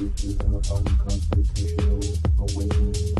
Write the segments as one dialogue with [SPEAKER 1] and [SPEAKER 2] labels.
[SPEAKER 1] This is an unconstitutional awakening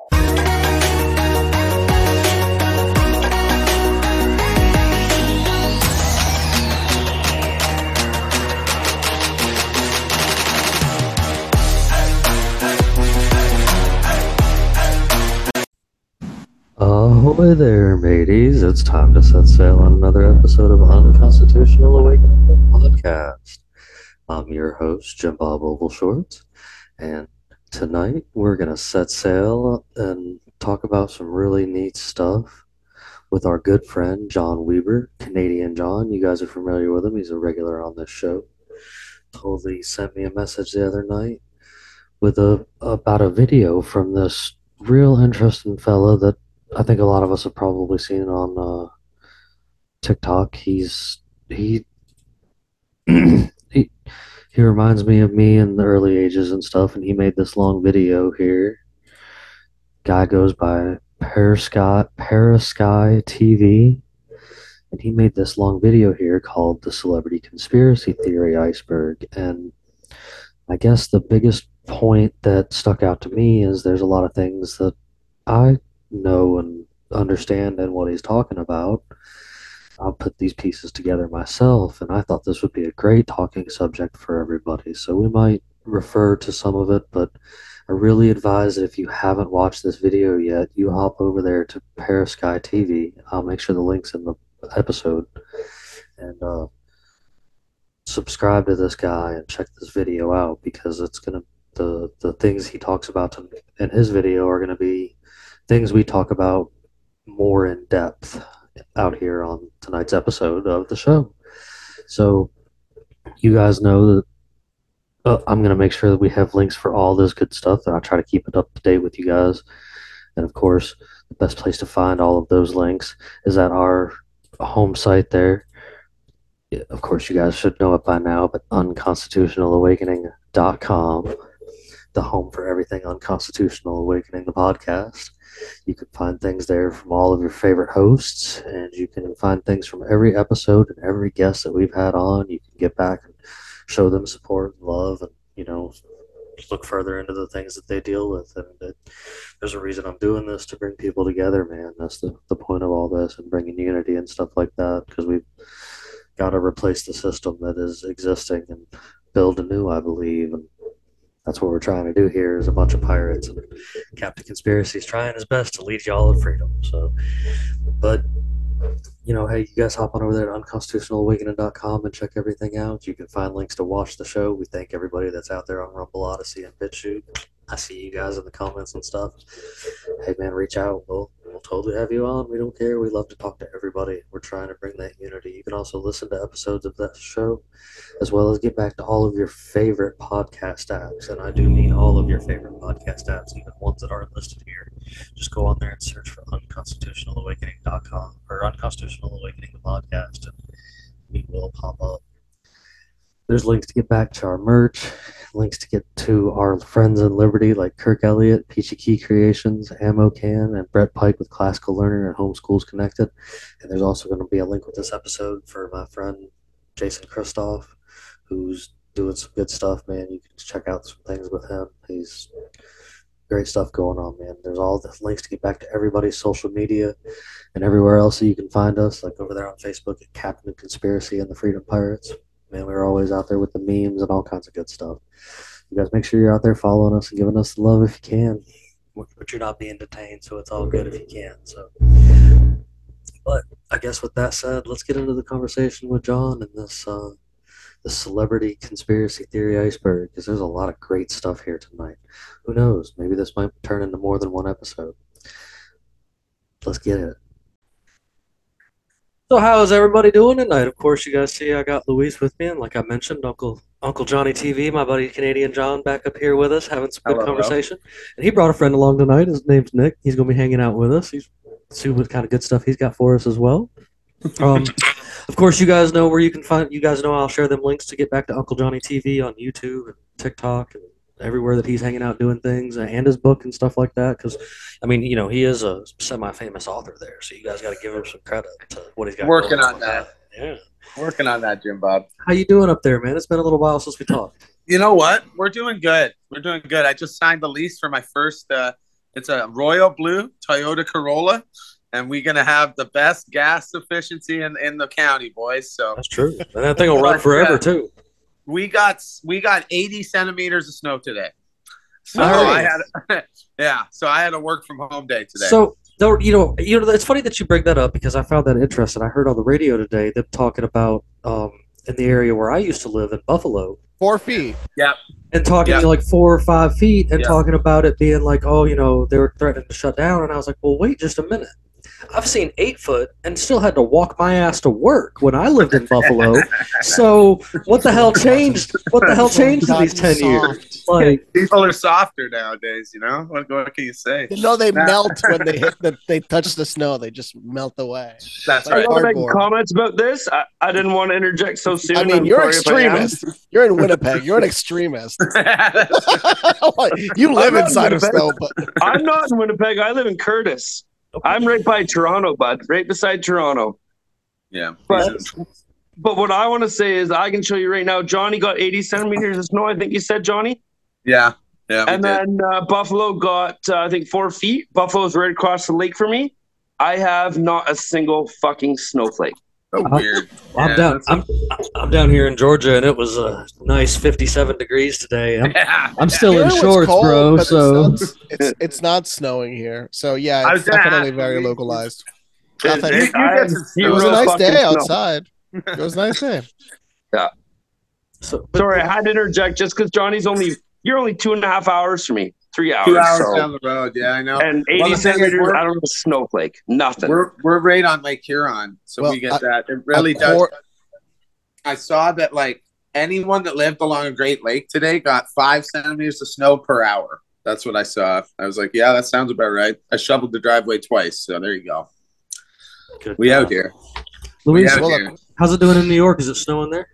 [SPEAKER 2] Ahoy there, mateys. It's time to set sail on another episode of Unconstitutional Awakening Podcast. I'm your host, Jim Bob Oval and tonight we're going to set sail and talk about some really neat stuff with our good friend, John Weber, Canadian John. You guys are familiar with him, he's a regular on this show. Totally sent me a message the other night with a about a video from this real interesting fella that I think a lot of us have probably seen on uh, TikTok. He's he he he reminds me of me in the early ages and stuff, and he made this long video here. Guy goes by Perisky Perisky TV, and he made this long video here called "The Celebrity Conspiracy Theory Iceberg." And I guess the biggest point that stuck out to me is there's a lot of things that I know and understand and what he's talking about. I'll put these pieces together myself, and I thought this would be a great talking subject for everybody. So we might refer to some of it, but I really advise that if you haven't watched this video yet, you hop over there to Perisky TV. I'll make sure the link's in the episode, and uh, subscribe to this guy and check this video out because it's gonna the the things he talks about in his video are gonna be things we talk about more in depth out here on tonight's episode of the show. So, you guys know that uh, I'm going to make sure that we have links for all this good stuff, and I try to keep it up to date with you guys. And of course, the best place to find all of those links is at our home site there. Of course, you guys should know it by now, but unconstitutionalawakening.com, the home for everything Unconstitutional Awakening, the podcast. You can find things there from all of your favorite hosts, and you can find things from every episode and every guest that we've had on. You can get back and show them support and love, and you know, look further into the things that they deal with. And it, there's a reason I'm doing this to bring people together, man. That's the the point of all this, and bringing unity and stuff like that, because we've got to replace the system that is existing and build a new, I believe, and that's what we're trying to do here is a bunch of pirates and captain conspiracy is trying his best to lead y'all to freedom so. But you know hey you guys hop on over there at unconstitutionalawakening.com and check everything out. You can find links to watch the show. We thank everybody that's out there on rumble Odysee and BitChute i see you guys in the comments and stuff hey man reach out we'll, we'll totally have you on we don't care we love to talk to everybody we're trying to bring that unity you can also listen to episodes of that show as well as get back to all of your favorite podcast apps. And I do mean all of your favorite podcast apps, even ones that aren't listed here. Just go on there and search for unconstitutionalawakening.com or Unconstitutional Awakening the podcast, and we will pop up. There's links to get back to our merch, links to get to our friends in Liberty like Kirk Elliott, Peachy Key Creations, Ammo Can, and Brett Pike with Classical Learner and Homeschools Connected. And there's also going to be a link with this episode for my friend Jason Christoff, who's doing some good stuff, man. You can check out some things with him. He's great stuff going on, man. There's all the links to get back to everybody's social media and everywhere else that you can find us, like over there on Facebook at Captain Conspiracy and the Freedom Pirates. Man, we were always out there with the memes and all kinds of good stuff. You guys make sure you're out there following us and giving us love if you can. But you're not being detained, so it's all good if you can. So, but I guess with that said, let's get into the conversation with John and this uh, the celebrity conspiracy theory iceberg because there's a lot of great stuff here tonight. Who knows? Maybe this might turn into more than one episode. Let's get it. So how is everybody doing tonight? Of course, you guys see I got Luis with me, and like I mentioned, Uncle Uncle Johnny TV, my buddy Canadian John, back up here with us, having some good
[SPEAKER 3] Hello, hello.
[SPEAKER 2] conversation. And he brought a friend along tonight. His name's Nic. He's gonna be hanging out with us. He's see what kind of good stuff he's got for us as well. Um, of course, you guys know where you can find. You guys know I'll share them links to get back to Uncle Johnny TV on YouTube and TikTok and everywhere that he's hanging out doing things, uh, and his book and stuff like that. Because, I mean, you know, he is a semi-famous author there, so you guys got to give him some credit to what he's got.
[SPEAKER 3] Working on that.
[SPEAKER 2] Yeah.
[SPEAKER 3] Working on that, Jim Bob.
[SPEAKER 2] How you doing up there, man? It's been a little while since we talked.
[SPEAKER 3] You know what? We're doing good. We're doing good. I just signed the lease for my first. Uh, it's a royal blue Toyota Corolla, and we're gonna have the best gas efficiency in, in the county, boys. So
[SPEAKER 2] That's true, and that thing will run forever too.
[SPEAKER 3] We got we got 80 centimeters of snow today. So
[SPEAKER 2] Nice.
[SPEAKER 3] I had, yeah. So I had a work from home day today.
[SPEAKER 2] So, though, you know, you know, it's funny that you bring that up because I found that interesting. I heard on the radio today them talking about um, in the area where I used to live in Buffalo,
[SPEAKER 4] Four feet.
[SPEAKER 2] and talking
[SPEAKER 3] Yeah.
[SPEAKER 2] like four or five feet, and
[SPEAKER 3] Yeah.
[SPEAKER 2] talking about it being like, oh, you know, they were threatening to shut down, and I was like, well, wait just a minute. I've seen eight foot and still had to walk my ass to work when I lived in Buffalo. So what the hell changed? What the hell changed in these ten years? Like,
[SPEAKER 3] people are softer nowadays. You know what? What can you say?
[SPEAKER 4] You know they
[SPEAKER 3] Nah.
[SPEAKER 4] melt when they hit the they touch the snow. They just melt away.
[SPEAKER 3] That's
[SPEAKER 4] Like
[SPEAKER 3] right.
[SPEAKER 5] I want to make comments about this. I, I didn't want to interject so soon.
[SPEAKER 4] I mean,
[SPEAKER 5] I'm
[SPEAKER 4] you're
[SPEAKER 5] sorry if I am.
[SPEAKER 4] extremist. You're in Winnipeg. You're an extremist. you live
[SPEAKER 5] I'm
[SPEAKER 4] inside of snow, but
[SPEAKER 5] I'm not in Winnipeg. I live in Curtis. I'm right by Toronto, bud. Right beside Toronto.
[SPEAKER 3] yeah.
[SPEAKER 5] But but what I want to say is I can show you right now. Johnny got 80 centimeters of snow. I think you said Johnny.
[SPEAKER 3] Yeah. Yeah.
[SPEAKER 5] and then uh, Buffalo got uh, I think four feet. Buffalo's right across the lake for me. I have not a single fucking snowflake.
[SPEAKER 3] So weird.
[SPEAKER 2] I'm
[SPEAKER 3] Yeah,
[SPEAKER 2] down. I'm I'm down here in Georgia, and it was a nice 57 degrees today. I'm,
[SPEAKER 3] Yeah.
[SPEAKER 2] I'm still
[SPEAKER 4] Here
[SPEAKER 2] in shorts,
[SPEAKER 4] cold,
[SPEAKER 2] bro. So
[SPEAKER 4] it's not, it's, it's not snowing here. So yeah, it's definitely
[SPEAKER 3] ask,
[SPEAKER 4] very localized.
[SPEAKER 5] It-
[SPEAKER 4] Nothing.
[SPEAKER 5] it-
[SPEAKER 3] You- you
[SPEAKER 5] I
[SPEAKER 3] get
[SPEAKER 5] have
[SPEAKER 3] some
[SPEAKER 4] It was a nice day
[SPEAKER 5] snow.
[SPEAKER 4] outside. It was a nice day.
[SPEAKER 2] so but-
[SPEAKER 5] Sorry, I had to interject just because Johnny's only you're only two and a half hours from me, three hours.
[SPEAKER 3] Two hours
[SPEAKER 5] so-
[SPEAKER 3] down the road. Yeah, I know.
[SPEAKER 5] and 80
[SPEAKER 3] Well, the thing is,
[SPEAKER 5] centimeters.
[SPEAKER 3] we're-
[SPEAKER 5] I don't have a snowflake. Nothing.
[SPEAKER 3] We're we're right on Lake Huron, so
[SPEAKER 4] Well,
[SPEAKER 3] we get
[SPEAKER 4] I-
[SPEAKER 3] that. It really does.
[SPEAKER 4] quar-
[SPEAKER 3] I saw that like anyone that lived along a Great Lake today got five centimeters of snow per hour. That's what I saw. I was like, yeah, that sounds about right. I shoveled the driveway twice, so there you go.
[SPEAKER 2] Good
[SPEAKER 3] We
[SPEAKER 2] God.
[SPEAKER 3] out here.
[SPEAKER 2] Luis,
[SPEAKER 3] we out
[SPEAKER 4] well,
[SPEAKER 3] here.
[SPEAKER 2] how's it doing in New York? Is it snowing there?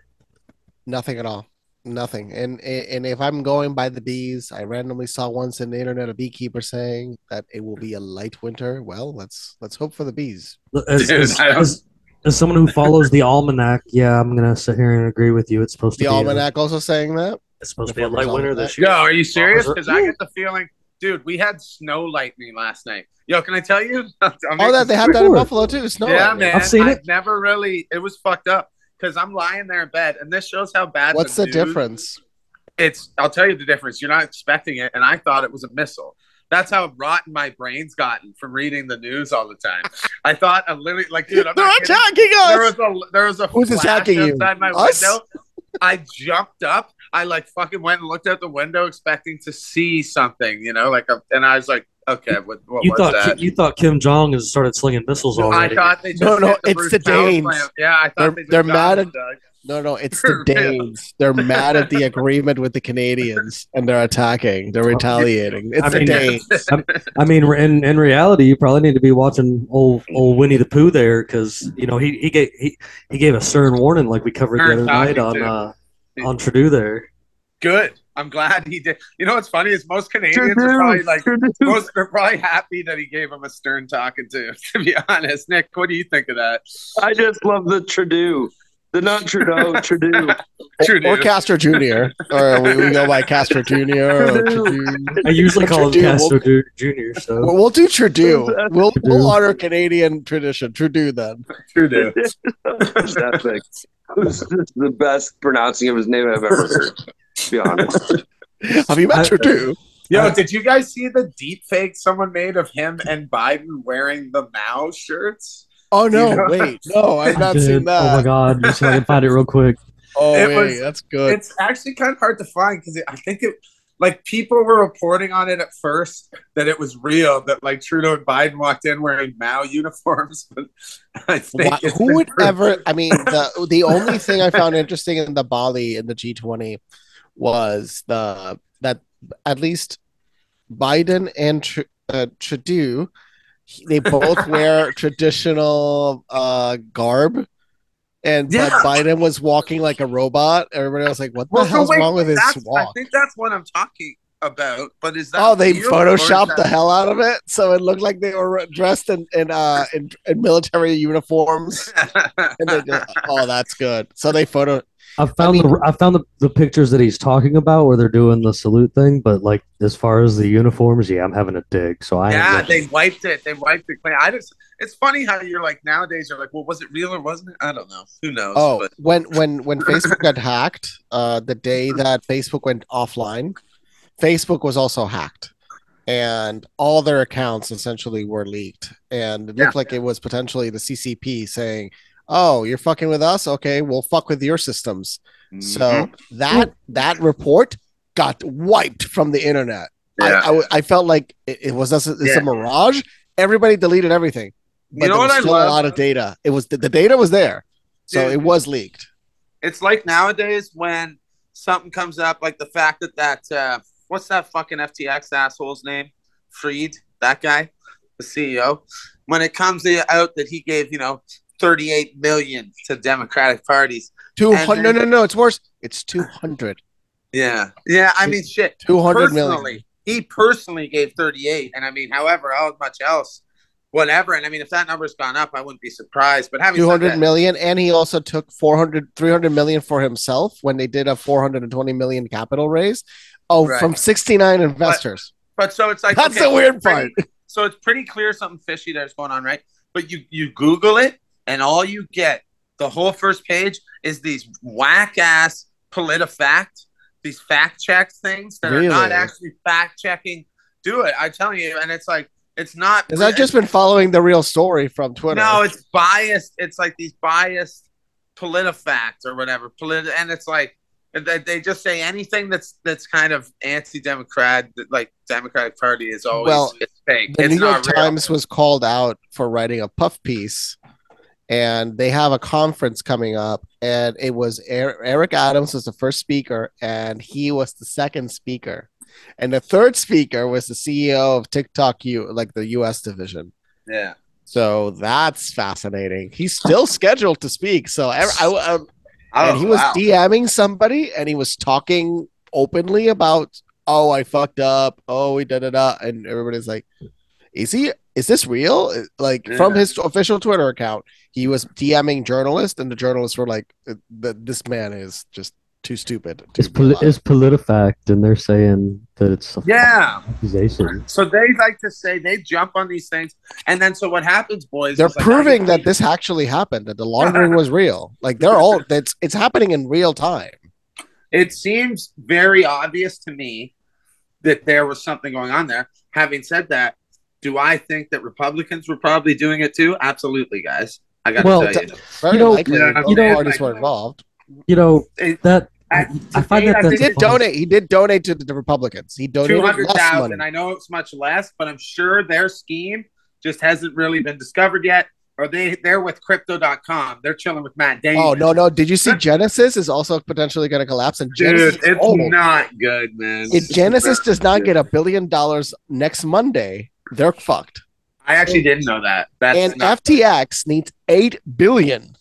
[SPEAKER 4] Nothing at all. Nothing. And and if I'm going by the bees, I randomly saw once in the internet a beekeeper saying that it will be a light winter. Well, let's let's hope for the bees.
[SPEAKER 2] As,
[SPEAKER 3] Dude,
[SPEAKER 2] as, as- as someone who follows the almanac, yeah, I'm gonna sit here and agree with you. It's supposed to
[SPEAKER 4] The
[SPEAKER 2] be. A,
[SPEAKER 4] almanac also saying that.
[SPEAKER 2] it's supposed to be a light winter
[SPEAKER 4] almanac.
[SPEAKER 2] this
[SPEAKER 3] Yo,
[SPEAKER 2] year.
[SPEAKER 3] are you serious?
[SPEAKER 2] Officer-
[SPEAKER 3] Because I get the feeling, dude, we had snow lightning last night. Yo, can I tell you? I'll
[SPEAKER 4] Oh, that they
[SPEAKER 3] this
[SPEAKER 4] have that in Buffalo too. Snow.
[SPEAKER 3] yeah,
[SPEAKER 4] lightning.
[SPEAKER 3] man.
[SPEAKER 2] I've seen it.
[SPEAKER 3] never really. It was fucked up because I'm lying there in bed, and this shows how bad.
[SPEAKER 4] What's the
[SPEAKER 3] news-
[SPEAKER 4] difference?
[SPEAKER 3] It's. I'll tell you the difference. You're not expecting it, and I thought it was a missile. That's how rotten my brain's gotten from reading the news all the time. I thought I literally, like, dude, I'm
[SPEAKER 4] They're
[SPEAKER 3] not kidding.
[SPEAKER 4] attacking
[SPEAKER 3] There
[SPEAKER 4] us.
[SPEAKER 3] was a there was a
[SPEAKER 4] Who's attacking you?
[SPEAKER 3] my
[SPEAKER 4] Us?
[SPEAKER 3] window. I jumped up. I like fucking went and looked out the window, expecting to see something, you know, like, a, and I was like, okay, what, what
[SPEAKER 2] You
[SPEAKER 3] was
[SPEAKER 2] thought
[SPEAKER 3] that?
[SPEAKER 2] you thought Kim Jong has started slinging missiles
[SPEAKER 3] I
[SPEAKER 2] already.
[SPEAKER 3] thought they just
[SPEAKER 4] No, no,
[SPEAKER 3] the
[SPEAKER 4] it's
[SPEAKER 3] Bruce
[SPEAKER 4] the Danes.
[SPEAKER 3] plant. Yeah, I thought
[SPEAKER 4] They're-
[SPEAKER 3] they just
[SPEAKER 4] they're mad at-
[SPEAKER 3] Doug.
[SPEAKER 4] No, no, it's the Danes. They're mad at the agreement with the Canadians, and they're attacking. They're retaliating. It's
[SPEAKER 2] I
[SPEAKER 4] the
[SPEAKER 2] mean-
[SPEAKER 4] Danes.
[SPEAKER 2] I mean, in in reality, you probably need to be watching old old Winnie the Pooh there because you know he he gave he, he gave a stern warning like we covered the other night on uh on Trudeau there.
[SPEAKER 3] Good. I'm glad he did. You know what's funny is most Canadians are probably like
[SPEAKER 5] Trudeau.
[SPEAKER 3] most are probably happy that he gave him a stern talking to. To be honest, Nic, what do you think of that?
[SPEAKER 5] I just love the Trudeau. The not Trudeau, Trudeau.
[SPEAKER 3] Trudeau.
[SPEAKER 4] Or Castro Jr. Or we, we go by Castro Jr. Or
[SPEAKER 2] I usually call him
[SPEAKER 4] Trudeau.
[SPEAKER 2] Castro Ju- Junior. So
[SPEAKER 4] We'll, we'll do Trudeau. We'll,
[SPEAKER 2] Trudeau.
[SPEAKER 4] we'll honor Canadian tradition. Trudeau then.
[SPEAKER 3] Trudeau.
[SPEAKER 5] Fantastic. It was the best pronouncing of his name I've ever heard. To be honest.
[SPEAKER 4] Have you met
[SPEAKER 2] I-
[SPEAKER 4] Trudeau?
[SPEAKER 3] Yo,
[SPEAKER 2] Uh,
[SPEAKER 3] did you guys see the deep fake someone made of him and Biden wearing the Mao shirts?
[SPEAKER 4] Oh no,
[SPEAKER 3] You know-
[SPEAKER 4] wait, no, I've not seen that.
[SPEAKER 2] Oh my god, just so I can find it real quick.
[SPEAKER 4] Oh
[SPEAKER 3] It
[SPEAKER 4] wait,
[SPEAKER 3] was-
[SPEAKER 4] that's good.
[SPEAKER 3] It's actually kind of hard to find because I think it, like, people were reporting on it at first that it was real, that like Trudeau and Biden walked in wearing Mao uniforms. But I think
[SPEAKER 4] who would
[SPEAKER 3] proven.
[SPEAKER 4] ever? I mean, the the only thing I found interesting in the Bali in the G twenty was the that at least Biden and Tr- uh, Trudeau they both wear traditional uh garb. And
[SPEAKER 3] Yeah.
[SPEAKER 4] Biden was walking like a robot. Everybody was like, "What the
[SPEAKER 3] Well,
[SPEAKER 4] hell's
[SPEAKER 3] wait,
[SPEAKER 4] wrong with his
[SPEAKER 3] that's- I think that's what I'm talking about. But is that
[SPEAKER 4] Oh, they
[SPEAKER 3] real, or is
[SPEAKER 4] photoshopped the hell out of it, so it looked like they were dressed in in uh in, in military uniforms. And just, oh, that's good. So they photo.
[SPEAKER 2] I found
[SPEAKER 4] mean-
[SPEAKER 2] the I found the, the pictures that he's talking about where they're doing the salute thing, but like as far as the uniforms, yeah, I'm having a dig. So I
[SPEAKER 3] yeah,
[SPEAKER 2] ain't
[SPEAKER 3] they wiped it. They wiped it clean. I just. It's funny how you're like nowadays. You're like, well, was it real or wasn't it? I don't know. Who knows?
[SPEAKER 4] Oh,
[SPEAKER 3] But
[SPEAKER 4] when when when Facebook got hacked, uh, the day that Facebook went offline, Facebook was also hacked, and all their accounts essentially were leaked, and it looked like it was potentially the CCP saying, "Oh, you're fucking with us? Okay, we'll fuck with your systems." So
[SPEAKER 3] Mm-hmm.
[SPEAKER 4] that that report got wiped from the internet. I,
[SPEAKER 3] Yeah.
[SPEAKER 4] I, w- I felt like it, it was this it's
[SPEAKER 3] Yeah.
[SPEAKER 4] a mirage. Everybody deleted everything. But
[SPEAKER 3] You know
[SPEAKER 4] there was
[SPEAKER 3] what I
[SPEAKER 4] still
[SPEAKER 3] love?
[SPEAKER 4] a lot of data. It was the, the data was there, so
[SPEAKER 3] Dude.
[SPEAKER 4] it was leaked.
[SPEAKER 3] it's like nowadays when something comes up, like the fact that that uh, what's that fucking FTX asshole's name, Fried, that guy, the CEO. When it comes out that he gave you know 38 million to Democratic parties,
[SPEAKER 4] 200 No, no, no. It's worse. It's two hundred.
[SPEAKER 3] yeah, yeah. I mean, shit.
[SPEAKER 4] Two hundred million.
[SPEAKER 3] he personally gave 38, and I mean, however, how much else, whatever. And I mean, if that number's gone up, I wouldn't be surprised. But having
[SPEAKER 4] Two hundred
[SPEAKER 3] that,
[SPEAKER 4] million, and he also took 400, 300 million for himself when they did a four hundred and twenty million capital raise. Oh,
[SPEAKER 3] Right.
[SPEAKER 4] from sixty nine investors.
[SPEAKER 3] but so it's like
[SPEAKER 4] That's
[SPEAKER 3] okay,
[SPEAKER 4] the weird
[SPEAKER 3] pretty-
[SPEAKER 4] part.
[SPEAKER 3] so it's pretty clear something fishy that's going on, right? But you you Google it, and all you get the whole first page is these whack ass PolitiFact, these fact check things that are not actually fact checking. Do it, I tell you, and it's like it's not.
[SPEAKER 4] Has that just been following the real story from Twitter?
[SPEAKER 3] No, it's biased. It's like these biased PolitiFact or whatever. Polit- and it's like they, they just say anything that's that's kind of anti-democrat, like Democratic Party is always
[SPEAKER 4] Well,
[SPEAKER 3] it's fake.
[SPEAKER 4] the
[SPEAKER 3] it's
[SPEAKER 4] New York
[SPEAKER 3] real.
[SPEAKER 4] Times was called out for writing a puff piece, and they have a conference coming up, and it was Er- Eric Adams was the first speaker, and he was the second speaker, and the third speaker was the CEO of TikTok U, like the U.S. division.
[SPEAKER 3] Yeah.
[SPEAKER 4] So that's fascinating. He's still scheduled to speak. So I, I, I-
[SPEAKER 3] Oh,
[SPEAKER 4] and he was
[SPEAKER 3] wow.
[SPEAKER 4] DMing somebody, and he was talking openly about, "Oh, I fucked up. Oh, we da da da," and everybody's like, "Is he? Is this real?" Uh, like from his official Twitter account, he was DMing journalists, and the journalists were like, uh, "That this man is just too stupid." To
[SPEAKER 2] It's, poli- it's PolitiFact, and they're saying that it's a
[SPEAKER 3] Yeah.
[SPEAKER 2] accusation.
[SPEAKER 3] So they like to say they jump on these things, and then so what happens, boys?
[SPEAKER 4] They're
[SPEAKER 3] is, like,
[SPEAKER 4] proving that this actually happened, that the laundering was real. Like they're all that's it's happening in real time.
[SPEAKER 3] it seems very obvious to me that there was something going on there. Having said that, do I think that Republicans were probably doing it too? Absolutely, guys. I got to
[SPEAKER 2] Well,
[SPEAKER 3] tell you.
[SPEAKER 4] Very
[SPEAKER 2] You know-
[SPEAKER 4] likely,
[SPEAKER 3] Yeah,
[SPEAKER 4] both
[SPEAKER 2] you know-
[SPEAKER 4] parties were involved.
[SPEAKER 2] You know that
[SPEAKER 3] I-
[SPEAKER 2] I find
[SPEAKER 3] today,
[SPEAKER 2] that
[SPEAKER 4] He did
[SPEAKER 2] funny.
[SPEAKER 4] donate. He did donate to the Republicans. He donated
[SPEAKER 3] hundred
[SPEAKER 4] less
[SPEAKER 3] I know it's much less, but I'm sure their scheme just hasn't really been discovered yet. Or they they're with Crypto.com. They're chilling with Matt Damon.
[SPEAKER 4] Oh no, no! Did you see Genesis is also potentially going to collapse? And Genesis,
[SPEAKER 3] dude, it's
[SPEAKER 4] oh,
[SPEAKER 3] not good, man.
[SPEAKER 4] if Genesis does not get a billion dollars next Monday, they're fucked.
[SPEAKER 3] I actually didn't know that. That's
[SPEAKER 4] and
[SPEAKER 3] not
[SPEAKER 4] FTX needs eight billion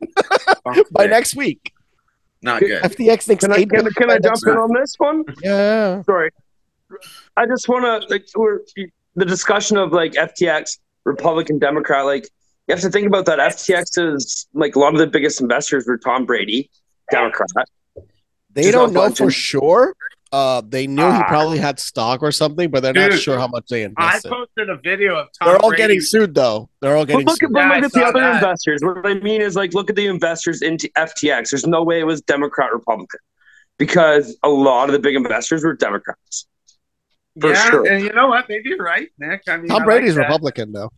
[SPEAKER 4] by next week.
[SPEAKER 3] not good.
[SPEAKER 4] FTX needs
[SPEAKER 5] Can I
[SPEAKER 4] eight
[SPEAKER 5] can,
[SPEAKER 4] billion
[SPEAKER 5] can
[SPEAKER 4] by
[SPEAKER 5] I jump in on this one?
[SPEAKER 4] Yeah.
[SPEAKER 5] Sorry, I just want to like we're the discussion of like FTX, Republican, Democrat. Like you have to think about that. FTX is like a lot of the biggest investors were Tom Brady, Democrat.
[SPEAKER 4] They
[SPEAKER 5] Just
[SPEAKER 4] don't know for sure. Uh, they knew he
[SPEAKER 5] Ah.
[SPEAKER 4] probably had stock or something, but they're not sure how much they invested.
[SPEAKER 3] I posted a video of Tom
[SPEAKER 4] They're all
[SPEAKER 3] Brady.
[SPEAKER 4] getting sued though. They're all
[SPEAKER 5] But
[SPEAKER 4] getting
[SPEAKER 5] look
[SPEAKER 4] sued.
[SPEAKER 5] but look
[SPEAKER 3] I
[SPEAKER 5] at the other
[SPEAKER 3] that.
[SPEAKER 5] investors. What I mean is like look at the investors into FTX. There's no way it was Democrat Republican. because a lot of the big investors were Democrats. For
[SPEAKER 3] yeah,
[SPEAKER 5] sure.
[SPEAKER 3] and you know what? Maybe you're right, Nic. I mean,
[SPEAKER 4] Tom
[SPEAKER 3] like
[SPEAKER 4] Brady's
[SPEAKER 3] that.
[SPEAKER 4] Republican though.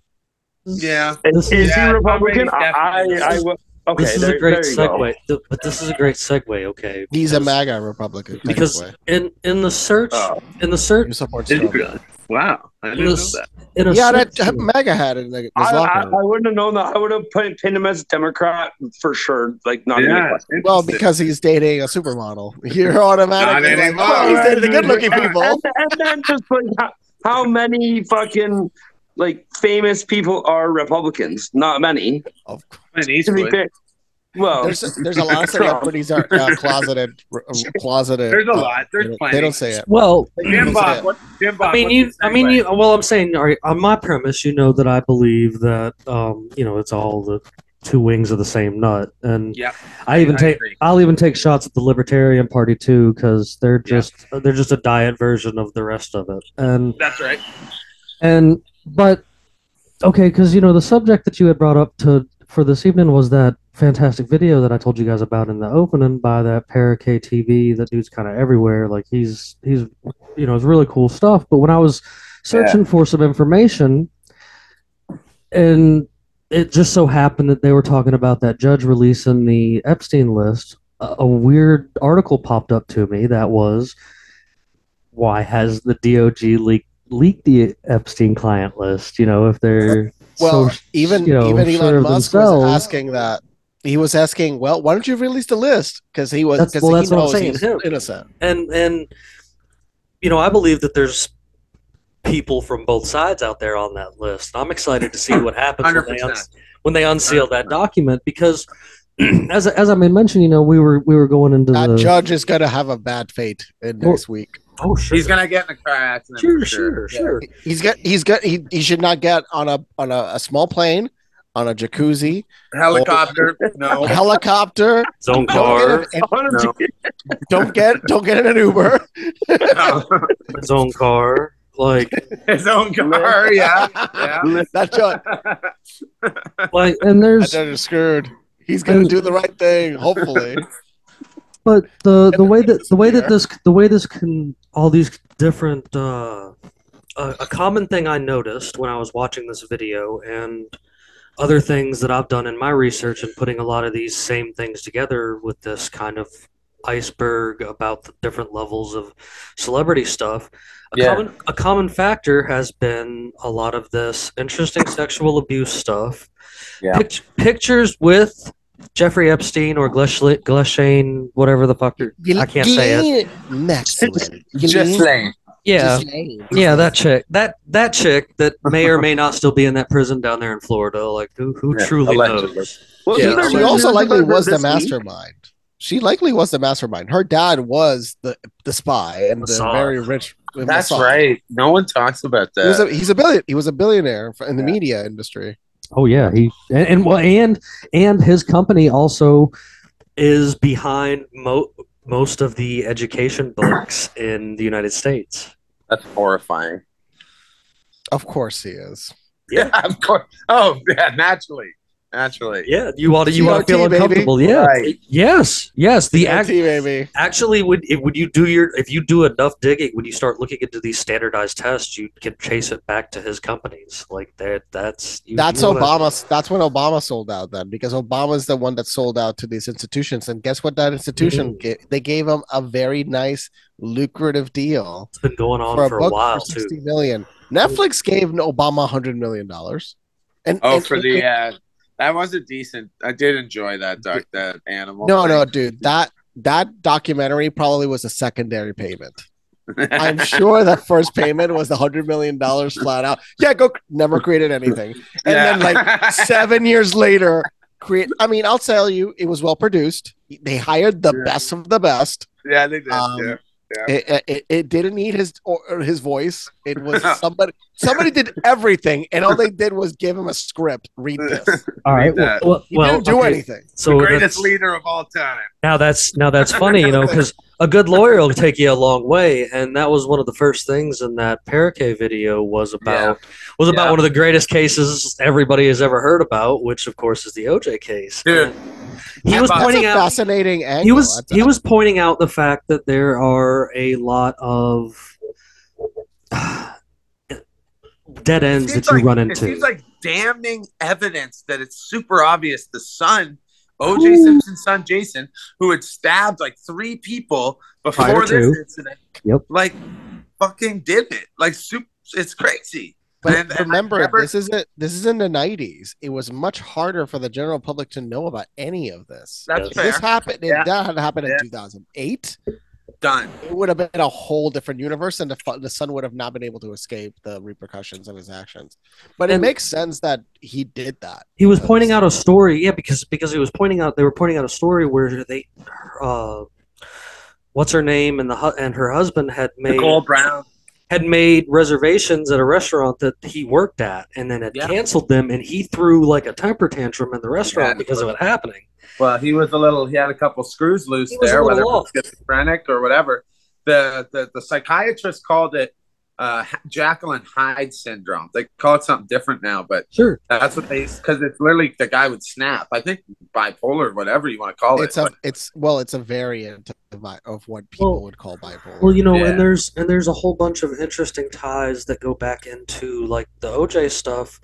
[SPEAKER 3] Yeah.
[SPEAKER 5] Is, is
[SPEAKER 2] is-
[SPEAKER 5] he Republican? I, I, I will. Okay,
[SPEAKER 2] this is
[SPEAKER 5] there,
[SPEAKER 2] a great
[SPEAKER 5] there you go.
[SPEAKER 2] segue, th- but this is a great segue. Okay,
[SPEAKER 4] He's a MAGA Republican.
[SPEAKER 2] because in in the search
[SPEAKER 3] Oh,
[SPEAKER 2] in the search
[SPEAKER 4] supports
[SPEAKER 3] did
[SPEAKER 4] Trump.
[SPEAKER 3] really? Wow, I didn't
[SPEAKER 2] in
[SPEAKER 3] know
[SPEAKER 2] the,
[SPEAKER 3] that.
[SPEAKER 2] in a
[SPEAKER 4] Yeah, that
[SPEAKER 2] search-
[SPEAKER 4] MAGA had it in the,
[SPEAKER 5] I, I. I wouldn't have known that. I would have put, pinned him as a Democrat for sure. Like not
[SPEAKER 3] Yeah,
[SPEAKER 5] question.
[SPEAKER 4] well, because he's dating a supermodel. You're automatically like, oh, he's dating the good-looking people.
[SPEAKER 5] and, and then just like how, how many fucking like famous people are Republicans? Not many.
[SPEAKER 4] Of
[SPEAKER 3] Clint
[SPEAKER 5] To be fair. Well,
[SPEAKER 4] There's there's a lot of
[SPEAKER 5] Trump.
[SPEAKER 4] celebrities are uh, closeted closeted.
[SPEAKER 3] There's a
[SPEAKER 4] uh,
[SPEAKER 3] lot. There's
[SPEAKER 4] they don't-
[SPEAKER 3] plenty.
[SPEAKER 4] They don't say it.
[SPEAKER 2] well,
[SPEAKER 3] Jim Bob,
[SPEAKER 4] it.
[SPEAKER 3] what? Jim Bob.
[SPEAKER 2] I mean, you. I mean, you. Well, I'm saying, all right, on my premise, you know that I believe that, um, you know, it's all the two wings of the same nut, and
[SPEAKER 3] Yep.
[SPEAKER 2] I even
[SPEAKER 3] I
[SPEAKER 2] take,
[SPEAKER 3] agree.
[SPEAKER 2] I'll even take shots at the Libertarian Party too, because they're
[SPEAKER 3] Yeah.
[SPEAKER 2] just, they're just a diet version of the rest of it, and
[SPEAKER 3] That's right.
[SPEAKER 2] and but okay, because you know the subject that you had brought up to for this evening was that fantastic video that I told you guys about in the opening by that Parakeet TV. That dude's kind of everywhere. Like he's he's you know it's really cool stuff. But when I was searching for some information, and it just so happened that they were talking about that judge releasing the Epstein list. A, a weird article popped up to me that was why has the DOJ leaked leaked the Epstein client list? You know, if they're
[SPEAKER 4] Well,
[SPEAKER 2] so,
[SPEAKER 4] even
[SPEAKER 2] you know,
[SPEAKER 4] even Elon
[SPEAKER 2] of
[SPEAKER 4] Musk
[SPEAKER 2] themselves.
[SPEAKER 4] was asking that. He was asking, well, why don't you release the list? Because he was because
[SPEAKER 2] well,
[SPEAKER 4] he
[SPEAKER 2] that's
[SPEAKER 4] knows
[SPEAKER 2] saying,
[SPEAKER 4] he's
[SPEAKER 2] him.
[SPEAKER 4] innocent.
[SPEAKER 2] and and you know, I believe that there's people from both sides out there on that list. I'm excited to see what happens when they un- when they unseal that document because as as I mentioned, you know, we were we were going into
[SPEAKER 4] That
[SPEAKER 2] the
[SPEAKER 4] judge is going to have a bad fate in
[SPEAKER 2] Well,
[SPEAKER 4] next week.
[SPEAKER 2] oh sure
[SPEAKER 3] He's gonna get in a car accident.
[SPEAKER 2] sure
[SPEAKER 3] for
[SPEAKER 2] sure
[SPEAKER 3] Yeah.
[SPEAKER 2] sure
[SPEAKER 4] He's got he's got he, he should not get on a on a, a small plane, on a jacuzzi,
[SPEAKER 3] Helicopter. No.
[SPEAKER 4] helicopter.
[SPEAKER 2] his own
[SPEAKER 4] Don't
[SPEAKER 2] car
[SPEAKER 4] get, in,
[SPEAKER 3] No.
[SPEAKER 4] don't get don't get in an Uber.
[SPEAKER 3] no.
[SPEAKER 2] his own car like
[SPEAKER 3] His own car. Yeah. Yeah.
[SPEAKER 4] that judge,
[SPEAKER 2] like and there's
[SPEAKER 4] judge is screwed. He's going to do the right thing, hopefully.
[SPEAKER 2] but the the way that the way that this the way this can all these different uh a, a common thing i noticed when i was watching this video and other things that i've done in my research and putting a lot of these same things together with this kind of iceberg about the different levels of celebrity stuff a
[SPEAKER 3] Yeah.
[SPEAKER 2] common a common factor has been a lot of this interesting sexual abuse stuff
[SPEAKER 3] Yeah.
[SPEAKER 2] Pict- pictures with Jeffrey Epstein or Ghislaine, Ghislaine whatever the fuck her- I can't say it.
[SPEAKER 4] Maxwell.
[SPEAKER 3] Just.
[SPEAKER 2] Yeah,
[SPEAKER 4] Ghislaine.
[SPEAKER 2] yeah, that chick, that that chick that may or may not still be in that prison down there in Florida. Like who who
[SPEAKER 3] Yeah,
[SPEAKER 2] truly
[SPEAKER 3] allegedly.
[SPEAKER 2] knows?
[SPEAKER 5] Well,
[SPEAKER 2] Yeah.
[SPEAKER 5] isn't there
[SPEAKER 4] She also likely
[SPEAKER 5] about
[SPEAKER 4] was the
[SPEAKER 5] this week?
[SPEAKER 4] mastermind. She likely was the mastermind. Her dad was the the spy and the
[SPEAKER 2] Mossad.
[SPEAKER 4] very rich.
[SPEAKER 3] That's
[SPEAKER 4] Mossad.
[SPEAKER 3] right. No one talks about
[SPEAKER 4] He was a,
[SPEAKER 3] that.
[SPEAKER 4] he's a billion. He was a billionaire in the
[SPEAKER 3] Yeah.
[SPEAKER 4] media industry.
[SPEAKER 2] Oh yeah, he and and well, and, and his company also is behind mo- most of the education books in the United States.
[SPEAKER 3] That's horrifying.
[SPEAKER 4] Of course, he is.
[SPEAKER 2] Yeah.
[SPEAKER 3] Yeah, of course. Oh, yeah, naturally. Naturally.
[SPEAKER 2] Yeah, you want to you want to feel
[SPEAKER 4] CRT, baby.
[SPEAKER 2] uncomfortable. Yeah,
[SPEAKER 3] Right.
[SPEAKER 2] yes, yes. The act,
[SPEAKER 4] baby.
[SPEAKER 2] Actually, would if, would you do your if you do enough digging, when you start looking into these standardized tests, you can chase it back to his companies. Like that, that's you,
[SPEAKER 4] That's
[SPEAKER 2] you wanna-
[SPEAKER 4] Obama. That's when Obama sold out. Then because Obama's the one that sold out to these institutions, and guess what? That institution
[SPEAKER 2] Mm.
[SPEAKER 4] ga- they gave him a very nice, lucrative deal
[SPEAKER 2] It's been going on
[SPEAKER 4] for
[SPEAKER 2] for,
[SPEAKER 4] a
[SPEAKER 2] a
[SPEAKER 4] book
[SPEAKER 2] while
[SPEAKER 4] for
[SPEAKER 2] too.
[SPEAKER 4] sixty million. Netflix gave Obama hundred million dollars. And
[SPEAKER 3] Oh,
[SPEAKER 4] and-
[SPEAKER 3] for the uh, that was a decent. I did enjoy that doc, that animal.
[SPEAKER 4] no, no, dude. That that documentary probably was a secondary payment. I'm sure that first payment was the hundred million dollars flat out. Yeah, go. Never created anything, and then like seven years later, create. I mean, I'll tell you, it was well produced. They hired the
[SPEAKER 3] Yeah.
[SPEAKER 4] best of the best.
[SPEAKER 3] yeah, they did.
[SPEAKER 4] Um,
[SPEAKER 3] yeah.
[SPEAKER 4] It, it, it didn't need his or or his voice. It was somebody. Somebody did everything, and all they did was give him a script. Read this.
[SPEAKER 2] All right. Well, well,
[SPEAKER 4] He
[SPEAKER 2] well,
[SPEAKER 4] didn't do
[SPEAKER 2] okay,
[SPEAKER 4] anything.
[SPEAKER 2] So
[SPEAKER 3] the greatest leader of all time.
[SPEAKER 2] now that's now that's funny, you know, because a good lawyer will take you a long way, and that was one of the first things in that Parakeet video was about was about
[SPEAKER 3] Yeah.
[SPEAKER 2] one of the greatest cases everybody has ever heard about, which of course is the OJ case.
[SPEAKER 3] Dude,
[SPEAKER 2] he was pointing out
[SPEAKER 4] fascinating angle.
[SPEAKER 2] he was he was pointing out the fact that there are a lot of dead ends that
[SPEAKER 3] seems
[SPEAKER 2] you
[SPEAKER 3] like-
[SPEAKER 2] run
[SPEAKER 3] It
[SPEAKER 2] into.
[SPEAKER 3] seems like damning evidence that it's super obvious the son, OJ
[SPEAKER 2] Ooh.
[SPEAKER 3] Simpson's son, Jason, who had stabbed like three people before this incident,
[SPEAKER 2] Yep.
[SPEAKER 3] like fucking did it. Like, super, it's crazy.
[SPEAKER 4] But
[SPEAKER 3] And- and
[SPEAKER 4] remember,
[SPEAKER 3] remember-
[SPEAKER 4] this is it. This is in the '90s. It was much harder for the general public to know about any of this.
[SPEAKER 3] That's
[SPEAKER 4] If
[SPEAKER 3] fair.
[SPEAKER 4] this happened.
[SPEAKER 3] Yeah.
[SPEAKER 4] that had happened
[SPEAKER 3] Yeah.
[SPEAKER 4] in 2008,
[SPEAKER 3] Done.
[SPEAKER 4] it would have been a whole different universe, and the, the son would have not been able to escape the repercussions of his actions. But it makes sense that he did that.
[SPEAKER 2] he was pointing out a story, yeah, because because he was pointing out they were pointing out a story where they, uh, what's her name and the and her husband had made
[SPEAKER 3] Nicole Brown.
[SPEAKER 2] Had made reservations at a restaurant that he worked at and then had
[SPEAKER 3] Yeah.
[SPEAKER 2] canceled them and he threw like a temper tantrum in the restaurant because of it happening.
[SPEAKER 3] Well, he was a little. He had a couple screws loose
[SPEAKER 2] He
[SPEAKER 3] there, whether it was schizophrenic or whatever. The the, the psychiatrist called it uh, Jekyll and Hyde syndrome. They call it something different now, but
[SPEAKER 2] Sure.
[SPEAKER 3] that's what they because it's literally the guy would snap. I think bipolar, whatever you want to call
[SPEAKER 4] It's
[SPEAKER 3] it.
[SPEAKER 4] It's
[SPEAKER 3] a.
[SPEAKER 4] It's well. It's a variant of, bi- of what people
[SPEAKER 2] Well-
[SPEAKER 4] would call bipolar.
[SPEAKER 2] Well, you know,
[SPEAKER 3] Yeah.
[SPEAKER 2] and there's and there's a whole bunch of interesting ties that go back into like the OJ stuff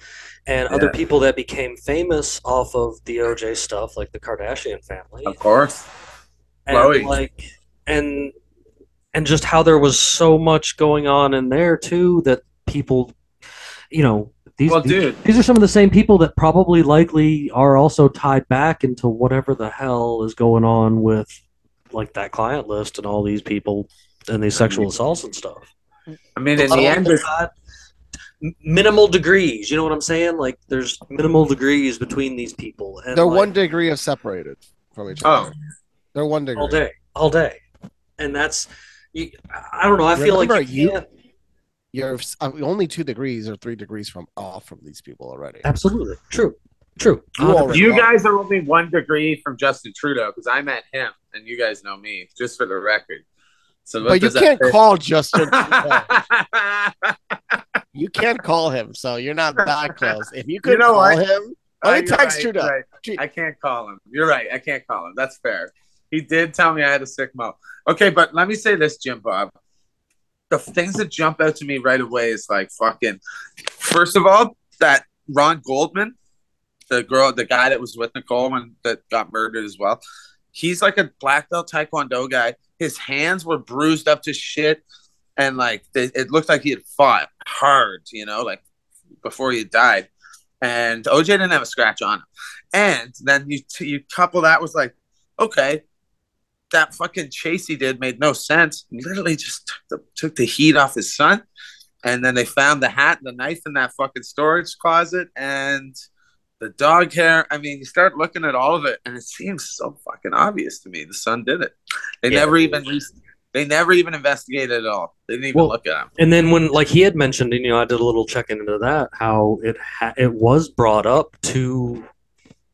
[SPEAKER 2] and other people that became famous off of the OJ stuff, like the Kardashian family.
[SPEAKER 3] of course.
[SPEAKER 2] and
[SPEAKER 3] Khloé.
[SPEAKER 2] like and and just how there was so much going on in there too that people you know these,
[SPEAKER 3] Well,
[SPEAKER 2] these
[SPEAKER 3] dude,
[SPEAKER 2] these are some of the same people that probably likely are also tied back into whatever the hell is going on with like that client list and all these people and these sexual mm-hmm. assaults and stuff.
[SPEAKER 3] I mean, in the end,
[SPEAKER 2] they're
[SPEAKER 3] it's-
[SPEAKER 2] not- m- minimal degrees you know what i'm saying? Like there's minimal degrees between these people and
[SPEAKER 4] They're
[SPEAKER 2] like,
[SPEAKER 4] one degree of separated from each oh. other.
[SPEAKER 3] oh,
[SPEAKER 4] They're one degree.
[SPEAKER 2] all day, all day, and that's you, I don't know. I feel like
[SPEAKER 4] Remember,
[SPEAKER 2] you,
[SPEAKER 4] you you're uh, only two degrees or three degrees from off from these people already.
[SPEAKER 2] absolutely true, true.
[SPEAKER 4] You
[SPEAKER 3] you guys are only one degree from Justin Trudeau because I met him, and you guys know me, just for the record. So,
[SPEAKER 4] But you can't
[SPEAKER 3] say?
[SPEAKER 4] call Justin. You can't call him, so you're not that close. If you could
[SPEAKER 3] know
[SPEAKER 4] call
[SPEAKER 3] what?
[SPEAKER 4] him,
[SPEAKER 3] Oh,
[SPEAKER 4] let me text
[SPEAKER 3] right,
[SPEAKER 4] Trudeau.
[SPEAKER 3] right. I can't call him. You're right. I can't call him. That's fair. He did tell me I had a sick mo. Okay, but let me say this, Jim Bob. The things that jump out to me right away is like fucking. First of all, that Ron Goldman, the girl, the guy that was with Nicole when that got murdered as well. He's like a black belt taekwondo guy. His hands were bruised up to shit, and like they, it looked like he had fought hard, you know, like before he died. And OJ didn't have a scratch on him. And then you you couple that with like, okay, that fucking chase he did made no sense. Literally just took the, took the heat off his son. And then they found the hat and the knife in that fucking storage closet and the dog hair. I mean, you start looking at all of it, and it seems so fucking obvious to me. The son did it. They
[SPEAKER 2] Yeah.
[SPEAKER 3] never even they never even investigated at all. They didn't even
[SPEAKER 2] Well,
[SPEAKER 3] look at him.
[SPEAKER 2] And then when like he had mentioned, and you know, I did a little check into that, how it ha- it was brought up to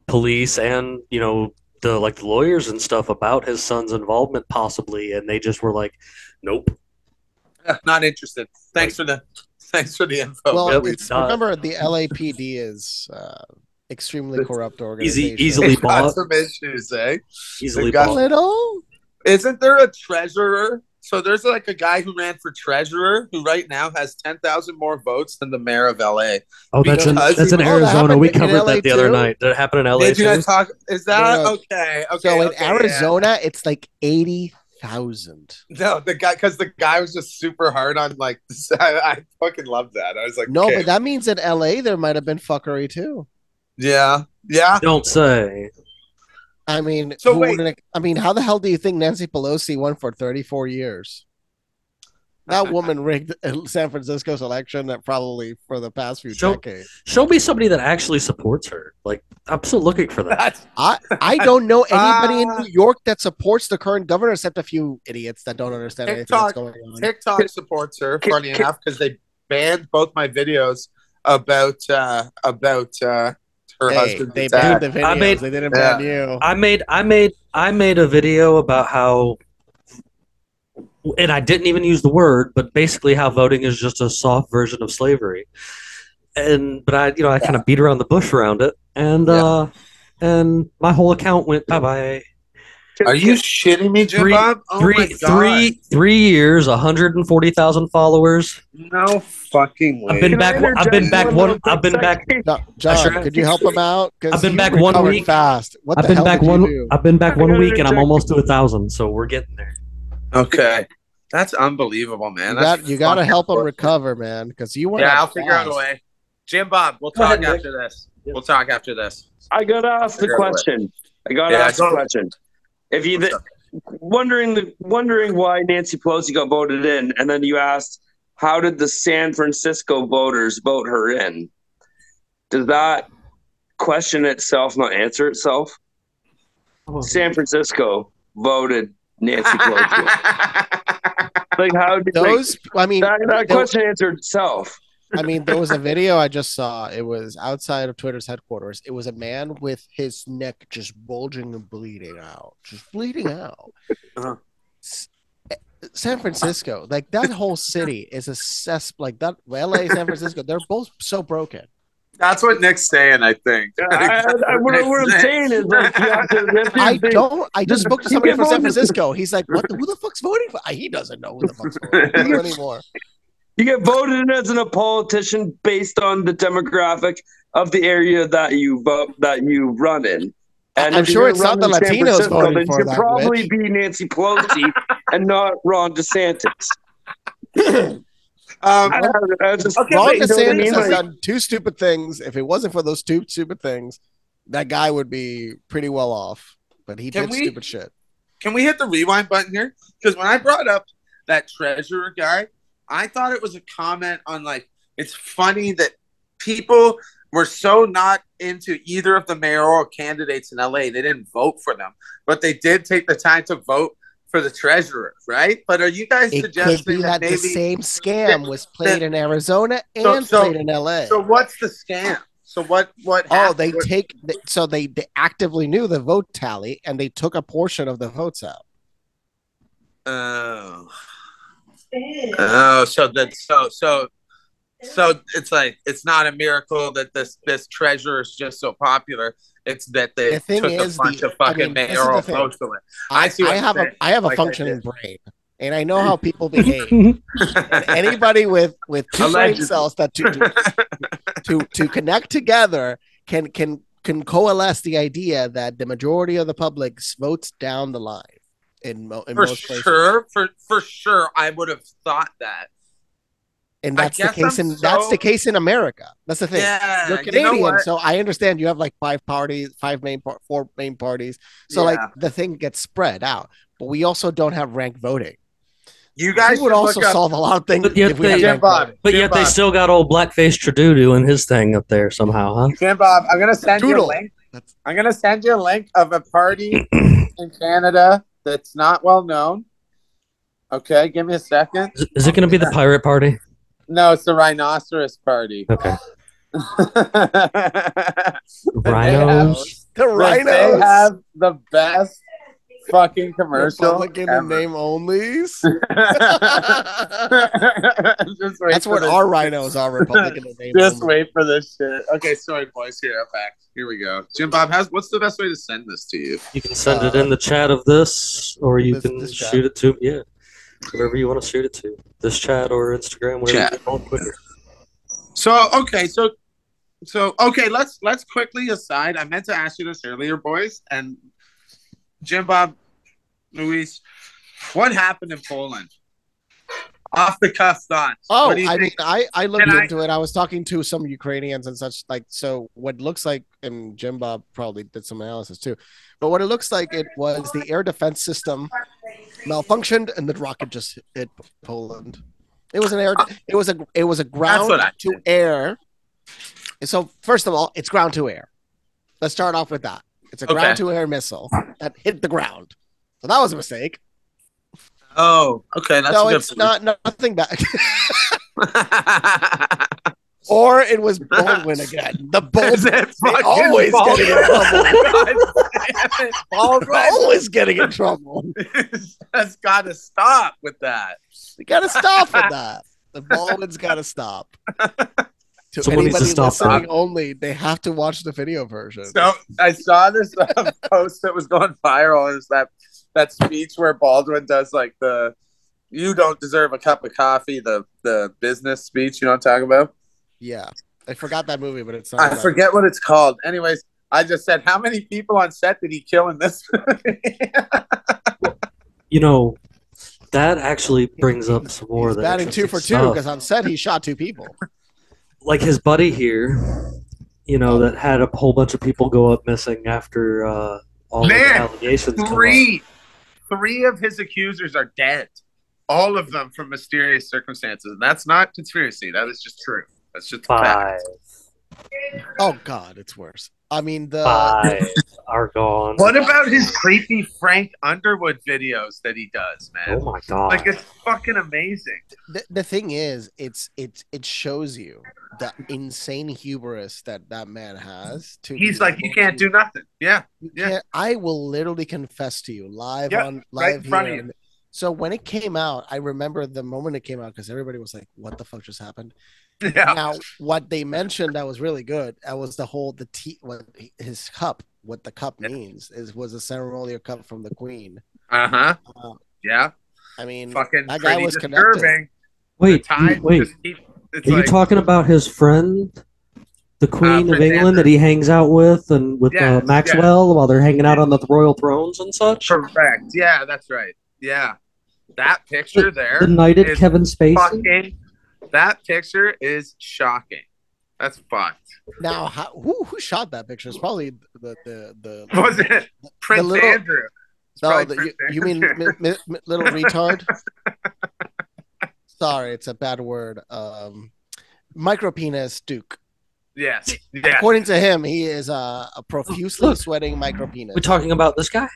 [SPEAKER 2] police and you know the like the lawyers and stuff about his son's involvement possibly, and they just were like, nope.
[SPEAKER 3] Not interested. Thanks for the thanks for the info.
[SPEAKER 4] Well,
[SPEAKER 2] Yep,
[SPEAKER 4] it's, remember the LAPD is uh, extremely corrupt
[SPEAKER 2] Easy,
[SPEAKER 4] organization.
[SPEAKER 2] easily
[SPEAKER 3] They've got
[SPEAKER 2] bought,
[SPEAKER 3] some issues, eh?
[SPEAKER 2] easily
[SPEAKER 3] They've got
[SPEAKER 2] bought.
[SPEAKER 4] Little.
[SPEAKER 3] Isn't there a treasurer? So there's like a guy who ran for treasurer who right now has ten thousand more votes than the mayor of LA.
[SPEAKER 2] Oh, that's in that's in
[SPEAKER 4] Oh, that
[SPEAKER 2] Arizona. We covered that the other night. Did it happen in LA?
[SPEAKER 3] Did you
[SPEAKER 2] too?
[SPEAKER 3] guys talk? Is that
[SPEAKER 4] No, no.
[SPEAKER 3] okay? Okay.
[SPEAKER 4] So in
[SPEAKER 3] okay, yeah.
[SPEAKER 4] Arizona, it's like eighty thousand.
[SPEAKER 3] No, the guy because the guy was just super hard on like. I, I fucking love that. I was like,
[SPEAKER 4] No,
[SPEAKER 3] okay.
[SPEAKER 4] but that means in LA there might have been fuckery too.
[SPEAKER 3] yeah, yeah.
[SPEAKER 2] Don't say.
[SPEAKER 4] I mean,
[SPEAKER 3] So wait.
[SPEAKER 4] wouldn't- I mean, how the hell do you think Nancy Pelosi won for thirty-four years? That woman rigged San Francisco's election that probably for the past few
[SPEAKER 2] So-
[SPEAKER 4] decades.
[SPEAKER 2] Show me somebody that actually supports her. Like I'm still looking for that.
[SPEAKER 4] I I don't know anybody in
[SPEAKER 3] Ah.
[SPEAKER 4] New York that supports the current governor except a few idiots that don't understand anything that's
[SPEAKER 3] TikTok-
[SPEAKER 4] going on.
[SPEAKER 3] TikTok supports her, funny enough, because they banned both my videos about uh about uh her
[SPEAKER 4] Hey,
[SPEAKER 3] husband's
[SPEAKER 4] they
[SPEAKER 3] attack.
[SPEAKER 4] banned the videos.
[SPEAKER 2] I made-
[SPEAKER 4] they didn't
[SPEAKER 3] Yeah.
[SPEAKER 4] ban you.
[SPEAKER 2] I made I made I made a video about how and I didn't even use the word, but basically how voting is just a soft version of slavery. And but I you know, I kind of beat around the bush around it. And
[SPEAKER 3] Yeah.
[SPEAKER 2] uh and my whole account went bye bye.
[SPEAKER 3] Are you shitting me, Jim
[SPEAKER 2] Three-
[SPEAKER 3] Bob? Oh
[SPEAKER 2] three,
[SPEAKER 3] my God.
[SPEAKER 2] three, three years, 140,000 followers.
[SPEAKER 3] No fucking way.
[SPEAKER 2] I've been
[SPEAKER 5] Can
[SPEAKER 2] back. one- I've been back
[SPEAKER 5] one
[SPEAKER 2] one. I've been back.
[SPEAKER 4] No, John,
[SPEAKER 2] sure-
[SPEAKER 4] could you help him out? 'Cause
[SPEAKER 2] I've been back one week.
[SPEAKER 4] fast. What
[SPEAKER 2] I've been back one.
[SPEAKER 4] do?
[SPEAKER 2] I've been back one week, and I'm almost to a thousand. So we're getting there.
[SPEAKER 3] Okay. That's unbelievable, man.
[SPEAKER 4] You
[SPEAKER 3] That's
[SPEAKER 4] got you got to help him recover, man, because you went.
[SPEAKER 3] Yeah, I'll figure out a way. Jim Bob, we'll
[SPEAKER 5] Go
[SPEAKER 3] talk
[SPEAKER 5] ahead, Nic.
[SPEAKER 3] after this. We'll talk after this.
[SPEAKER 5] I gotta ask the
[SPEAKER 3] Figure out a way.
[SPEAKER 5] question. I gotta
[SPEAKER 3] Yeah,
[SPEAKER 5] ask the question. If you th- wondering the wondering why Nancy Pelosi got voted in, and then you asked how did the San Francisco voters vote her in? Does that question itself not answer itself? Oh. San Francisco voted Nancy Pelosi. like how did like,
[SPEAKER 4] Those, I mean,
[SPEAKER 5] that, that
[SPEAKER 4] there-
[SPEAKER 5] question answered itself?
[SPEAKER 4] I mean, there was a video I just saw. It was outside of Twitter's headquarters. It was a man with his neck just bulging and bleeding out, just bleeding out.
[SPEAKER 3] Uh-huh.
[SPEAKER 4] San Francisco, like that whole city is a cess. Like that, LA, San Francisco, they're both so broken.
[SPEAKER 3] That's what Nic's saying, I think.
[SPEAKER 5] I, I, what, what I'm saying is like you to, you have to
[SPEAKER 4] I
[SPEAKER 5] think-
[SPEAKER 4] don't. I just spoke to somebody
[SPEAKER 5] get
[SPEAKER 4] from San Francisco. He's like, "What? The, who the fuck's voting for?" He doesn't know who the fuck's voting for you anymore.
[SPEAKER 5] You get voted in as a politician based on the demographic of the area that you vote that you run in.
[SPEAKER 4] And
[SPEAKER 5] I'm
[SPEAKER 4] sure it's not the
[SPEAKER 5] running San
[SPEAKER 4] Latinos voting
[SPEAKER 5] then
[SPEAKER 4] for
[SPEAKER 5] should
[SPEAKER 4] that
[SPEAKER 5] probably
[SPEAKER 4] witch.
[SPEAKER 5] be Nancy Pelosi and not Ron DeSantis.
[SPEAKER 3] Um,
[SPEAKER 5] I, I just,
[SPEAKER 3] Okay,
[SPEAKER 4] Ron
[SPEAKER 3] but you know I
[SPEAKER 4] DeSantis
[SPEAKER 3] mean?
[SPEAKER 4] has
[SPEAKER 3] Like-
[SPEAKER 4] done two stupid things. If it wasn't for those two stupid things, that guy would be pretty well off. But he
[SPEAKER 3] Can
[SPEAKER 4] did
[SPEAKER 3] we-
[SPEAKER 4] stupid shit.
[SPEAKER 3] Can we hit the rewind button here? Because when I brought up that treasurer guy, I thought it was a comment on like it's funny that people were so not into either of the mayoral candidates in LA. They didn't vote for them, but they did take the time to vote for the treasurer, right? But are you guys
[SPEAKER 4] It
[SPEAKER 3] suggesting
[SPEAKER 4] that
[SPEAKER 3] maybe?
[SPEAKER 4] the same scam was played in Arizona and
[SPEAKER 3] so-
[SPEAKER 4] played in LA.
[SPEAKER 3] So what's the scam? So what? What?
[SPEAKER 4] oh,
[SPEAKER 3] happened?
[SPEAKER 4] they take so they, they actively knew the vote tally and they took a portion of the votes out.
[SPEAKER 3] Oh. Oh, so that so so so it's like it's not a miracle that this this treasure is just so popular. It's that they
[SPEAKER 4] The
[SPEAKER 3] took a bunch
[SPEAKER 4] the-
[SPEAKER 3] of
[SPEAKER 4] I
[SPEAKER 3] fucking
[SPEAKER 4] mean, is the
[SPEAKER 3] mayoral votes to it. I see
[SPEAKER 4] I have a
[SPEAKER 3] saying.
[SPEAKER 4] I have a
[SPEAKER 3] Like
[SPEAKER 4] functioning brain, and I know how people behave. Anybody with with two brain cells that to, to to to connect together can can can coalesce the idea that the majority of the public votes down the line in, mo- in
[SPEAKER 3] for
[SPEAKER 4] most places.
[SPEAKER 3] sure, for for sure, I would have thought that.
[SPEAKER 4] and that's the case
[SPEAKER 3] I'm
[SPEAKER 4] in that's the case in America. That's the thing.
[SPEAKER 3] Yeah,
[SPEAKER 4] You're
[SPEAKER 3] you know
[SPEAKER 4] Canadian, so I understand you have like five parties, five main, par- four main parties. So like the thing gets spread out, but we also don't have ranked voting.
[SPEAKER 3] you guys
[SPEAKER 4] It would also
[SPEAKER 3] look up-
[SPEAKER 4] solve a lot of things
[SPEAKER 2] But yet
[SPEAKER 4] if we
[SPEAKER 2] they-
[SPEAKER 3] Jim Bob.
[SPEAKER 2] But
[SPEAKER 3] Jim
[SPEAKER 2] yet they still got old blackface Trudeau doing his thing up there somehow, huh?
[SPEAKER 3] Jim Bob, I'm gonna send you a link.
[SPEAKER 4] That's-
[SPEAKER 3] I'm gonna send you a link of a party in Canada that's not well known. Okay, give me a second.
[SPEAKER 2] Is, is it going to be the pirate party?
[SPEAKER 3] No, it's the rhinoceros party.
[SPEAKER 2] Okay,
[SPEAKER 3] They
[SPEAKER 2] rhinos.
[SPEAKER 4] The
[SPEAKER 3] have-
[SPEAKER 4] rhinos.
[SPEAKER 3] They have the best fucking commercial.
[SPEAKER 4] Republican
[SPEAKER 3] ever.
[SPEAKER 4] and name onlys. That's what
[SPEAKER 3] this.
[SPEAKER 4] our rhinos are. Republican and name
[SPEAKER 3] Just
[SPEAKER 4] only.
[SPEAKER 3] wait for this shit. Okay, sorry, boys. Here, I'm back. Here we go. Jim Bob, how's what's the best way to send this to you?
[SPEAKER 2] You can send it uh, in the chat of this, or you
[SPEAKER 4] This-
[SPEAKER 2] can
[SPEAKER 4] this chat.
[SPEAKER 2] shoot it to yeah, wherever you want to shoot it to. This chat or Instagram, whatever
[SPEAKER 3] Chat.
[SPEAKER 2] you want quicker.
[SPEAKER 3] So okay, so so okay, let's let's quickly aside. I meant to ask you this earlier, boys, and Jim Bob, Luis, what happened in Poland? Off the cuff thoughts.
[SPEAKER 4] Oh, I mean. I I looked
[SPEAKER 3] And I-
[SPEAKER 4] into it. I was talking to some Ukrainians and such. Like, so what looks like, and Jim Bob probably did some analysis too. But what it looks like, it was the air defense system malfunctioned, and the rocket just hit Poland. It was an air. It was a. It was a ground to air. So first of all, it's ground to air. Let's start off with that. It's a
[SPEAKER 3] Okay.
[SPEAKER 4] ground to air missile that hit the ground. So that was a mistake.
[SPEAKER 3] oh, okay, that's
[SPEAKER 4] no, it's not nothing bad. or it was Baldwin again. The Baldwin. always
[SPEAKER 3] Baldwin?
[SPEAKER 4] getting in trouble.
[SPEAKER 3] Baldwin.
[SPEAKER 4] always getting in trouble.
[SPEAKER 3] That's got to stop with that.
[SPEAKER 4] You gotta stop with that. The Baldwin's gotta stop. To
[SPEAKER 2] Someone needs to
[SPEAKER 4] anybody
[SPEAKER 2] stop
[SPEAKER 4] listening
[SPEAKER 2] that.
[SPEAKER 4] only, they have to watch the video version.
[SPEAKER 3] So I saw this uh, post that was going viral. Is that that speech where Baldwin does like the "You don't deserve a cup of coffee" the the business speech. You know what I'm talking about?
[SPEAKER 4] yeah, I forgot that movie, but it's.
[SPEAKER 3] I forget what it's called. Anyways, I just said how many people on set did he kill in this? movie?
[SPEAKER 2] You know, that actually brings up some more.
[SPEAKER 4] He's batting two for two because on set he shot two people.
[SPEAKER 2] Like his buddy here, you know, that had a whole bunch of people go up missing after uh, all of the allegations. come
[SPEAKER 3] three, three of his accusers are dead. All of them from mysterious circumstances. And that's not conspiracy. That is just true. That's just a fact.
[SPEAKER 2] Five,
[SPEAKER 4] Oh God, it's worse. I mean the
[SPEAKER 2] five are gone.
[SPEAKER 3] What about his creepy Frank Underwood videos that he does, man?
[SPEAKER 2] Oh my god!
[SPEAKER 3] Like it's fucking amazing.
[SPEAKER 4] the, the thing is, it's it it shows you the insane hubris that that man has. To
[SPEAKER 3] He's like, you can't
[SPEAKER 4] to-
[SPEAKER 3] do nothing. Yeah. yeah.
[SPEAKER 4] I will literally confess to you live
[SPEAKER 3] Yeah,
[SPEAKER 4] on
[SPEAKER 3] right
[SPEAKER 4] live
[SPEAKER 3] in front of
[SPEAKER 4] here.
[SPEAKER 3] you.
[SPEAKER 4] So when it came out, I remember the moment it came out because everybody was like, "What the fuck just happened?"
[SPEAKER 3] Yeah.
[SPEAKER 4] Now, what they mentioned that was really good. That was the whole the tea. What his cup, what the cup
[SPEAKER 3] Yeah.
[SPEAKER 4] means, is was a ceremonial cup from the queen.
[SPEAKER 3] Uh-huh.
[SPEAKER 4] Uh,
[SPEAKER 3] Yeah.
[SPEAKER 4] I mean,
[SPEAKER 3] Fucking
[SPEAKER 4] that guy
[SPEAKER 3] pretty
[SPEAKER 4] was connected.
[SPEAKER 3] disturbing.
[SPEAKER 2] wait,
[SPEAKER 3] The
[SPEAKER 2] wait.
[SPEAKER 3] keep, it's
[SPEAKER 2] Are you talking about his friend, the Queen of England,
[SPEAKER 3] Andrew.
[SPEAKER 2] that he hangs out with, and with
[SPEAKER 3] Yes,
[SPEAKER 2] uh, Maxwell while they're hanging out on the royal thrones and such?
[SPEAKER 3] correct. Yeah, that's right. Yeah. That picture there
[SPEAKER 2] The knighted
[SPEAKER 3] is
[SPEAKER 2] Kevin Spacey.
[SPEAKER 3] fucking that picture is shocking. That's fucked.
[SPEAKER 4] now how, who who shot that picture? It's probably the the the.
[SPEAKER 3] Was it Prince
[SPEAKER 4] little-
[SPEAKER 3] Andrew? It's
[SPEAKER 4] No,
[SPEAKER 3] probably
[SPEAKER 4] the, you,
[SPEAKER 3] Prince
[SPEAKER 4] you mean mi- mi- little retard? Sorry, it's a bad word. Um, micro penis Duke.
[SPEAKER 3] yes. Yeah.
[SPEAKER 4] According to him, he is uh, a profusely
[SPEAKER 2] Look.
[SPEAKER 4] sweating micro penis.
[SPEAKER 2] We're talking about this guy.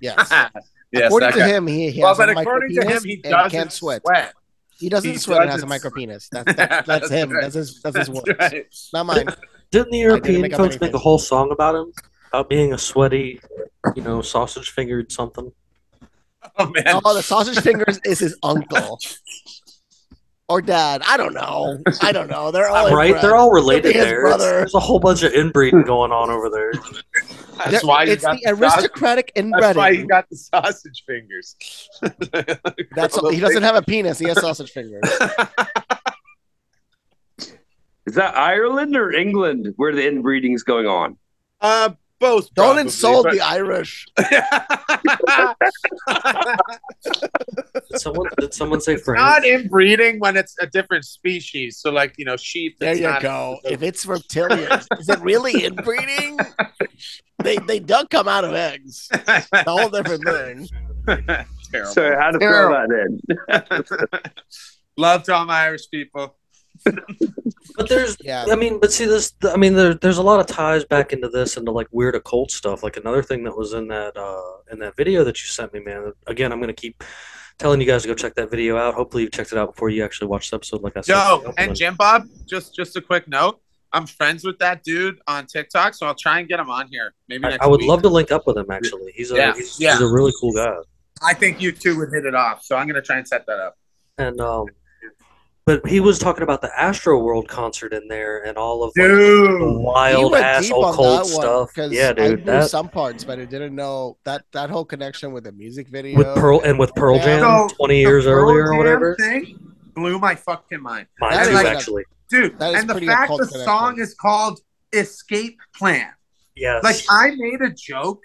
[SPEAKER 4] Yes.
[SPEAKER 3] yes,
[SPEAKER 4] according to
[SPEAKER 3] guy.
[SPEAKER 4] him, he, he
[SPEAKER 3] well,
[SPEAKER 4] has
[SPEAKER 3] but
[SPEAKER 4] a micro
[SPEAKER 3] according to him,
[SPEAKER 4] penis
[SPEAKER 3] he
[SPEAKER 4] and
[SPEAKER 3] doesn't
[SPEAKER 4] can't sweat.
[SPEAKER 3] sweat.
[SPEAKER 4] He doesn't
[SPEAKER 3] He
[SPEAKER 4] sweat and has a
[SPEAKER 3] doesn't
[SPEAKER 4] micro
[SPEAKER 3] sweat.
[SPEAKER 4] penis. That's that's, that's him.
[SPEAKER 3] right.
[SPEAKER 4] That's his that's his
[SPEAKER 3] That's
[SPEAKER 4] word.
[SPEAKER 3] right.
[SPEAKER 4] Not mine.
[SPEAKER 2] Didn't the
[SPEAKER 4] didn't
[SPEAKER 2] European
[SPEAKER 4] make
[SPEAKER 2] folks make a whole song about him? About being a sweaty, you know, sausage fingered something?
[SPEAKER 3] Oh man.
[SPEAKER 4] Oh, the sausage fingers is his uncle. Or dad. I don't know. I don't know. They're all
[SPEAKER 2] right?
[SPEAKER 4] inbred.
[SPEAKER 2] They're all related
[SPEAKER 4] his
[SPEAKER 2] there. It's-
[SPEAKER 4] brother.
[SPEAKER 2] There's a whole bunch of inbreeding going on over there.
[SPEAKER 3] That's
[SPEAKER 4] They're-
[SPEAKER 3] why you
[SPEAKER 4] it's
[SPEAKER 3] got
[SPEAKER 4] the
[SPEAKER 3] the sausage-
[SPEAKER 4] aristocratic
[SPEAKER 3] That's why you got the sausage fingers.
[SPEAKER 4] That's he doesn't have a penis. He has sausage fingers.
[SPEAKER 5] Is that Ireland or England where the inbreeding's going on?
[SPEAKER 3] Uh, both.
[SPEAKER 4] Don't
[SPEAKER 3] probably,
[SPEAKER 4] insult
[SPEAKER 3] but-
[SPEAKER 4] the Irish.
[SPEAKER 2] Did someone, did someone say France?
[SPEAKER 3] not inbreeding when it's a different species. So, like you know, sheep.
[SPEAKER 4] There
[SPEAKER 3] it's
[SPEAKER 4] you
[SPEAKER 3] not-
[SPEAKER 4] go. If it's reptilians, is it really inbreeding? They they don't come out of eggs. It's a whole different thing.
[SPEAKER 3] Terrible.
[SPEAKER 5] So I had to throw that in.
[SPEAKER 3] Love to all my Irish people.
[SPEAKER 2] But there's,
[SPEAKER 4] Yeah.
[SPEAKER 2] I mean, but see this. I mean, there, there's a lot of ties back into this, into like weird occult stuff. Like another thing that was in that, uh, in that video that you sent me, man. Again, I'm gonna keep telling you guys to go check that video out. Hopefully, you checked it out before you actually watched the episode. Like I said,
[SPEAKER 3] Yo, and Jim Bob, just just a quick note. I'm friends with that dude on TikTok, so I'll try and get him on here. Maybe
[SPEAKER 2] I, I would
[SPEAKER 3] week.
[SPEAKER 2] love to link up with him. Actually, he's a
[SPEAKER 3] Yeah,
[SPEAKER 2] he's,
[SPEAKER 3] yeah.
[SPEAKER 2] he's a really cool guy.
[SPEAKER 3] I think you two would hit it off, so I'm gonna try and set that up.
[SPEAKER 2] And um, but he was talking about the AstroWorld concert in there and all of like, the wild
[SPEAKER 4] went
[SPEAKER 2] ass
[SPEAKER 4] deep on
[SPEAKER 2] occult
[SPEAKER 4] that one
[SPEAKER 2] stuff.
[SPEAKER 4] because
[SPEAKER 2] Yeah,
[SPEAKER 4] I
[SPEAKER 2] dude.
[SPEAKER 4] knew
[SPEAKER 2] That,
[SPEAKER 4] some parts, but I didn't know that that whole connection with the music video.
[SPEAKER 2] with Pearl and with Pearl Jam
[SPEAKER 3] So,
[SPEAKER 2] twenty years
[SPEAKER 3] Pearl
[SPEAKER 2] earlier or whatever.
[SPEAKER 3] Thing blew my fucking mind,
[SPEAKER 2] Mine
[SPEAKER 4] That
[SPEAKER 2] too,
[SPEAKER 4] is-
[SPEAKER 2] actually.
[SPEAKER 3] dude.
[SPEAKER 4] That is
[SPEAKER 3] And the fact the
[SPEAKER 4] connection.
[SPEAKER 3] song is called "Escape Plan."
[SPEAKER 2] Yes.
[SPEAKER 3] Like I made a joke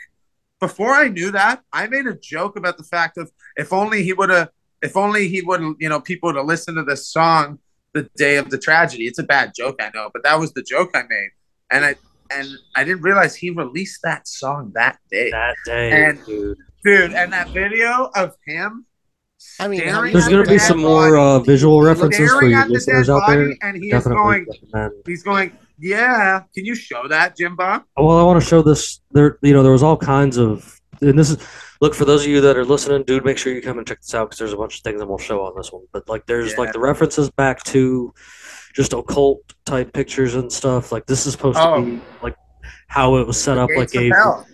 [SPEAKER 3] before I knew that. I made a joke about the fact of if only he would have, if only he wouldn't, you know, people to listen to this song the day of the tragedy. It's a bad joke, I know, but that was the joke I made, and I and I didn't realize he released that song that day,
[SPEAKER 2] that day,
[SPEAKER 3] And-
[SPEAKER 2] dude.
[SPEAKER 3] dude. And that video of him.
[SPEAKER 4] I mean, have
[SPEAKER 3] staring
[SPEAKER 4] you
[SPEAKER 2] There's gonna
[SPEAKER 3] the
[SPEAKER 2] be
[SPEAKER 3] dead
[SPEAKER 2] some more uh, visual references for you listeners out there.
[SPEAKER 3] and he is going.
[SPEAKER 2] recommend.
[SPEAKER 3] He's going. Yeah, can you show that, Jim Bob?
[SPEAKER 2] Well, I want to show this. There, you know, there was all kinds of, and this is look for those of you that are listening, dude. Make sure you come and check this out because there's a bunch of things that we'll show on this one. But like, there's
[SPEAKER 3] Yeah.
[SPEAKER 2] like the references back to just occult type pictures and stuff. Like this is supposed
[SPEAKER 3] Oh.
[SPEAKER 2] to be like how it was set up like a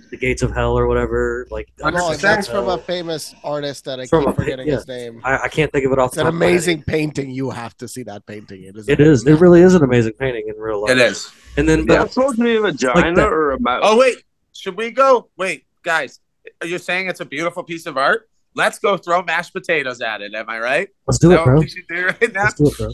[SPEAKER 2] the gates of hell or whatever. Like
[SPEAKER 3] Hundred
[SPEAKER 4] No,
[SPEAKER 3] percent.
[SPEAKER 4] that's from a famous artist that I
[SPEAKER 2] From
[SPEAKER 4] keep
[SPEAKER 2] a pa-
[SPEAKER 4] forgetting
[SPEAKER 2] yeah.
[SPEAKER 4] his name.
[SPEAKER 2] I, I can't think of it off.
[SPEAKER 4] It's
[SPEAKER 2] the
[SPEAKER 4] an
[SPEAKER 2] top of my head.
[SPEAKER 4] amazing painting. You have to see that painting. It is.
[SPEAKER 2] It is. It really is an amazing painting in real life.
[SPEAKER 3] It is.
[SPEAKER 2] And then,
[SPEAKER 5] Is
[SPEAKER 2] but
[SPEAKER 5] that supposed to be a vagina
[SPEAKER 2] that.
[SPEAKER 5] or a mouth?
[SPEAKER 3] Oh wait, should we go? Wait, guys, you're saying it's a beautiful piece of art? Let's go throw mashed potatoes at it. Am I right?
[SPEAKER 2] let's do it, bro.
[SPEAKER 3] what do right?
[SPEAKER 2] Let's do it, bro.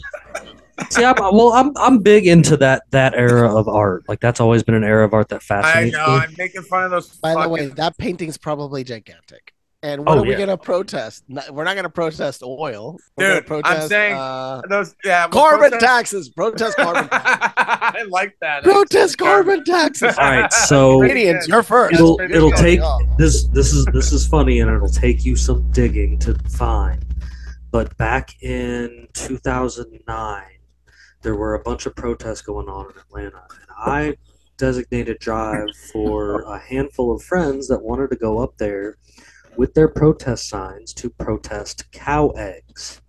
[SPEAKER 2] See, I'm, well, I'm I'm big into that that era of art. Like that's always been an era of art that fascinates me.
[SPEAKER 3] I know.
[SPEAKER 2] Me.
[SPEAKER 3] I'm making fun of those.
[SPEAKER 4] By the way, that painting's probably gigantic. And what
[SPEAKER 2] Oh,
[SPEAKER 4] are we
[SPEAKER 2] yeah.
[SPEAKER 4] gonna protest? We're not gonna protest oil. We're
[SPEAKER 3] Dude,
[SPEAKER 4] gonna
[SPEAKER 3] I'm
[SPEAKER 4] protest,
[SPEAKER 3] saying-
[SPEAKER 4] uh,
[SPEAKER 3] those yeah. we'll
[SPEAKER 4] carbon
[SPEAKER 3] protest-
[SPEAKER 4] taxes. Protest carbon. taxes.
[SPEAKER 3] I like that.
[SPEAKER 4] protest carbon taxes.
[SPEAKER 2] All right, so
[SPEAKER 4] Canadians, you're first.
[SPEAKER 2] it'll it'll take this this is this is funny and it'll take you some digging to find. But back in 2009, there were a bunch of protests going on in Atlanta, and I designated drive for a handful of friends that wanted to go up there with their protest signs to protest cow eggs.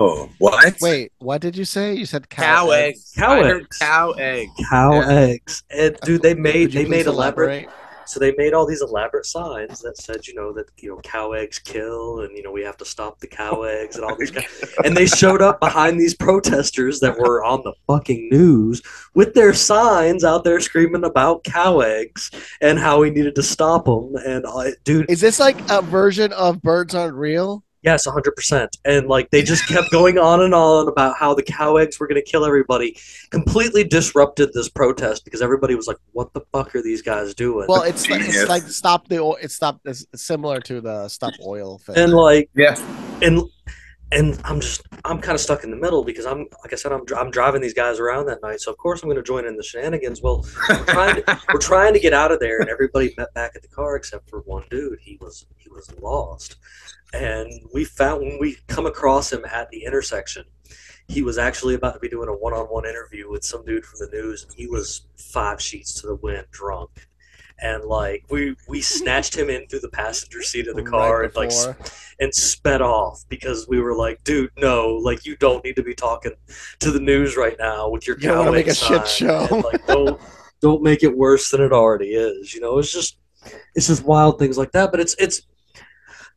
[SPEAKER 3] Oh, what?
[SPEAKER 4] Wait, what did you say? You said cow,
[SPEAKER 3] cow
[SPEAKER 4] eggs.
[SPEAKER 3] eggs.
[SPEAKER 2] Cow
[SPEAKER 3] I heard
[SPEAKER 2] eggs.
[SPEAKER 3] Cow egg.
[SPEAKER 2] Cow
[SPEAKER 3] Yeah.
[SPEAKER 2] eggs, and dude, they made they made
[SPEAKER 4] please
[SPEAKER 2] elaborate
[SPEAKER 4] elaborate?
[SPEAKER 2] So they made all these elaborate signs that said, you know, that you know cow eggs kill, and you know we have to stop the cow eggs and all these. Kind and they showed up behind these protesters that were on the fucking news with their signs out there screaming about cow eggs and how we needed to stop them. And uh, dude,
[SPEAKER 4] Is this like a version of Birds Aren't Real?
[SPEAKER 2] Yes, 100%. And like they just kept going on and on about how the cow eggs were going to kill everybody. Completely disrupted this protest because everybody was like, what the fuck are these guys doing?
[SPEAKER 4] Well, it's like,
[SPEAKER 3] Genius.
[SPEAKER 4] it's like stop the oil. It's stop. It's similar to the stop oil thing.
[SPEAKER 2] and like,
[SPEAKER 3] Yeah.
[SPEAKER 2] and and I'm just I'm kind of stuck in the middle because I'm like I said I'm I'm driving these guys around that night, so of course I'm going to join in the shenanigans. Well, we're trying to, we're trying to get out of there, and everybody met back at the car except for one dude. He was he was lost, and we found when we come across him at the intersection. He was actually about to be doing a one-on-one interview with some dude from the news, and he was five sheets to the wind, drunk. And like we we snatched him in through the passenger seat of the car
[SPEAKER 4] Right
[SPEAKER 2] and like
[SPEAKER 4] before.
[SPEAKER 2] and sped off because we were like, dude, no, like you don't need to be talking to the news right now with your
[SPEAKER 4] You don't
[SPEAKER 2] cow
[SPEAKER 4] make a shit show.
[SPEAKER 2] and, like, don't don't make it worse than it already is. You know, it's just it's just wild things like that. But it's it's.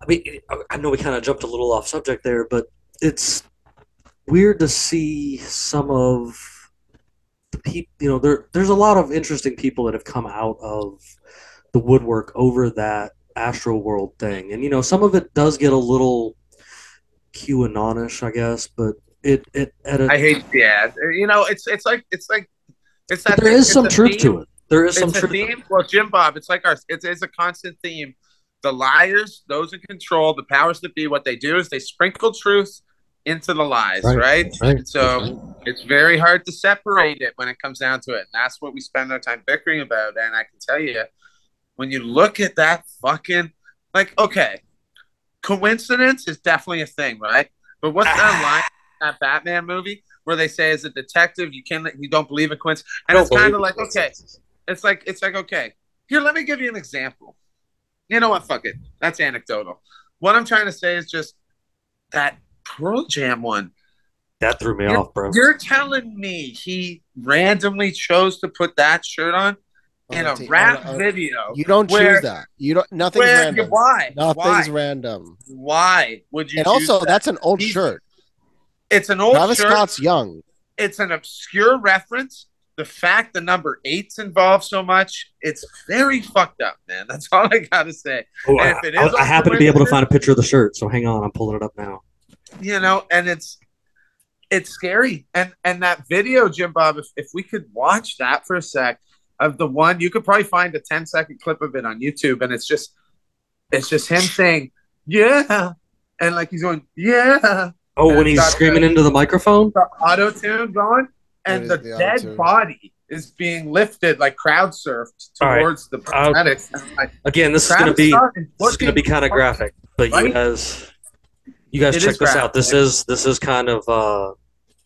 [SPEAKER 2] I mean, I know we kind of jumped a little off subject there, but it's weird to see some of the people. You know, there there's a lot of interesting people that have come out of the woodwork over that AstroWorld thing, and you know, some of it does get a little QAnonish, I guess, but it it at a,
[SPEAKER 3] I hate yeah. You know, it's it's like it's like it's that
[SPEAKER 2] there
[SPEAKER 3] thing-
[SPEAKER 2] is some truth
[SPEAKER 3] theme.
[SPEAKER 2] to it. There is
[SPEAKER 3] It's
[SPEAKER 2] some truth.
[SPEAKER 3] theme. Well, Jim Bob, it's like our it's, it's a constant theme. The liars, those in control, the powers that be, what they do is they sprinkle truth into the lies,
[SPEAKER 2] Right,
[SPEAKER 3] right?
[SPEAKER 2] right,
[SPEAKER 3] And so it's very hard to separate it when it comes down to it. And that's what we spend our time bickering about. And I can tell you, when you look at that fucking like, okay, coincidence is definitely a thing, right? But what's that line in that Batman movie where they say as a detective you can't you don't believe in coincidence? And it's kind of like, okay, it's like it's like okay. Here, let me give you an example. You know what? Fuck it. That's anecdotal. What I'm trying to say is just that Pearl Jam one.
[SPEAKER 2] That threw me
[SPEAKER 3] You're-
[SPEAKER 2] off, bro.
[SPEAKER 3] You're telling me he randomly chose to put that shirt on in a
[SPEAKER 4] On a t-
[SPEAKER 3] rap
[SPEAKER 4] on a-
[SPEAKER 3] video?
[SPEAKER 4] You don't
[SPEAKER 3] where-
[SPEAKER 4] choose that. You don't. Nothing's
[SPEAKER 3] Where?
[SPEAKER 4] random.
[SPEAKER 3] Why?
[SPEAKER 4] Nothing's
[SPEAKER 3] Why?
[SPEAKER 4] random.
[SPEAKER 3] Why would you?
[SPEAKER 4] And also,
[SPEAKER 3] that?
[SPEAKER 4] that's an old
[SPEAKER 3] He's-
[SPEAKER 4] shirt.
[SPEAKER 3] it's an old
[SPEAKER 4] Travis
[SPEAKER 3] shirt.
[SPEAKER 4] Scott's young.
[SPEAKER 3] it's an obscure reference. The fact the number eight's involved so much, it's very fucked up, man. That's all I gotta say.
[SPEAKER 2] Oh,
[SPEAKER 3] and
[SPEAKER 2] I,
[SPEAKER 3] if it
[SPEAKER 2] I-
[SPEAKER 3] is
[SPEAKER 2] happen to be able to find a picture of the shirt, so hang on, I'm pulling it up now.
[SPEAKER 3] You know, and it's it's scary. And and that video, Jim Bob, if, if we could watch that for a sec of the one, you could probably find a 10 second clip of it on YouTube, and it's just it's just him saying, Yeah. And like he's going, Yeah.
[SPEAKER 2] Oh,
[SPEAKER 3] And
[SPEAKER 2] when he's screaming
[SPEAKER 3] the-
[SPEAKER 2] into the microphone.
[SPEAKER 3] the auto tune going, and the,
[SPEAKER 4] the
[SPEAKER 3] dead body is being lifted like crowd surfed
[SPEAKER 2] All right.
[SPEAKER 3] towards the paramedics. And like,
[SPEAKER 2] Again, this is gonna be this is gonna be kind of graphic, but you guys, you guys
[SPEAKER 3] It
[SPEAKER 2] check this
[SPEAKER 3] graphic.
[SPEAKER 2] out. This is this is kind of uh,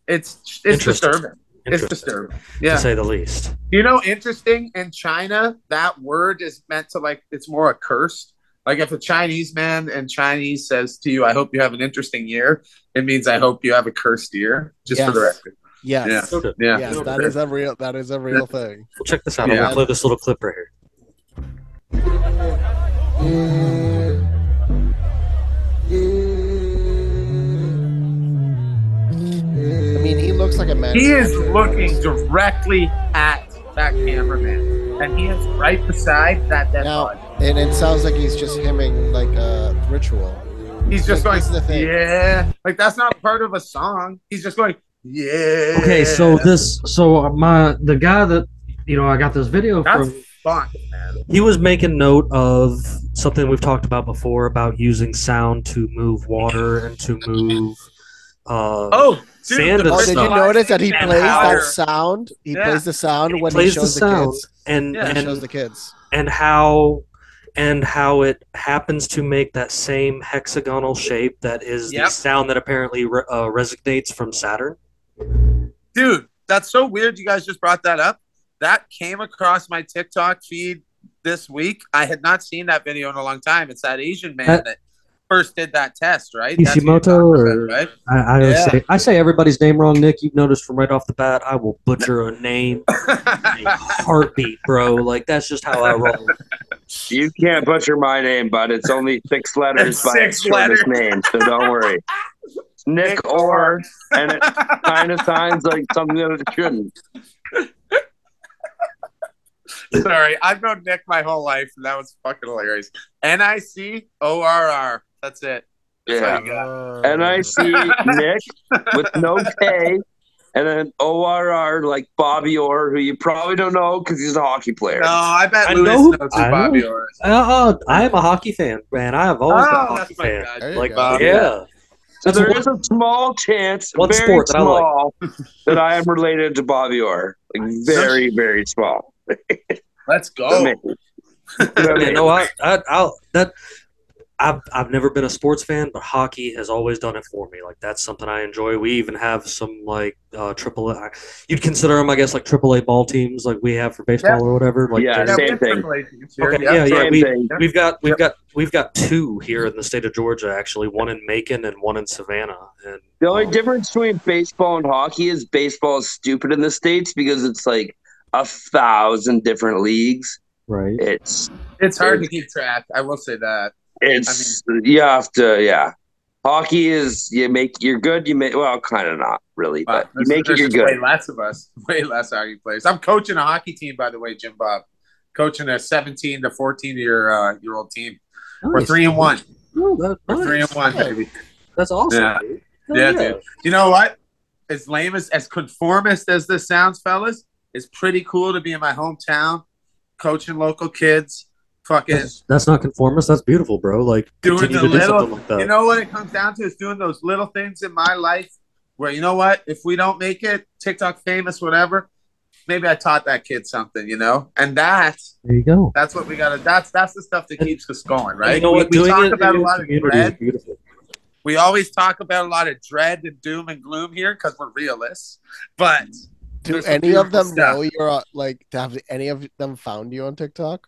[SPEAKER 3] It's it's disturbing. It's
[SPEAKER 2] interesting
[SPEAKER 3] disturbing.
[SPEAKER 2] to say the least.
[SPEAKER 3] You know, interesting in China, that word is meant to like it's more a curse. Like if a Chinese man in Chinese says to you, "I hope you have an interesting year," it means I hope you have a cursed year. Just for the record.
[SPEAKER 4] Yes.
[SPEAKER 2] Noted.
[SPEAKER 3] Yeah.
[SPEAKER 4] Yes, that is a real that is a real thing.
[SPEAKER 2] Well, check this out. I'm
[SPEAKER 3] Yeah.
[SPEAKER 2] gonna play this little clip right here.
[SPEAKER 4] I mean, he looks like a man.
[SPEAKER 3] He is looking directly at that cameraman, and he is right beside that dead
[SPEAKER 4] Now-
[SPEAKER 3] body.
[SPEAKER 4] and it sounds like he's just hemming like a ritual.
[SPEAKER 3] He's just
[SPEAKER 4] like,
[SPEAKER 3] going,
[SPEAKER 4] this the thing.
[SPEAKER 3] yeah, like that's not part of a song. He's just going, yeah.
[SPEAKER 6] Okay, so this, so my the guy that you know I got this video
[SPEAKER 3] that's
[SPEAKER 6] from,
[SPEAKER 3] fun, man.
[SPEAKER 2] He was making note of something we've talked about before about using sound to move water and to move. Uh,
[SPEAKER 3] Oh, dude,
[SPEAKER 2] Sand
[SPEAKER 3] the
[SPEAKER 2] and
[SPEAKER 4] Oh, did you notice that he
[SPEAKER 3] And
[SPEAKER 4] plays
[SPEAKER 3] powder.
[SPEAKER 4] that sound? He
[SPEAKER 3] Yeah.
[SPEAKER 4] plays the sound when he shows
[SPEAKER 2] the
[SPEAKER 4] the,
[SPEAKER 2] sound
[SPEAKER 4] kids.
[SPEAKER 2] and
[SPEAKER 3] Yeah,
[SPEAKER 4] He shows the kids.
[SPEAKER 2] and how and how it happens to make that same hexagonal shape that is
[SPEAKER 3] Yep.
[SPEAKER 2] the sound that apparently re- uh, resonates from Saturn.
[SPEAKER 3] Dude that's so weird you guys just brought that up that came across my tiktok feed this week i had not seen that video in a long time it's that asian man
[SPEAKER 6] That-
[SPEAKER 3] that first did that test right That's
[SPEAKER 6] Kishimoto or-
[SPEAKER 3] right
[SPEAKER 6] I, I
[SPEAKER 3] Yeah.
[SPEAKER 6] say I say everybody's name wrong, Nick. You've noticed from right off the bat.
[SPEAKER 2] I will butcher a name, in a heartbeat, bro. Like that's just how I roll.
[SPEAKER 5] You can't butcher my name, but it's only six letters
[SPEAKER 3] It's
[SPEAKER 5] by
[SPEAKER 3] six
[SPEAKER 5] its
[SPEAKER 3] letters.
[SPEAKER 5] name, so don't worry. It's Nick or, and it kind of sounds like something that it shouldn't.
[SPEAKER 3] sorry i've known nick my whole life and that was fucking hilarious n-i-c-o-r-r that's it That's
[SPEAKER 5] Yeah.
[SPEAKER 3] you got.
[SPEAKER 5] And I see Nick with no K and then ORR like Bobby Orr, who you probably don't know because he's a hockey player.
[SPEAKER 3] no i bet
[SPEAKER 2] I
[SPEAKER 3] Luis
[SPEAKER 2] know-
[SPEAKER 3] knows who
[SPEAKER 2] I
[SPEAKER 3] bobby
[SPEAKER 2] know.
[SPEAKER 3] Orr is.
[SPEAKER 2] Uh, uh, I am a hockey fan, man. I have always been a
[SPEAKER 3] oh
[SPEAKER 2] hockey fan.
[SPEAKER 3] guy
[SPEAKER 4] There you
[SPEAKER 2] Like,
[SPEAKER 4] go.
[SPEAKER 2] yeah.
[SPEAKER 5] So
[SPEAKER 2] That's
[SPEAKER 5] there
[SPEAKER 2] one-
[SPEAKER 5] a small chance,
[SPEAKER 2] one
[SPEAKER 5] very
[SPEAKER 2] sport that I like.
[SPEAKER 5] small, that I am related to Bobby Orr. Like very, very small.
[SPEAKER 3] let's
[SPEAKER 5] But
[SPEAKER 3] go
[SPEAKER 5] maybe. But
[SPEAKER 2] Yeah, no, I, I, I'll that. I've I've never been a sports fan, but hockey has always done it for me. Like that's something I enjoy. We even have some like uh triple A. You'd consider them, I guess, like triple A ball teams, like we have for baseball or whatever. Like
[SPEAKER 5] Yeah,
[SPEAKER 2] there's-
[SPEAKER 3] Yeah, we
[SPEAKER 5] same
[SPEAKER 3] have
[SPEAKER 5] thing.
[SPEAKER 3] Triple A teams here.
[SPEAKER 2] Okay,
[SPEAKER 3] Yeah,
[SPEAKER 2] yeah, yeah. We,
[SPEAKER 5] thing.
[SPEAKER 2] we've got we've got we've got two here in the state of Georgia. Actually, one in Macon and one in Savannah. And
[SPEAKER 5] The only
[SPEAKER 2] um,
[SPEAKER 5] difference between baseball and hockey is baseball is stupid in the states because it's like a thousand different leagues.
[SPEAKER 6] right?
[SPEAKER 5] It's
[SPEAKER 3] It's hard to keep track. I will say that.
[SPEAKER 5] It's you have to yeah. Hockey is you make you're good. You make well, kind of not really, but you make it. You're
[SPEAKER 3] just Way
[SPEAKER 5] good.
[SPEAKER 3] less of us. Way less hockey players. I'm coaching a hockey team, by the way, Jim Bob. Coaching a 17 to 14 year uh, year old team. We're three and one.
[SPEAKER 2] oh, that-
[SPEAKER 3] We're three and one, baby.
[SPEAKER 2] That's awesome.
[SPEAKER 3] Yeah.
[SPEAKER 2] dude. Hell
[SPEAKER 3] Yeah, dude. You know what? As lame as as conformist as this sounds, fellas, it's pretty cool to be in my hometown, coaching local kids, fucking
[SPEAKER 2] That's, that's not conformist. That's beautiful, bro. Like
[SPEAKER 3] doing
[SPEAKER 2] continue
[SPEAKER 3] the
[SPEAKER 2] to do
[SPEAKER 3] little.
[SPEAKER 2] something like that.
[SPEAKER 3] You know what it comes down to is doing those little things in my life where you know what? If we don't make it TikTok famous, whatever, maybe I taught that kid something, you know? And that
[SPEAKER 6] There you go.
[SPEAKER 3] that's what we gotta that's that's the stuff that keeps us going, right?
[SPEAKER 2] You know what?
[SPEAKER 3] We, we talk
[SPEAKER 2] it
[SPEAKER 3] about a lot of dread.
[SPEAKER 2] beautiful.
[SPEAKER 3] We always talk about a lot of dread and doom and gloom here because we're realists. But
[SPEAKER 4] Do any of them
[SPEAKER 3] stuff.
[SPEAKER 4] know you're uh, like? Have any of them found you on TikTok?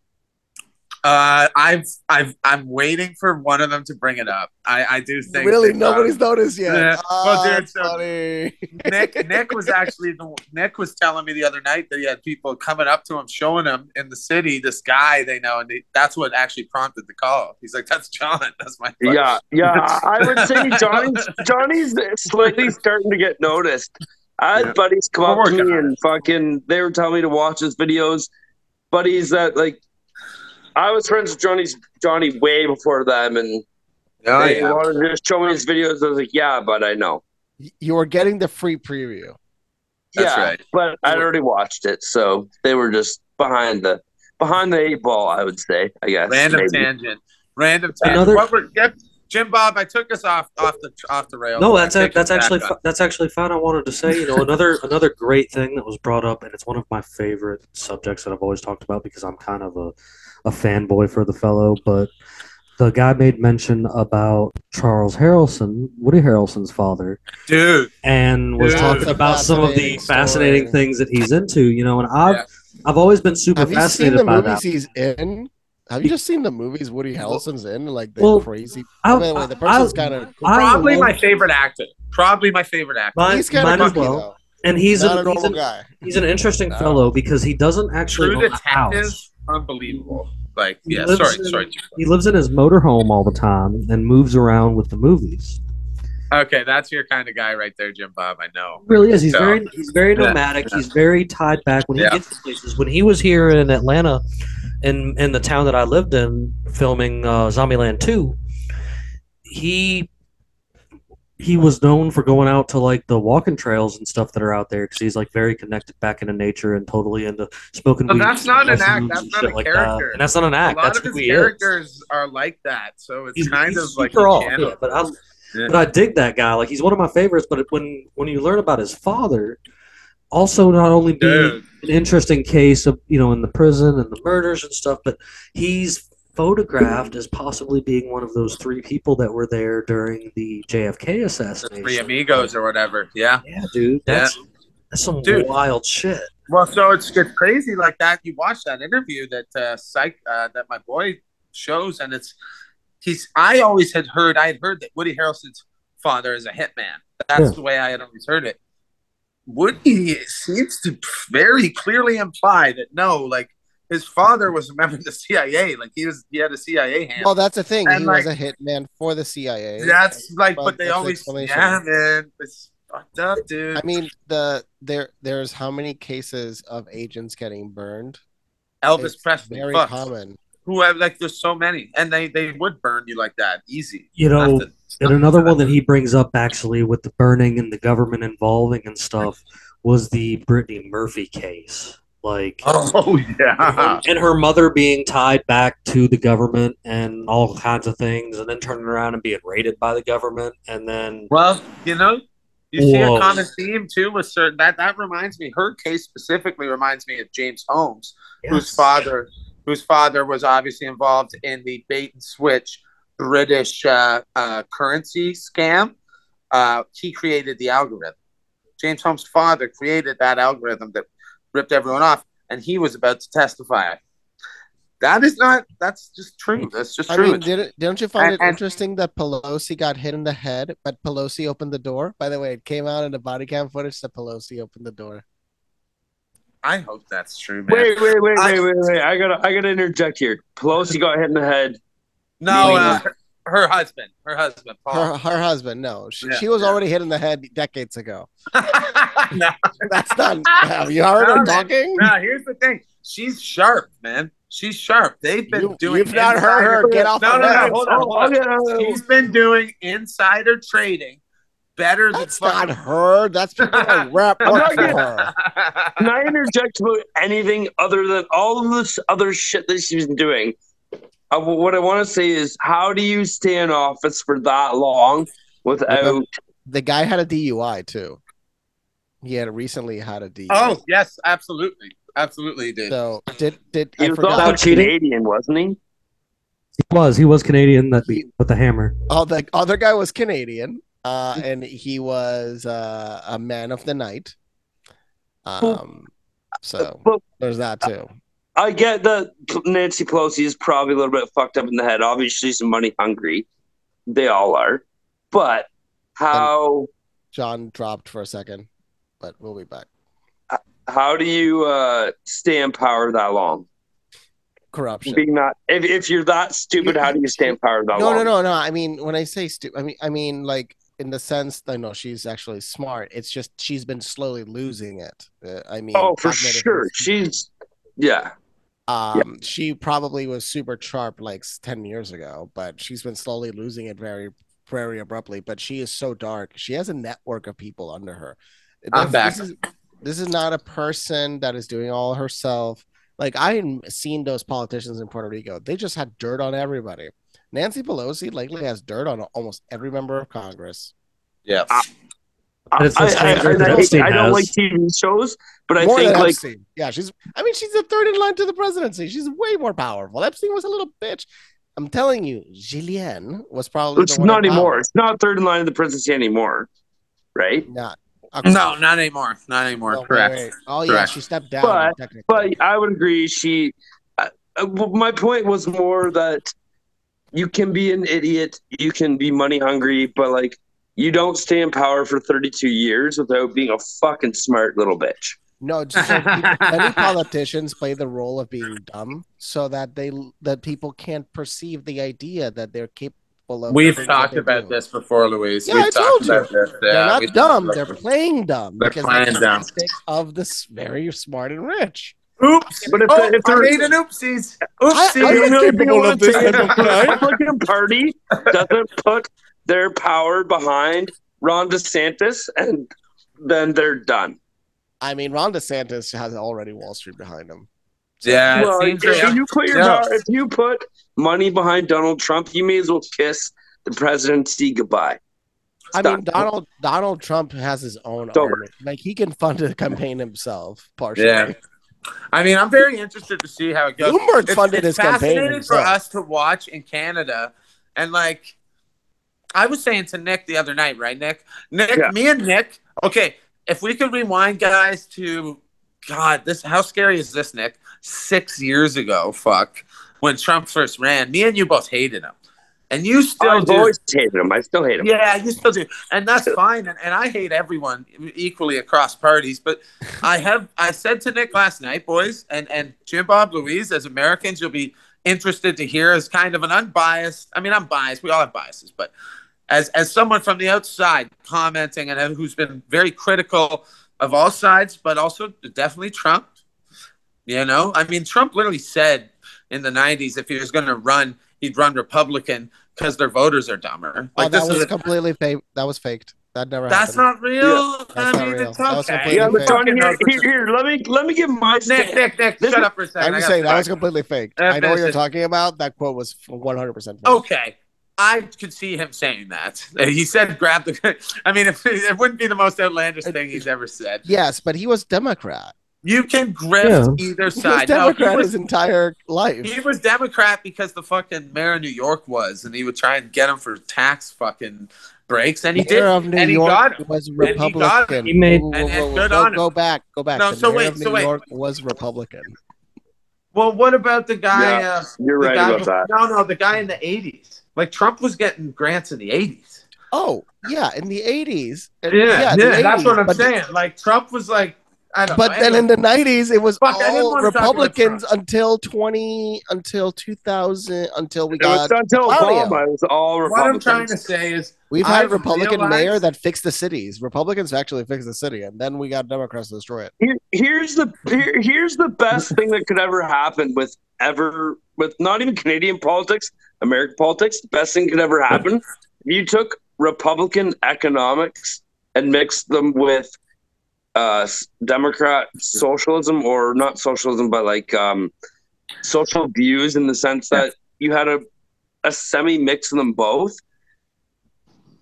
[SPEAKER 3] Uh, I've I've I'm waiting for one of them to bring it up. I I do think
[SPEAKER 4] really,
[SPEAKER 3] that,
[SPEAKER 4] nobody's noticed yet.
[SPEAKER 3] yeah.
[SPEAKER 4] Ah,
[SPEAKER 3] Well, dude, so-
[SPEAKER 4] funny.
[SPEAKER 3] Nick Nick was actually the Nick was telling me the other night that he had people coming up to him, showing him in the city this guy they know, and he, that's what actually prompted the call. He's like, "That's John. That's my buddy."
[SPEAKER 5] Yeah, yeah. I would say Johnny's Johnny's slightly starting to get noticed. I had
[SPEAKER 3] Yeah.
[SPEAKER 5] buddies come
[SPEAKER 3] We're
[SPEAKER 5] up to
[SPEAKER 3] working
[SPEAKER 5] me and fucking they were telling me to watch his videos. Buddies that like I was friends with Johnny's Johnny way before them and
[SPEAKER 3] Oh,
[SPEAKER 5] they
[SPEAKER 3] yeah.
[SPEAKER 5] wanted to just show me his videos. I was like, yeah, but I know.
[SPEAKER 4] You were getting the free preview.
[SPEAKER 3] That's
[SPEAKER 5] yeah,
[SPEAKER 3] right.
[SPEAKER 5] but I'd already watched it, so they were just behind the behind the eight ball, I would say, I guess.
[SPEAKER 3] Random
[SPEAKER 5] maybe.
[SPEAKER 3] tangent. Random tangent.
[SPEAKER 2] Another-
[SPEAKER 3] What we're, yep, Jim Bob, I took us off off the off the rail.
[SPEAKER 2] No, that's
[SPEAKER 3] take
[SPEAKER 2] that's actually
[SPEAKER 3] up.
[SPEAKER 2] fi- that's actually fine. I wanted to say, you know, another another great thing that was brought up, and it's one of my favorite subjects that I've always talked about because I'm kind of a a fanboy for the fellow. But the guy made mention about Charles Harrelson, Woody Harrelson's father,
[SPEAKER 3] dude.
[SPEAKER 2] and was
[SPEAKER 3] Yeah.
[SPEAKER 2] talking about some of the
[SPEAKER 4] fascinating
[SPEAKER 2] fascinating
[SPEAKER 4] story.
[SPEAKER 2] things that he's into. You know, and I've
[SPEAKER 3] Yeah.
[SPEAKER 2] I've always been super
[SPEAKER 4] Have you seen
[SPEAKER 2] fascinated
[SPEAKER 4] the
[SPEAKER 2] by
[SPEAKER 4] movies
[SPEAKER 2] that.
[SPEAKER 4] he's in? Have you just seen the movies Woody Harrelson's in? Like the
[SPEAKER 2] Well,
[SPEAKER 4] crazy.
[SPEAKER 2] I-
[SPEAKER 4] by the way, the person's kind of
[SPEAKER 2] I
[SPEAKER 3] Probably my favorite actor. Probably my favorite actor.
[SPEAKER 2] Mine,
[SPEAKER 4] he's kind of
[SPEAKER 2] well.
[SPEAKER 4] though.
[SPEAKER 2] and he's
[SPEAKER 4] not a
[SPEAKER 2] an, he's,
[SPEAKER 4] normal
[SPEAKER 2] an,
[SPEAKER 4] guy.
[SPEAKER 2] he's an interesting
[SPEAKER 4] No.
[SPEAKER 2] fellow because he doesn't actually
[SPEAKER 3] True
[SPEAKER 2] own a house.
[SPEAKER 3] detective, unbelievable. Like,
[SPEAKER 2] He
[SPEAKER 3] yeah, sorry,
[SPEAKER 2] in-
[SPEAKER 3] sorry.
[SPEAKER 2] He lives in his motorhome all the time and moves around with the movies.
[SPEAKER 3] Okay, that's your kind of guy right there, Jim Bob. I know.
[SPEAKER 2] He really is. He's
[SPEAKER 3] So-
[SPEAKER 2] very he's very nomadic.
[SPEAKER 3] yeah.
[SPEAKER 2] He's very tied back when he
[SPEAKER 3] Yeah.
[SPEAKER 2] gets to places. When he was here in Atlanta, in in the town that I lived in, filming uh, Zombieland Two, he he was known for going out to like the walking trails and stuff that are out there because he's like very connected back into nature and totally into smoking
[SPEAKER 3] But that's not an act, that's not a
[SPEAKER 2] like that.
[SPEAKER 3] character.
[SPEAKER 2] And that's not an
[SPEAKER 3] A
[SPEAKER 2] act.
[SPEAKER 3] lot
[SPEAKER 2] That's
[SPEAKER 3] of his
[SPEAKER 2] he is.
[SPEAKER 3] characters are like that, so it's
[SPEAKER 2] He's,
[SPEAKER 3] kind
[SPEAKER 2] he's
[SPEAKER 3] of like you
[SPEAKER 2] yeah, but I
[SPEAKER 3] Yeah.
[SPEAKER 2] but I dig that guy. Like he's one of my favorites. But when when you learn about his father, also not only being
[SPEAKER 3] Dude.
[SPEAKER 2] an interesting case of you know in the prison and the murders and stuff, but he's photographed as possibly being one of those three people that were there during the JFK
[SPEAKER 3] the
[SPEAKER 2] assassination.
[SPEAKER 3] Three Amigos or whatever. Yeah.
[SPEAKER 2] Yeah, dude, that's that's some
[SPEAKER 3] Dude.
[SPEAKER 2] wild shit.
[SPEAKER 3] Well, so it's it's crazy like that. You watch that interview that uh, psych uh, that my boy shows, and it's he's. I always had heard. I had heard that Woody Harrelson's father is a hitman. That's
[SPEAKER 2] Yeah.
[SPEAKER 3] the way I had always heard it. Woody seems to very clearly imply that no, like his father was a member of the CIA. Like he was, he had a CIA hand.
[SPEAKER 4] Well, that's the thing.
[SPEAKER 3] And,
[SPEAKER 4] he
[SPEAKER 3] like-
[SPEAKER 4] was a hitman for the CIA.
[SPEAKER 3] that's like,
[SPEAKER 4] Well,
[SPEAKER 3] but they
[SPEAKER 4] that's the
[SPEAKER 3] always,
[SPEAKER 4] explanation.
[SPEAKER 3] yeah, man, it's fucked up, dude.
[SPEAKER 4] I mean, the there there's how many cases of agents getting burned?
[SPEAKER 3] Elvis
[SPEAKER 4] It's
[SPEAKER 3] Presley,
[SPEAKER 4] very
[SPEAKER 3] fuck.
[SPEAKER 4] common.
[SPEAKER 3] who have like there's so many and they they would burn you like that easy
[SPEAKER 2] You know,
[SPEAKER 3] to-
[SPEAKER 2] And another one that he brings up actually with the burning and the government involving and stuff was the Brittany Murphy case. Like
[SPEAKER 3] oh yeah.
[SPEAKER 2] and her mother being tied back to the government and all kinds of things and then turning around and being raided by the government and then
[SPEAKER 3] well you know you see
[SPEAKER 2] Whoa.
[SPEAKER 3] a common theme too with certain that that reminds me her case specifically reminds me of james holmes whose father whose father was obviously involved in the bait and switch british uh, uh, currency scam. Uh, he created the algorithm. James holmes father created that algorithm that ripped everyone off and he was about to testify that is not that's just true that's just
[SPEAKER 4] I
[SPEAKER 3] true
[SPEAKER 4] mean, did don't you find
[SPEAKER 3] And-
[SPEAKER 4] it
[SPEAKER 3] and-
[SPEAKER 4] interesting that Pelosi got hit in the head, but Pelosi opened the door? By the way, it came out in the body cam footage that Pelosi opened the door.
[SPEAKER 3] i hope that's true man
[SPEAKER 5] Wait, wait, wait,
[SPEAKER 3] I-
[SPEAKER 5] wait, wait, wait. I gotta, I gotta interject here. Pelosi got hit in the head.
[SPEAKER 3] no
[SPEAKER 5] Meaning-
[SPEAKER 3] uh, her, her husband her husband paul
[SPEAKER 4] Her her husband, no, she,
[SPEAKER 3] Yeah,
[SPEAKER 4] she was
[SPEAKER 3] yeah.
[SPEAKER 4] already hit in the head decades ago.
[SPEAKER 3] no,
[SPEAKER 4] That's not. Have you heard
[SPEAKER 3] No,
[SPEAKER 4] her talking?
[SPEAKER 3] no, here's the thing. She's sharp, man. She's sharp. They've been
[SPEAKER 4] You-
[SPEAKER 3] doing.
[SPEAKER 4] you've not heard her
[SPEAKER 3] insider-
[SPEAKER 4] get off
[SPEAKER 3] No,
[SPEAKER 4] her
[SPEAKER 3] no, no. Hold on, hold on.
[SPEAKER 5] Oh.
[SPEAKER 3] She's been doing insider trading better than
[SPEAKER 4] That's not
[SPEAKER 3] fucking-
[SPEAKER 4] her. That's people that rap
[SPEAKER 5] I'm not
[SPEAKER 4] for her.
[SPEAKER 5] Can I interject about anything other than all of this other shit that she's been doing? Uh, what I want to say is, how do you stay in office for that long without?
[SPEAKER 4] The guy had a DUI too. He had recently had a DUI.
[SPEAKER 3] oh yes, absolutely, absolutely, dude.
[SPEAKER 4] so did did
[SPEAKER 5] He
[SPEAKER 4] I
[SPEAKER 5] was
[SPEAKER 4] forgot?
[SPEAKER 5] also Canadian, wasn't he?
[SPEAKER 2] he was he was Canadian that beat with the hammer.
[SPEAKER 4] Oh, the other guy was Canadian, uh, and he was uh, a man of the night. Um, so
[SPEAKER 5] But
[SPEAKER 4] there's that too.
[SPEAKER 5] I get that Nancy Pelosi is probably a little bit fucked up in the head. Obviously, she's money hungry. They all are. But how
[SPEAKER 4] John dropped for a second, but we'll be back.
[SPEAKER 5] how do you uh, stay in power that long?
[SPEAKER 4] Corruption.
[SPEAKER 5] Being not if, if you're that stupid, how do you stay in power that
[SPEAKER 4] no,
[SPEAKER 5] long?
[SPEAKER 4] no, no, no. no. I mean, when I say stupid, I mean, I mean like in the sense that no, she's actually smart. It's just she's been slowly losing it. Uh, I mean,
[SPEAKER 5] Oh, for sure. She's yeah.
[SPEAKER 4] Um, she probably was super sharp like ten years ago, but she's been slowly losing it very, very abruptly. But she is so dark. She has a network of people under her.
[SPEAKER 3] I'm back.
[SPEAKER 4] This is, this is not a person that is doing all herself. Like I had seen those politicians in Puerto Rico. They just had dirt on everybody. Nancy Pelosi likely has dirt on almost every member of Congress.
[SPEAKER 3] yeah.
[SPEAKER 2] And it's
[SPEAKER 5] I,
[SPEAKER 2] the
[SPEAKER 5] I, I,
[SPEAKER 2] that
[SPEAKER 5] I, I don't like TV shows, but I
[SPEAKER 4] more
[SPEAKER 5] think like
[SPEAKER 4] Epstein. Yeah, she's. I mean, she's the third in line to the presidency. She's way more powerful. Epstein was a little bitch. I'm telling you, Julien was probably.
[SPEAKER 5] it's
[SPEAKER 4] the one
[SPEAKER 5] not anymore.
[SPEAKER 4] power.
[SPEAKER 5] It's not third in line of the presidency anymore, right?
[SPEAKER 4] Not.
[SPEAKER 3] No, not anymore. Not anymore.
[SPEAKER 4] No,
[SPEAKER 3] Correct.
[SPEAKER 4] wait. Oh yeah,
[SPEAKER 3] Correct.
[SPEAKER 4] she stepped down.
[SPEAKER 5] But- But I would agree. She. Uh, uh, my point was more that you can be an idiot, you can be money hungry, but like you don't stay in power for 32 years without being a fucking smart little bitch.
[SPEAKER 4] No, just so people, many politicians play the role of being dumb, so that they that people can't perceive the idea that they're capable of.
[SPEAKER 3] We've talked
[SPEAKER 4] they're
[SPEAKER 3] about
[SPEAKER 4] doing.
[SPEAKER 3] this before, Luis.
[SPEAKER 4] Yeah,
[SPEAKER 3] We've
[SPEAKER 4] I
[SPEAKER 3] talked
[SPEAKER 4] told you.
[SPEAKER 3] about this.
[SPEAKER 4] They're
[SPEAKER 3] Yeah,
[SPEAKER 4] not dumb; they're playing dumb
[SPEAKER 3] They're
[SPEAKER 4] because
[SPEAKER 3] playing
[SPEAKER 4] they're
[SPEAKER 3] dumb.
[SPEAKER 4] of this very smart and rich.
[SPEAKER 3] Oops!
[SPEAKER 5] But if
[SPEAKER 3] oh,
[SPEAKER 5] the- if
[SPEAKER 3] I made an oopsies.
[SPEAKER 4] I-
[SPEAKER 3] Oopsie.
[SPEAKER 4] I'm not capable of this
[SPEAKER 5] If
[SPEAKER 4] type of
[SPEAKER 5] the
[SPEAKER 4] crime.
[SPEAKER 5] Republican Party doesn't put their power behind Ron DeSantis, and then they're done.
[SPEAKER 4] I mean, Ron DeSantis has already Wall Street behind him.
[SPEAKER 3] yeah,
[SPEAKER 5] well,
[SPEAKER 3] it seems
[SPEAKER 5] if you put your
[SPEAKER 3] Yeah.
[SPEAKER 5] power, if you put money behind Donald Trump, you may as well kiss the presidency goodbye.
[SPEAKER 4] I mean, Donald Donald Trump has his own
[SPEAKER 5] Don't-
[SPEAKER 4] army. Like he can fund a campaign himself, partially.
[SPEAKER 3] Yeah. I mean, I'm very interested to see how it goes.
[SPEAKER 4] Bloomberg
[SPEAKER 3] It's-
[SPEAKER 4] funded
[SPEAKER 3] it's
[SPEAKER 4] his campaign
[SPEAKER 3] fascinating for us to watch in Canada, and like, I was saying to Nick the other night, right, Nick? Nick,
[SPEAKER 5] Yeah.
[SPEAKER 3] me and Nick. Okay, if we could rewind, guys, to God, this how scary is this, Nick? Six years ago, fuck, when Trump first ran, me and you both hated him, and you still
[SPEAKER 5] I've
[SPEAKER 3] do.
[SPEAKER 5] always hated him. I still hate him.
[SPEAKER 3] Yeah, you still do, and that's fine. And, and I hate everyone equally across parties. But I have I said to Nick last night, boys, and and Jim Bob Luis, as Americans, you'll be interested to hear as kind of an unbiased. I mean, I'm biased. We all have biases, but as as someone from the outside commenting and who's been very critical of all sides, but also definitely Trump. You know, I mean, Trump literally said in the '90s if he was going to run, he'd run Republican because their voters are dumber.
[SPEAKER 4] Oh,
[SPEAKER 3] Like
[SPEAKER 4] that
[SPEAKER 3] this
[SPEAKER 4] was
[SPEAKER 3] is
[SPEAKER 4] completely fake. That was faked. That never
[SPEAKER 3] that's
[SPEAKER 4] happened.
[SPEAKER 3] not real.
[SPEAKER 4] That's
[SPEAKER 3] I
[SPEAKER 4] not
[SPEAKER 3] mean,
[SPEAKER 4] real.
[SPEAKER 3] it's
[SPEAKER 4] That was
[SPEAKER 3] okay.
[SPEAKER 4] completely
[SPEAKER 5] Yeah,
[SPEAKER 4] fake.
[SPEAKER 5] Here, here, here, let me let me give my
[SPEAKER 3] Nick,
[SPEAKER 5] stand.
[SPEAKER 3] Nick, Nick,
[SPEAKER 5] This
[SPEAKER 3] shut
[SPEAKER 5] is-
[SPEAKER 3] up for a second.
[SPEAKER 4] I'm
[SPEAKER 3] I
[SPEAKER 4] just
[SPEAKER 3] gotta
[SPEAKER 4] saying that was completely
[SPEAKER 3] fake.
[SPEAKER 4] I know what you're talking about. That quote was 100 percent.
[SPEAKER 3] Okay. I could see him saying that. He said, "Grab the." I mean, if, it wouldn't be the most outlandish thing he's ever said.
[SPEAKER 4] Yes, but he was Democrat.
[SPEAKER 3] You can grift either
[SPEAKER 4] He was
[SPEAKER 3] side. No, he
[SPEAKER 4] Democrat
[SPEAKER 3] was,
[SPEAKER 4] his entire life.
[SPEAKER 3] he was Democrat because the fucking mayor of New York was, and he would try and get him for tax fucking breaks, and he
[SPEAKER 4] Mayor
[SPEAKER 3] did.
[SPEAKER 4] of New
[SPEAKER 3] and he
[SPEAKER 4] York
[SPEAKER 3] got him.
[SPEAKER 4] was
[SPEAKER 3] he got him.
[SPEAKER 4] Republican.
[SPEAKER 6] He made-
[SPEAKER 4] Whoa, whoa,
[SPEAKER 3] And- and good
[SPEAKER 4] go,
[SPEAKER 3] on
[SPEAKER 4] go back, go back.
[SPEAKER 3] No,
[SPEAKER 4] the
[SPEAKER 3] so
[SPEAKER 4] mayor
[SPEAKER 3] wait,
[SPEAKER 4] of New
[SPEAKER 3] so wait.
[SPEAKER 4] Was Republican.
[SPEAKER 3] Well, what about the guy?
[SPEAKER 5] Yeah,
[SPEAKER 3] uh,
[SPEAKER 5] You're
[SPEAKER 3] the
[SPEAKER 5] right
[SPEAKER 3] guy
[SPEAKER 5] about that.
[SPEAKER 3] No, no, the guy in the '80s. Like Trump was getting grants in the '80s.
[SPEAKER 4] Oh yeah, in the 80s.
[SPEAKER 3] Yeah,
[SPEAKER 4] the
[SPEAKER 3] yeah, that's
[SPEAKER 4] 80s,
[SPEAKER 3] what I'm
[SPEAKER 4] but-
[SPEAKER 3] saying. Like Trump was like, I don't
[SPEAKER 4] But
[SPEAKER 3] know.
[SPEAKER 4] then in the 90s, it was
[SPEAKER 3] Fuck,
[SPEAKER 4] all
[SPEAKER 3] wanna talk about
[SPEAKER 4] Republicans until 20 until 2000 until we
[SPEAKER 5] It was
[SPEAKER 4] got
[SPEAKER 5] until
[SPEAKER 4] Claudio.
[SPEAKER 5] Obama. It was all
[SPEAKER 3] what I'm trying to say is,
[SPEAKER 4] We've had
[SPEAKER 3] I've
[SPEAKER 4] a Republican
[SPEAKER 3] realized-
[SPEAKER 4] mayor that fixed the cities. Republicans actually fixed the city, and then we got Democrats to destroy it.
[SPEAKER 5] Here, here's the here, here's the best thing that could ever happen with ever with not even Canadian politics, American politics. The best thing could ever happen if you took Republican economics and mixed them with uh, Democrat socialism, or not socialism, but like um, social views in the sense that you had a a semi mix of them both.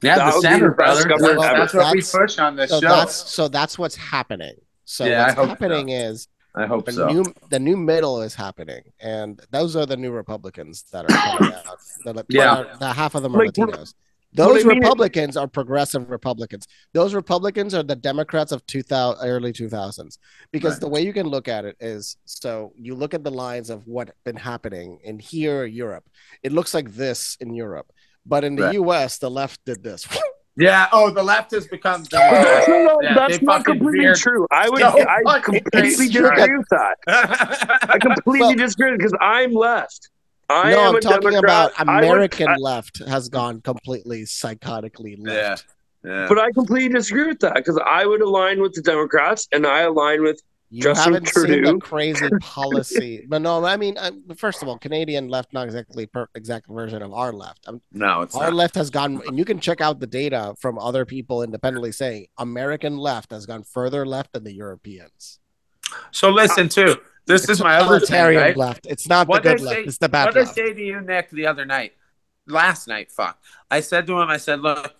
[SPEAKER 3] yeah,
[SPEAKER 5] That
[SPEAKER 3] the
[SPEAKER 5] would be
[SPEAKER 3] center,
[SPEAKER 5] the
[SPEAKER 3] brother. That's, that's what we push on this
[SPEAKER 4] So
[SPEAKER 3] show.
[SPEAKER 4] that's so that's what's happening. So
[SPEAKER 3] Yeah,
[SPEAKER 4] what's
[SPEAKER 3] hope
[SPEAKER 4] happening is
[SPEAKER 3] I hope
[SPEAKER 4] the
[SPEAKER 3] so.
[SPEAKER 4] new the new middle is happening, and those are the new Republicans that are coming out. The,
[SPEAKER 3] Yeah.
[SPEAKER 4] the half of them are
[SPEAKER 5] Like,
[SPEAKER 4] Latinos. Those
[SPEAKER 5] I mean
[SPEAKER 4] Republicans are progressive Republicans. Those Republicans are the Democrats of 2000 early 2000s. Because
[SPEAKER 3] Right.
[SPEAKER 4] the way you can look at it is so you look at the lines of what's been happening in here Europe. It looks like this in Europe. But in the
[SPEAKER 3] Right.
[SPEAKER 4] US, the left did this.
[SPEAKER 3] yeah. Oh, the left has become. The,
[SPEAKER 5] That's not,
[SPEAKER 3] Yeah,
[SPEAKER 5] that's not completely
[SPEAKER 3] veered
[SPEAKER 5] true. I would
[SPEAKER 3] so
[SPEAKER 5] I
[SPEAKER 3] fucking
[SPEAKER 5] completely disagree with that. I completely
[SPEAKER 4] Well-
[SPEAKER 5] disagree because I'm left. I
[SPEAKER 4] no,
[SPEAKER 5] am
[SPEAKER 4] I'm
[SPEAKER 5] a
[SPEAKER 4] talking
[SPEAKER 5] Democrat.
[SPEAKER 4] about
[SPEAKER 5] I would-
[SPEAKER 4] American
[SPEAKER 5] I-
[SPEAKER 4] left has gone completely psychotically
[SPEAKER 3] yeah.
[SPEAKER 4] left.
[SPEAKER 3] Yeah.
[SPEAKER 5] but I completely disagree with that because I would align with the Democrats and I align with
[SPEAKER 4] You
[SPEAKER 5] Justin
[SPEAKER 4] haven't seen the crazy policy. but no, I mean, I, first of all, Canadian left not exactly per exact version of our left. Um,
[SPEAKER 3] no, it's
[SPEAKER 4] our
[SPEAKER 3] not.
[SPEAKER 4] left has gone, and you can check out the data from other people independently saying American left has gone further left than the Europeans.
[SPEAKER 3] So listen, too. This is my other thing, right?
[SPEAKER 4] left. It's not
[SPEAKER 3] What
[SPEAKER 4] the good left.
[SPEAKER 3] say-
[SPEAKER 4] It's the bad
[SPEAKER 3] What did I
[SPEAKER 4] left.
[SPEAKER 3] say to you, Nick, the other night? Last night, fuck. I said to him, I said, look,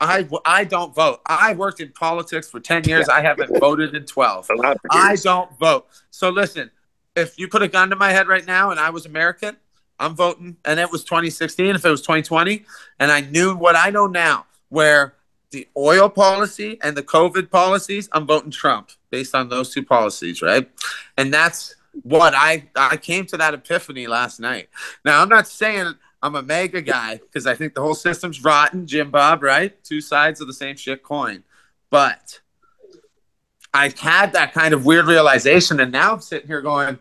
[SPEAKER 3] I, I don't vote. I worked in politics for 10 years. I haven't voted in 12. I don't vote. So listen, if you put a gun to my head right now and I was American, I'm voting. And it was 2016, if it was 2020, and I knew what I know now, where the oil policy and the COVID policies, I'm voting Trump based on those two policies, right? And that's what I I came to that epiphany last night. Now I'm not saying I'm a MAGA guy because I think the whole system's rotten, Jim Bob, right? Two sides of the same shit coin. But I had that kind of weird realization, and now I'm sitting here going,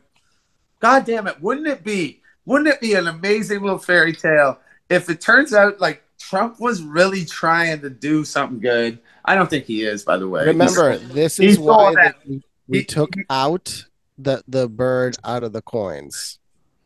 [SPEAKER 3] God damn it, wouldn't it be wouldn't it be an amazing little fairy tale if it turns out like Trump was really trying to do something good? I don't think he is, by the way.
[SPEAKER 4] Remember, this is why we, we
[SPEAKER 3] He-
[SPEAKER 4] took out the the bird out of the coins.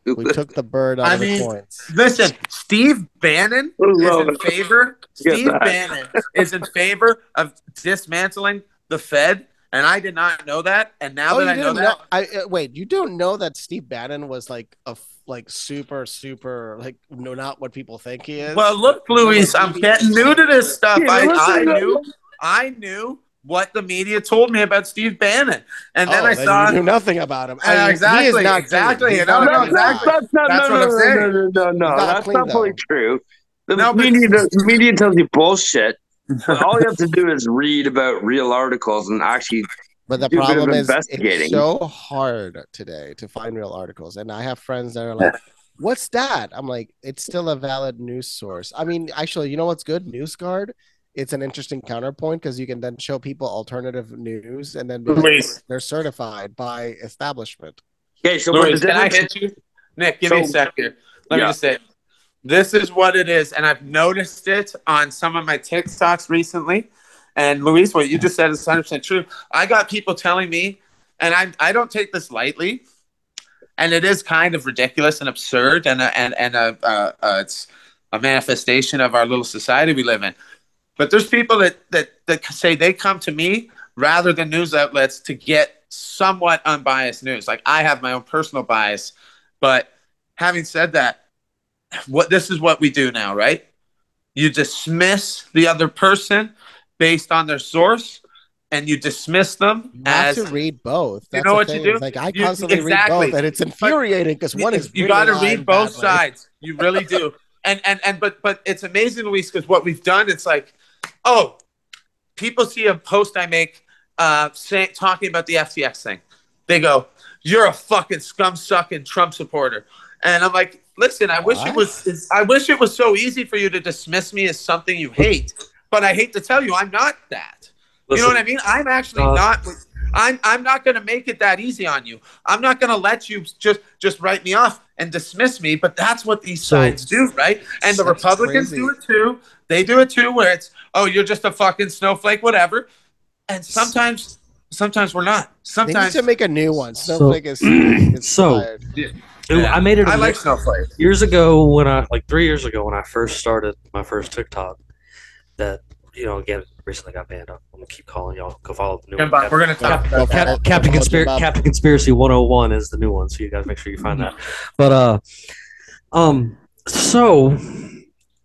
[SPEAKER 4] We took the bird out
[SPEAKER 3] I
[SPEAKER 4] of the coins.
[SPEAKER 3] Listen, Steve Bannon is in favor. Steve. Bannon is in favor of dismantling the Fed, and I did not know that. And now
[SPEAKER 4] Oh,
[SPEAKER 3] that I know
[SPEAKER 4] didn't
[SPEAKER 3] that.
[SPEAKER 4] I uh, wait. You don't know that Steve Bannon was like a like super super like no, not what people think he is.
[SPEAKER 3] well, look, Luis, I'm getting new to this stuff.
[SPEAKER 5] Yeah,
[SPEAKER 3] I, I knew, I knew what the media told me about Steve Bannon, and then
[SPEAKER 4] Oh,
[SPEAKER 3] I
[SPEAKER 4] then
[SPEAKER 3] saw.
[SPEAKER 4] you knew nothing about him.
[SPEAKER 3] Yeah,
[SPEAKER 4] I mean, he
[SPEAKER 3] exactly,
[SPEAKER 4] is not
[SPEAKER 3] exactly,
[SPEAKER 4] clean. He's
[SPEAKER 3] no,
[SPEAKER 4] not
[SPEAKER 3] no,
[SPEAKER 4] clean.
[SPEAKER 3] exactly.
[SPEAKER 5] That's not,
[SPEAKER 3] That's
[SPEAKER 5] no,
[SPEAKER 3] what
[SPEAKER 5] no,
[SPEAKER 3] I'm
[SPEAKER 5] no,
[SPEAKER 3] saying.
[SPEAKER 5] no, no, no, no.
[SPEAKER 4] not
[SPEAKER 5] That's
[SPEAKER 4] clean,
[SPEAKER 5] not
[SPEAKER 4] though.
[SPEAKER 5] fully true. The
[SPEAKER 3] No, but-
[SPEAKER 5] media, the media tells you bullshit. But all you have to do is read about real articles and actually.
[SPEAKER 4] But the
[SPEAKER 5] do a bit of
[SPEAKER 4] problem is,
[SPEAKER 5] investigating.
[SPEAKER 4] it's so hard today to find real articles, and I have friends that are like, "What's that?" I'm like, "It's still a valid news source." I mean, actually, you know what's good? NewsGuard. It's an interesting counterpoint because you can then show people alternative news, and then be like, they're certified by establishment.
[SPEAKER 5] Okay, so what
[SPEAKER 3] Luis,
[SPEAKER 5] the
[SPEAKER 3] can I hit you? Nick, give me a
[SPEAKER 5] So-
[SPEAKER 3] sec here. Let
[SPEAKER 5] Yeah.
[SPEAKER 3] me just say, this is what it is, and I've noticed it on some of my TikToks recently. And Luis, what you just said is 100 percent true. I got people telling me, and I I don't take this lightly, and it is kind of ridiculous and absurd, and a, and and a, uh, uh, it's a manifestation of our little society we live in. But there's people that that that say they come to me rather than news outlets to get somewhat unbiased news. Like I have my own personal bias, but having said that, what this is what we do now, right? You dismiss the other person based on their source, and you dismiss them
[SPEAKER 4] You have
[SPEAKER 3] as
[SPEAKER 4] to read both.
[SPEAKER 3] You
[SPEAKER 4] That's
[SPEAKER 3] know
[SPEAKER 4] the
[SPEAKER 3] what you
[SPEAKER 4] thing,
[SPEAKER 3] do?
[SPEAKER 4] Like I
[SPEAKER 3] You-
[SPEAKER 4] constantly
[SPEAKER 3] exactly.
[SPEAKER 4] read both, and it's infuriating because one is
[SPEAKER 3] you
[SPEAKER 4] really
[SPEAKER 3] got to read both
[SPEAKER 4] badly.
[SPEAKER 3] sides. You really do. And and and but but it's amazing, Luis, because what we've done, it's like, oh, people see a post I make, uh, saying talking about the FTX thing. They go, "You're a fucking scum sucking Trump supporter," and I'm like, listen, I wish it was. I wish it was so easy for you to dismiss me as something you hate, but I hate to tell you, I'm not that. you know what I mean? I'm actually
[SPEAKER 2] uh,
[SPEAKER 3] not. I'm I'm not going to make it that easy on you. I'm not going to let you just just write me off and dismiss me. But that's what these sides do, right? And the Republicans
[SPEAKER 4] crazy.
[SPEAKER 3] do it too. They do it too, where it's oh, you're just a fucking snowflake, whatever. And sometimes, sometimes we're not.
[SPEAKER 4] They need
[SPEAKER 3] Sometimes
[SPEAKER 4] to make a new one. Snowflake is, is
[SPEAKER 2] So-
[SPEAKER 4] fired.
[SPEAKER 2] Ooh, I made it.
[SPEAKER 3] I
[SPEAKER 2] a-
[SPEAKER 3] like snowflake.
[SPEAKER 2] years ago when I like three years ago when I first started my first TikTok. That you know again recently got banned. I'm gonna keep calling y'all. Go follow the new
[SPEAKER 3] Come
[SPEAKER 2] one.
[SPEAKER 3] back. We're gonna talk
[SPEAKER 4] Go
[SPEAKER 3] about
[SPEAKER 4] for
[SPEAKER 3] that.
[SPEAKER 2] Captain
[SPEAKER 4] Go
[SPEAKER 2] Conspiracy Captain Conspiracy 101 is the new one, so you guys make sure you find that. But uh um so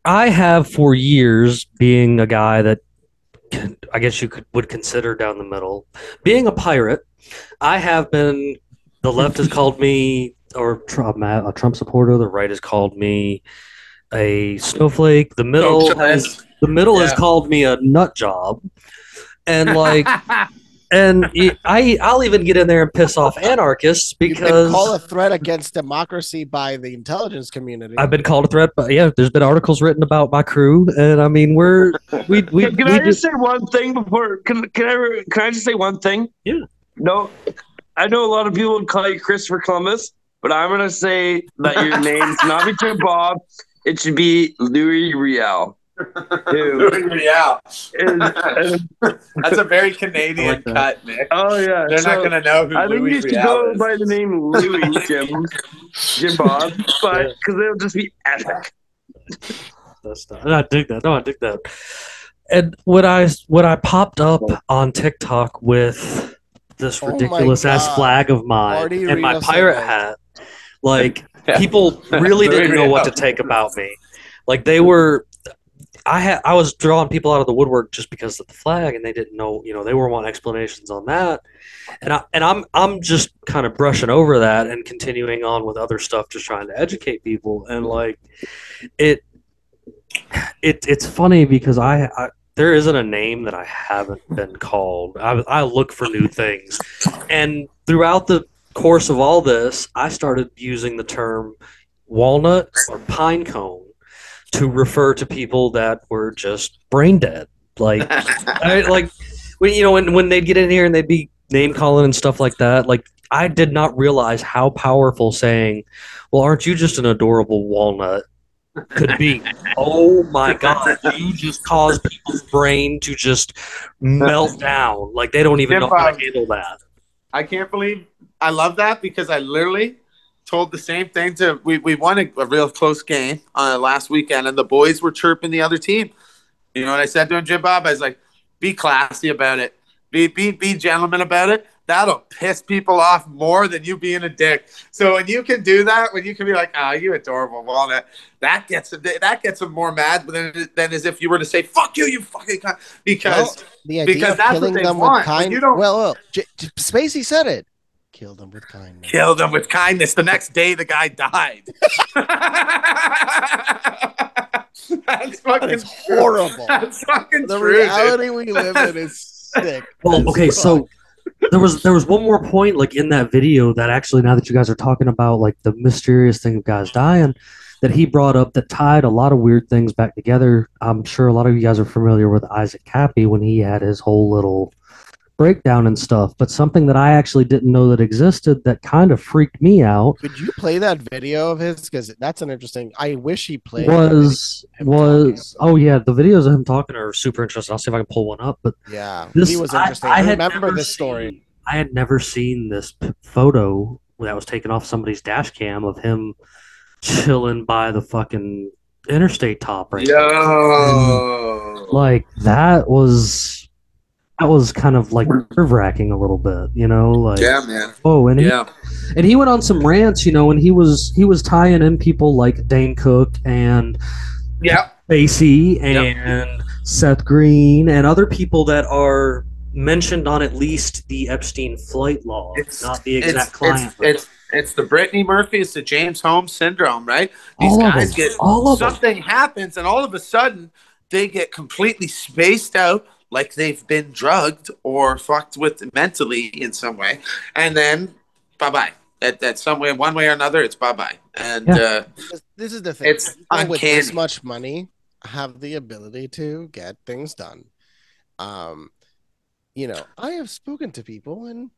[SPEAKER 2] I have for years being a guy that I guess you could would consider down the middle. Being a pirate, I have been the left has called me or Trump, a Trump supporter, the right has called me a snowflake, the middle has the middle has called me a nut job. And like and I I'll even get in there and piss off anarchists
[SPEAKER 4] You've been
[SPEAKER 2] because
[SPEAKER 4] called a threat against democracy by the intelligence community.
[SPEAKER 2] I've been called a threat. But yeah, there's been articles written about my crew, and I mean we're we we,
[SPEAKER 5] Can, can
[SPEAKER 2] we
[SPEAKER 5] I
[SPEAKER 2] do-
[SPEAKER 5] just say one thing before? Can can I can I just say one thing?
[SPEAKER 2] Yeah.
[SPEAKER 5] No, I know a lot of people would call you Christopher Columbus, but I'm gonna say that your name's not be Jim Bob. It should be Louis Riel. Who
[SPEAKER 3] yeah,
[SPEAKER 5] is, is-
[SPEAKER 3] that's a very Canadian
[SPEAKER 2] like
[SPEAKER 3] cut, Nick.
[SPEAKER 5] oh yeah.
[SPEAKER 3] They're
[SPEAKER 5] so
[SPEAKER 3] not gonna know who
[SPEAKER 5] I think
[SPEAKER 3] Louis
[SPEAKER 5] you should
[SPEAKER 3] Riel
[SPEAKER 5] go
[SPEAKER 3] is.
[SPEAKER 5] by the name Louis Jim Jim Bob, but because it'll just be epic.
[SPEAKER 2] That's not, I dig that. No, I dig that. And when I when I popped up on TikTok with this
[SPEAKER 4] Oh
[SPEAKER 2] ridiculous ass flag of mine
[SPEAKER 4] Marty
[SPEAKER 2] and my pirate
[SPEAKER 4] Sandberg.
[SPEAKER 2] hat, like
[SPEAKER 3] Yeah.
[SPEAKER 2] people really didn't know what to take about me. Like they were, I had I was drawing people out of the woodwork just because of the flag, and they didn't know. You know, they were wanting explanations on that, and I and I'm I'm just kind of brushing over that and continuing on with other stuff, just trying to educate people. And like it, it it's funny because I, I there isn't a name that I haven't been called. I I look for new things, and throughout the course of all this, I started using the term walnut or pine cone to refer to people that were just brain dead. Like, I, like when you know when when they'd get in here and they'd be name calling and stuff like that. Like, I did not realize how powerful saying, "Well, aren't you just an adorable walnut?" could be. oh my god! You just caused people's brain to just melt down. Like they don't even know how to handle that.
[SPEAKER 3] I can't believe I love that because I literally told the same thing to we, we won a, a real close game uh, last weekend and the boys were chirping the other team. You know what I said to him, Jim Bob? I was like, be classy about it. Be be be gentleman about it. That'll piss people off more than you being a dick. So when you can do that, when you can be like, "Ah, oh, you adorable walnut," that gets that gets them more mad than, than as if you were to say "fuck you, you fucking," cunt," because
[SPEAKER 4] Well, the idea
[SPEAKER 3] because
[SPEAKER 4] of
[SPEAKER 3] that's
[SPEAKER 4] killing
[SPEAKER 3] what they
[SPEAKER 4] them
[SPEAKER 3] want.
[SPEAKER 4] with
[SPEAKER 3] When
[SPEAKER 4] kindness.
[SPEAKER 3] you don't-
[SPEAKER 4] Well, well J- Spacey said it. Kill them with kindness.
[SPEAKER 3] kill them with kindness. The next day, the guy died. That's fucking
[SPEAKER 4] It's horrible.
[SPEAKER 3] That's fucking
[SPEAKER 4] The
[SPEAKER 3] true. dude.
[SPEAKER 4] reality we live in is sick.
[SPEAKER 2] Well, okay,
[SPEAKER 4] fuck.
[SPEAKER 2] so there was there was one more point like in that video that actually now that you guys are talking about like the mysterious thing of guys dying that he brought up that tied a lot of weird things back together. I'm sure a lot of you guys are familiar with Isaac Kappy when he had his whole little breakdown and stuff, but something that I actually didn't know that existed that kind of freaked me out
[SPEAKER 4] Could you play that video of his? Because that's an interesting. I wish he played.
[SPEAKER 2] was
[SPEAKER 4] him
[SPEAKER 2] was oh yeah, the videos of him talking are super interesting. I'll see if I can pull one up, but
[SPEAKER 4] Yeah,
[SPEAKER 2] This-
[SPEAKER 4] he was
[SPEAKER 2] I-
[SPEAKER 4] interesting.
[SPEAKER 2] I
[SPEAKER 4] I,
[SPEAKER 2] had
[SPEAKER 4] remember this story.
[SPEAKER 2] seen- I had never seen this p- photo that was taken off somebody's dash cam of him chilling by the fucking interstate top right.
[SPEAKER 3] Yo.
[SPEAKER 2] Like that was that was kind of like nerve wracking a little bit, you know, like
[SPEAKER 3] Yeah, man.
[SPEAKER 2] oh and he, and he went on some rants, you know, and he was he was tying in people like Dane Cook and
[SPEAKER 3] Yeah. Yep.
[SPEAKER 2] and Seth Green and other people that are mentioned on at least the Epstein flight log,
[SPEAKER 3] It's-
[SPEAKER 2] not the
[SPEAKER 3] It's,
[SPEAKER 2] exact client.
[SPEAKER 3] it's, it's, it's the Brittany Murphy, it's the James Holmes syndrome, right? These
[SPEAKER 2] All
[SPEAKER 3] guys get
[SPEAKER 2] All
[SPEAKER 3] something happens, and all of a sudden they get completely spaced out, like they've been drugged or fucked with mentally in some way, and then bye bye. At, at some way, one way or another, it's bye bye. And
[SPEAKER 2] Yeah.
[SPEAKER 3] uh,
[SPEAKER 4] This- This is the thing.
[SPEAKER 3] It's
[SPEAKER 4] People with this much money have the ability to get things done. Um, you know, I have spoken to people, and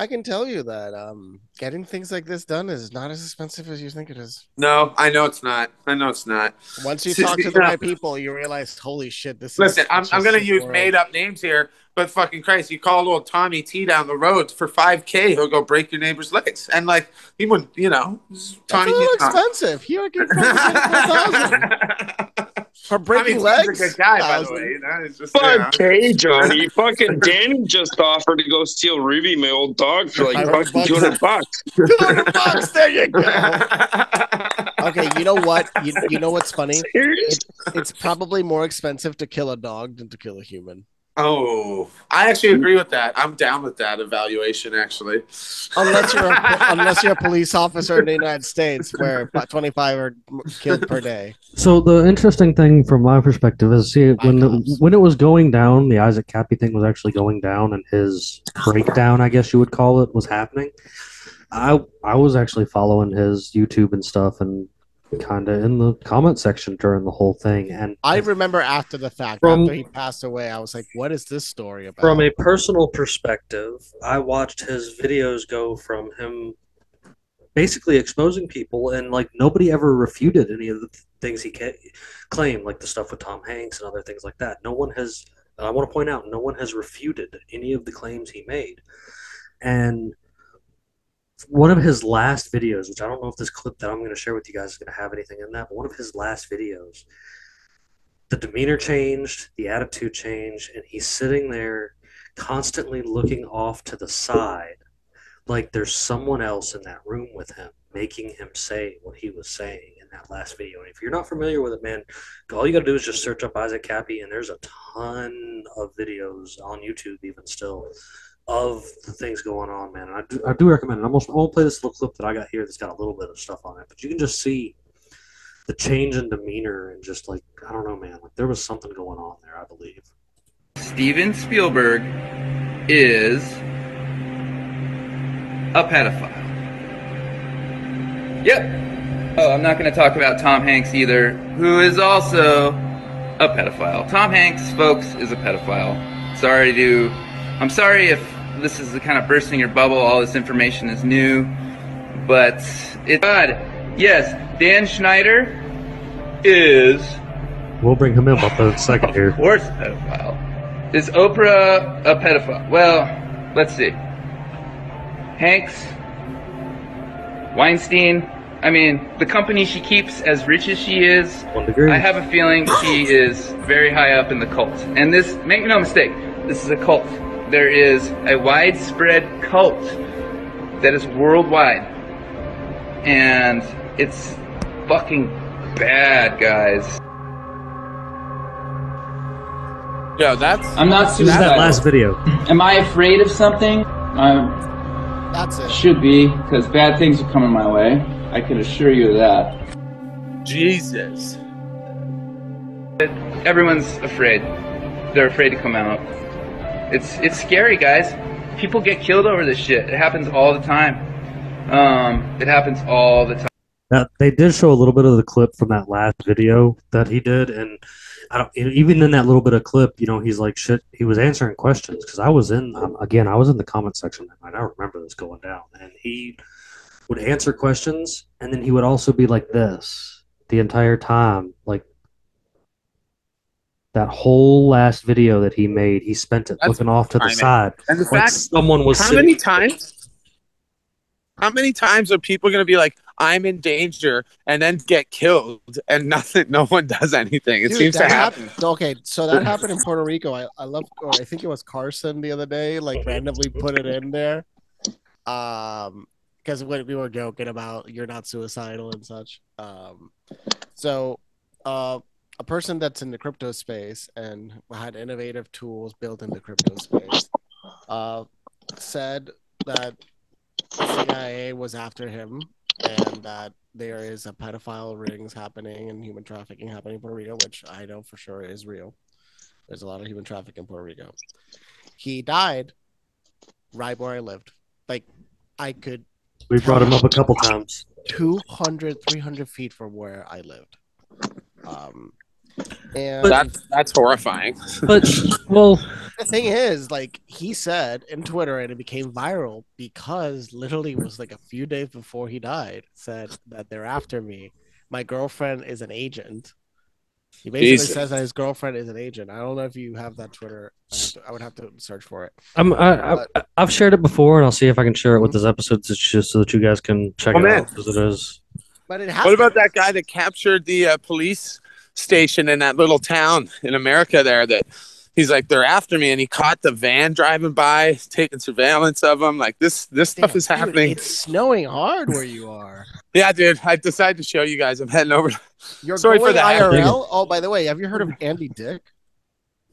[SPEAKER 4] I can tell you that um, getting things like this done is not as expensive as you think it is.
[SPEAKER 3] no, I know it's not. I know it's not.
[SPEAKER 4] Once you talk to the right people, you realize, holy shit, this
[SPEAKER 3] Listen,
[SPEAKER 4] is.
[SPEAKER 3] I'm, I'm gonna use
[SPEAKER 4] world.
[SPEAKER 3] made up names here, but fucking Christ, you call old Tommy T down the road for 5K, he'll go break your neighbor's legs, and like he wouldn't, you know,
[SPEAKER 4] That's
[SPEAKER 3] Tommy
[SPEAKER 4] a little
[SPEAKER 3] T.
[SPEAKER 4] expensive. Here, I can for
[SPEAKER 3] Tommy
[SPEAKER 4] breaking
[SPEAKER 3] T's
[SPEAKER 4] legs.
[SPEAKER 3] a good guy, by the way. You know, it's just, you know.
[SPEAKER 5] Five Johnny. Fucking Danny just offered to go steal Ruby, my old dog, for like fucking two hundred bucks.
[SPEAKER 4] 200 bucks, there you go. Okay, you know what? You, you know what's funny?
[SPEAKER 5] Serious?
[SPEAKER 4] It's probably more expensive to kill a dog than to kill a human.
[SPEAKER 3] Oh, I actually agree with that. I'm down with that evaluation, actually.
[SPEAKER 4] Unless you're a, unless you're a police officer in the United States, where about 25 are killed per day.
[SPEAKER 2] So the interesting thing from my perspective is, see, when the, when it was going down, the Isaac Kappy thing was actually going down, and his breakdown, I guess you would call it, was happening. I I was actually following his YouTube and stuff, and kind of in the comment section during the whole thing. And
[SPEAKER 4] I remember after the fact,
[SPEAKER 2] From-
[SPEAKER 4] after he passed away, I was like, "What is this story about?"
[SPEAKER 2] From a personal perspective, I watched his videos go from him basically exposing people, and like nobody ever refuted any of the things he ca- claimed, like the stuff with Tom Hanks and other things like that. No one has, and I want to point out, no one has refuted any of the claims he made. And one of his last videos, which I don't know if this clip that I'm going to share with you guys is going to have anything in that, but one of his last videos, the demeanor changed, the attitude changed, and he's sitting there constantly looking off to the side like there's someone else in that room with him making him say what he was saying in that last video. And if you're not familiar with it, man, all you got to do is just search up Isaac Kappy, and there's a ton of videos on YouTube, even still, of the things going on, man. And I do, I do recommend it. I'm gonna, play this little clip that I got here that's got a little bit of stuff on it, but you can just see the change in demeanor and just like, I don't know, man, like there was something going on there, I believe.
[SPEAKER 7] Steven Spielberg is a pedophile. Yep. Oh, I'm not going to talk about Tom Hanks either, who is also a pedophile. Tom Hanks, folks, is a pedophile. Sorry to. I'm sorry if this is the kind of bursting your bubble, all this information is new, but it's God. Yes, Dan Schneider is
[SPEAKER 2] We'll bring him in up in a second here.
[SPEAKER 7] of course pedophile. Is Oprah a pedophile? Well, let's see. Hanks, Weinstein. I mean, the company she keeps, as rich as she is, I have a feeling she is very high up in the cult. And this, make no mistake, this is a cult. There is a widespread cult that is worldwide. And it's fucking bad, guys.
[SPEAKER 3] Yo, that's
[SPEAKER 7] I'm not
[SPEAKER 2] This that last video.
[SPEAKER 7] Am I afraid of something? I
[SPEAKER 4] That's it.
[SPEAKER 7] should be, because bad things are coming my way. I can assure you of that.
[SPEAKER 3] Jesus.
[SPEAKER 7] Everyone's afraid. They're afraid to come out. It's it's scary, guys. People get killed over this shit. It happens all the time. Um, it happens all the time.
[SPEAKER 2] Now, they did show a little bit of the clip from that last video that he did, and I don't even in that little bit of clip, you know, he's like shit. He was answering questions because I was in um, again, I was in the comment section that night. I remember this going down, and he would answer questions, and then he would also be like this the entire time, like that whole last video that he made. He spent it
[SPEAKER 3] That's
[SPEAKER 2] looking off to the
[SPEAKER 3] timing.
[SPEAKER 2] side,
[SPEAKER 3] And the
[SPEAKER 2] like
[SPEAKER 3] fact,
[SPEAKER 2] someone was
[SPEAKER 3] how
[SPEAKER 2] sitting.
[SPEAKER 3] many times? How many times are people going to be like, "I'm in danger," and then get killed, and nothing, no one does anything? It
[SPEAKER 4] Dude,
[SPEAKER 3] seems to happen.
[SPEAKER 4] happened- Okay, so that happened in Puerto Rico. I, I love, or I think it was Carson the other day, like randomly put it in there. Um, because when we were joking about you're not suicidal and such. Um, so, uh, a person that's in the crypto space and had innovative tools built in the crypto space, uh, said that CIA was after him and that there is a pedophile rings happening and human trafficking happening in Puerto Rico, which I know for sure is real. There's a lot of human trafficking in Puerto Rico. He died right where I lived. Like I could
[SPEAKER 2] We brought him up a couple times.
[SPEAKER 4] 200, 300 feet from where I lived. Um, and
[SPEAKER 3] That's that's horrifying.
[SPEAKER 2] But well,
[SPEAKER 4] the thing is, like he said in Twitter, and it became viral because literally it was like a few days before he died, said that they're after me. My girlfriend is an agent. He basically
[SPEAKER 3] Jesus.
[SPEAKER 4] says that his girlfriend is an agent. I don't know if you have that Twitter. I, have to, I would have to search for it.
[SPEAKER 2] I'm, I, I, I've shared it before, and I'll see if I can share it with this episode just just so that you guys can check
[SPEAKER 3] Oh,
[SPEAKER 2] it
[SPEAKER 3] man.
[SPEAKER 2] out because it is.
[SPEAKER 4] But it has.
[SPEAKER 3] What about that guy that captured the uh, police station in that little town in America there? That he's like, they're after me, and he caught the van driving by, taking surveillance of him. Like this, this stuff
[SPEAKER 4] Damn,
[SPEAKER 3] is
[SPEAKER 4] dude,
[SPEAKER 3] happening.
[SPEAKER 4] It's snowing hard where you are.
[SPEAKER 3] Yeah, dude. I decided to show you guys. I'm heading over.
[SPEAKER 4] You're
[SPEAKER 3] Sorry for
[SPEAKER 4] the
[SPEAKER 3] that.
[SPEAKER 4] IRL. Oh, by the way, have you heard of Andy Dick?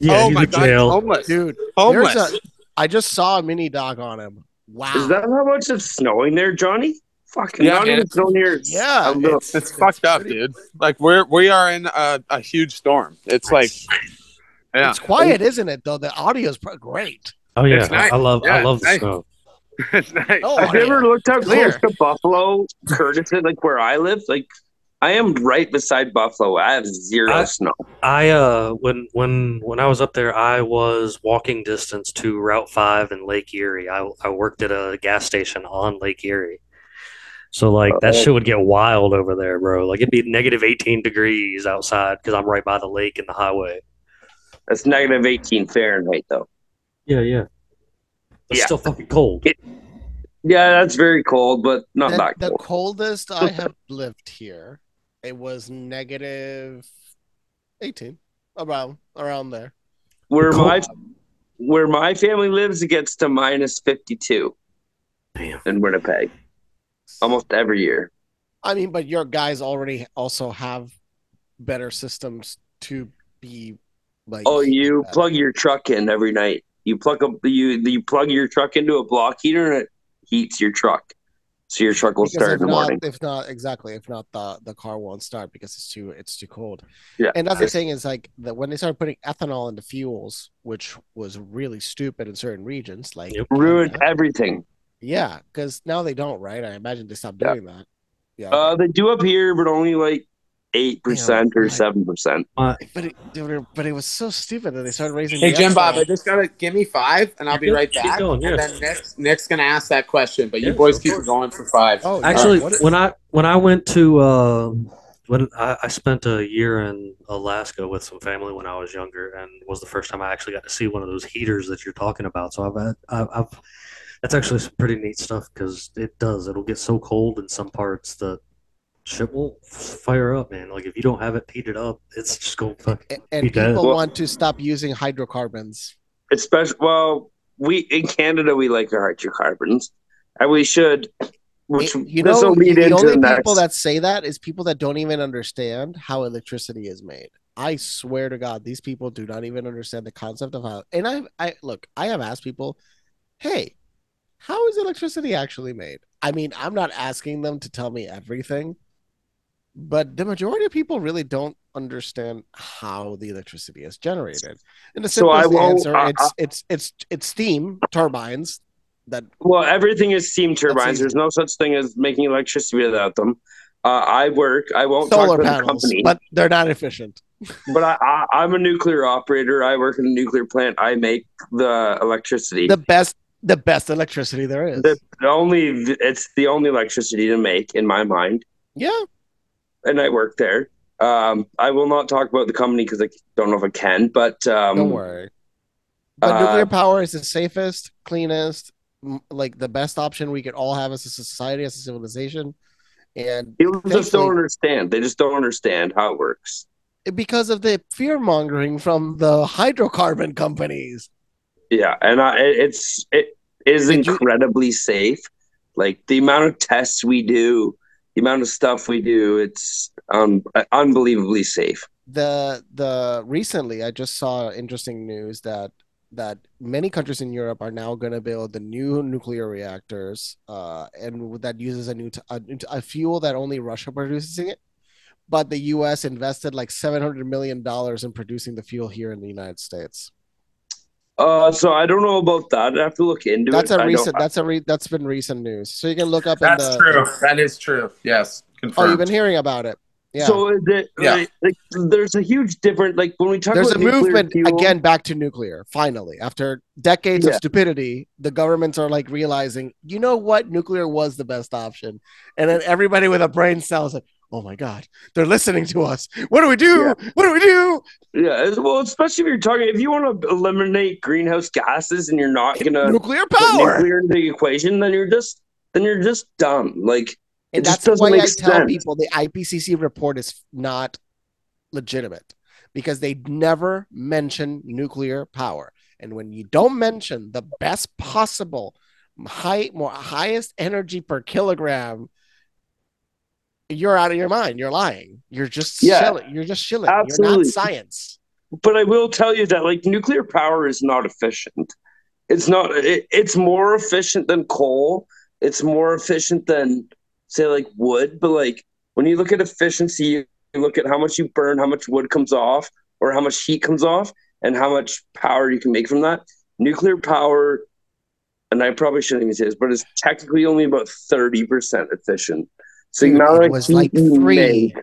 [SPEAKER 2] Yeah,
[SPEAKER 3] oh my
[SPEAKER 2] in
[SPEAKER 3] god,
[SPEAKER 2] jail.
[SPEAKER 3] homeless,
[SPEAKER 4] Dude,
[SPEAKER 3] homeless.
[SPEAKER 4] there's a. I just saw a mini doc on him. Wow.
[SPEAKER 5] Is that how much it's snowing there, Johnny? Fucking
[SPEAKER 3] Yeah,
[SPEAKER 5] not
[SPEAKER 3] man.
[SPEAKER 5] even snow near.
[SPEAKER 4] Yeah,
[SPEAKER 5] a little-
[SPEAKER 4] it's-
[SPEAKER 3] it's fucked up,
[SPEAKER 4] pretty-
[SPEAKER 3] dude. Like we're we are in a, a huge storm. It's like, yeah,
[SPEAKER 4] It's quiet, isn't it? Though the audio is great.
[SPEAKER 2] Oh yeah,
[SPEAKER 3] nice.
[SPEAKER 2] I love I love the
[SPEAKER 3] nice.
[SPEAKER 2] snow.
[SPEAKER 3] it's nice.
[SPEAKER 4] Oh,
[SPEAKER 5] I've never ever looked how
[SPEAKER 4] Clear.
[SPEAKER 5] close to Buffalo, Curtis, is, like where I live? Like, I am right beside Buffalo. I have zero
[SPEAKER 2] I-
[SPEAKER 5] snow.
[SPEAKER 2] I uh when when when I was up there, I was walking distance to Route Five in Lake Erie. I I worked at a gas station on Lake Erie. So like that
[SPEAKER 5] Oh.
[SPEAKER 2] shit would get wild over there, bro. Like it'd be negative 18 degrees outside because I'm right by the lake and the highway.
[SPEAKER 5] That's negative 18 Fahrenheit, though.
[SPEAKER 2] Yeah, yeah. It's
[SPEAKER 5] Yeah.
[SPEAKER 2] still fucking cold.
[SPEAKER 5] Yeah, that's very cold, but not
[SPEAKER 4] The,
[SPEAKER 5] that
[SPEAKER 4] the
[SPEAKER 5] cold.
[SPEAKER 4] coldest I have lived here, it was negative 18, around around there.
[SPEAKER 5] Where
[SPEAKER 2] cold-
[SPEAKER 5] my where my family lives, it gets to minus 52
[SPEAKER 2] Damn.
[SPEAKER 5] in Winnipeg almost every year.
[SPEAKER 4] I mean, but your guys already also have better systems to be like.
[SPEAKER 5] Oh, you
[SPEAKER 4] better.
[SPEAKER 5] plug your truck in every night. You plug a you you plug your truck into a block heater and it heats your truck, so your truck will
[SPEAKER 4] Because
[SPEAKER 5] start in the
[SPEAKER 4] not,
[SPEAKER 5] morning.
[SPEAKER 4] If not, exactly. If not, the the car won't start because it's too it's too cold.
[SPEAKER 5] Yeah.
[SPEAKER 4] And that's the thing is like that when they started putting ethanol into fuels, which was really stupid in certain regions, like
[SPEAKER 2] Yep.
[SPEAKER 5] Ruined
[SPEAKER 4] Canada.
[SPEAKER 5] everything.
[SPEAKER 4] Yeah, because now they don't, right? I imagine they stopped
[SPEAKER 5] Yeah.
[SPEAKER 4] doing that. Yeah.
[SPEAKER 5] Uh, they do up here, but only like eight percent or seven percent.
[SPEAKER 4] but it, dude, but it was so stupid that they started raising.
[SPEAKER 3] Hey
[SPEAKER 4] the
[SPEAKER 3] Jim Bob, I just gotta give me five, and I'll be right back.
[SPEAKER 6] going, yeah.
[SPEAKER 3] And then Nic's, Nic's gonna ask that question, but you boys keep
[SPEAKER 6] course.
[SPEAKER 3] going for five.
[SPEAKER 4] Oh,
[SPEAKER 6] Actually,
[SPEAKER 4] what-
[SPEAKER 6] when I when I went to uh, when I, I spent a year in Alaska with some family when I was younger, and was the first time I actually got to see one of those heaters that you're talking about. So I've had, I've, I've that's actually some pretty neat stuff because it does. It'll get so cold in some parts that shit will fire up, man. Like if you don't have it heated up, it's just going fucking.
[SPEAKER 4] A- and
[SPEAKER 6] Be
[SPEAKER 4] people
[SPEAKER 5] Well-
[SPEAKER 4] want to stop using hydrocarbons.
[SPEAKER 5] Especially, well, we in Canada we like our hydrocarbons, and we should. Which
[SPEAKER 4] It- you
[SPEAKER 5] this
[SPEAKER 4] know,
[SPEAKER 5] will lead
[SPEAKER 4] the
[SPEAKER 5] into
[SPEAKER 4] only
[SPEAKER 5] the
[SPEAKER 4] people that say that is people that don't even understand how electricity is made. I swear to God, these people do not even understand the concept of how. And I, I look, I have asked people, "Hey, how is electricity actually made?" I mean, I'm not asking them to tell me everything, but the majority of people really don't understand how the electricity is generated. And the
[SPEAKER 5] So
[SPEAKER 4] simplest
[SPEAKER 5] won't-
[SPEAKER 4] answer,
[SPEAKER 5] I-
[SPEAKER 4] it's it's it's it's steam turbines that
[SPEAKER 5] Well, everything is steam turbines. There's no such thing as making electricity without them. Uh, I work. I won't
[SPEAKER 4] solar
[SPEAKER 5] the
[SPEAKER 4] panels,
[SPEAKER 5] company,
[SPEAKER 4] but they're not efficient.
[SPEAKER 5] but I, I, I'm a nuclear operator. I work in a nuclear plant. I make the electricity.
[SPEAKER 4] the best the best electricity there is.
[SPEAKER 5] the, the only it's the only electricity to make in my mind,
[SPEAKER 4] yeah,
[SPEAKER 5] and I work there. Um, I will not talk about the company because I don't know if I can, but um,
[SPEAKER 4] don't worry. But
[SPEAKER 5] uh,
[SPEAKER 4] nuclear power is the safest, cleanest, m- like the best option we could all have as a society, as a civilization. And
[SPEAKER 5] people just don't understand. They just don't understand how it works.
[SPEAKER 4] because of the fear mongering from the hydrocarbon companies.
[SPEAKER 5] Yeah, and I, it's it is
[SPEAKER 4] Did you-
[SPEAKER 5] incredibly safe. Like the amount of tests we do, the amount of stuff we do, it's um unbelievably safe.
[SPEAKER 4] The the recently I just saw interesting news that that many countries in Europe are now going to build the new nuclear reactors, uh, and that uses a new t- a, a fuel that only Russia produces it. But the U.S. invested like seven hundred million dollars in producing the fuel here in the United States.
[SPEAKER 5] Uh, so I don't know about that. I have to look into
[SPEAKER 4] That's
[SPEAKER 5] it.
[SPEAKER 4] a
[SPEAKER 5] I don't-
[SPEAKER 4] recent. That's a re, that's been recent news. So you can look up.
[SPEAKER 3] That's
[SPEAKER 4] in the,
[SPEAKER 3] true. That is true. Yes,
[SPEAKER 4] Oh,
[SPEAKER 3] confirmed.
[SPEAKER 4] you've been hearing about it. Yeah.
[SPEAKER 5] So is it,
[SPEAKER 3] Yeah.
[SPEAKER 5] like, like, there's a huge difference. Like when we talk
[SPEAKER 4] There's a
[SPEAKER 5] about nuclear
[SPEAKER 4] movement
[SPEAKER 5] fuel-
[SPEAKER 4] again back to nuclear. Finally, after decades of stupidity, the governments are like realizing, you know what, nuclear was the best option. And then everybody with a brain cell is like, oh my god, they're listening to us. What do we do? What do we do?
[SPEAKER 5] Yeah, well, especially if you're talking, if you want to eliminate greenhouse gases and you're not gonna
[SPEAKER 4] nuclear
[SPEAKER 5] put
[SPEAKER 4] power.
[SPEAKER 5] nuclear into the equation, then you're just then you're just dumb. Like
[SPEAKER 4] And
[SPEAKER 5] it just
[SPEAKER 4] that's
[SPEAKER 5] doesn't
[SPEAKER 4] why
[SPEAKER 5] make
[SPEAKER 4] I tell people the IPCC report is not legitimate because they never mention nuclear power. And when you don't mention the best possible high, more highest energy per kilogram, you're out of your mind. You're lying. You're just
[SPEAKER 5] Yeah,
[SPEAKER 4] shilling. You're just shilling. You're
[SPEAKER 5] absolutely.
[SPEAKER 4] not science.
[SPEAKER 5] but I will tell you that like nuclear power is not efficient. It's not. It, it's more efficient than coal. It's more efficient than say like wood. But like when you look at efficiency, you look at how much you burn, how much wood comes off, or how much heat comes off, and how much power you can make from that. Nuclear power, and I probably shouldn't even say this, but it's technically only about thirty percent efficient. So the
[SPEAKER 4] Dude,
[SPEAKER 5] amount
[SPEAKER 4] it was like three.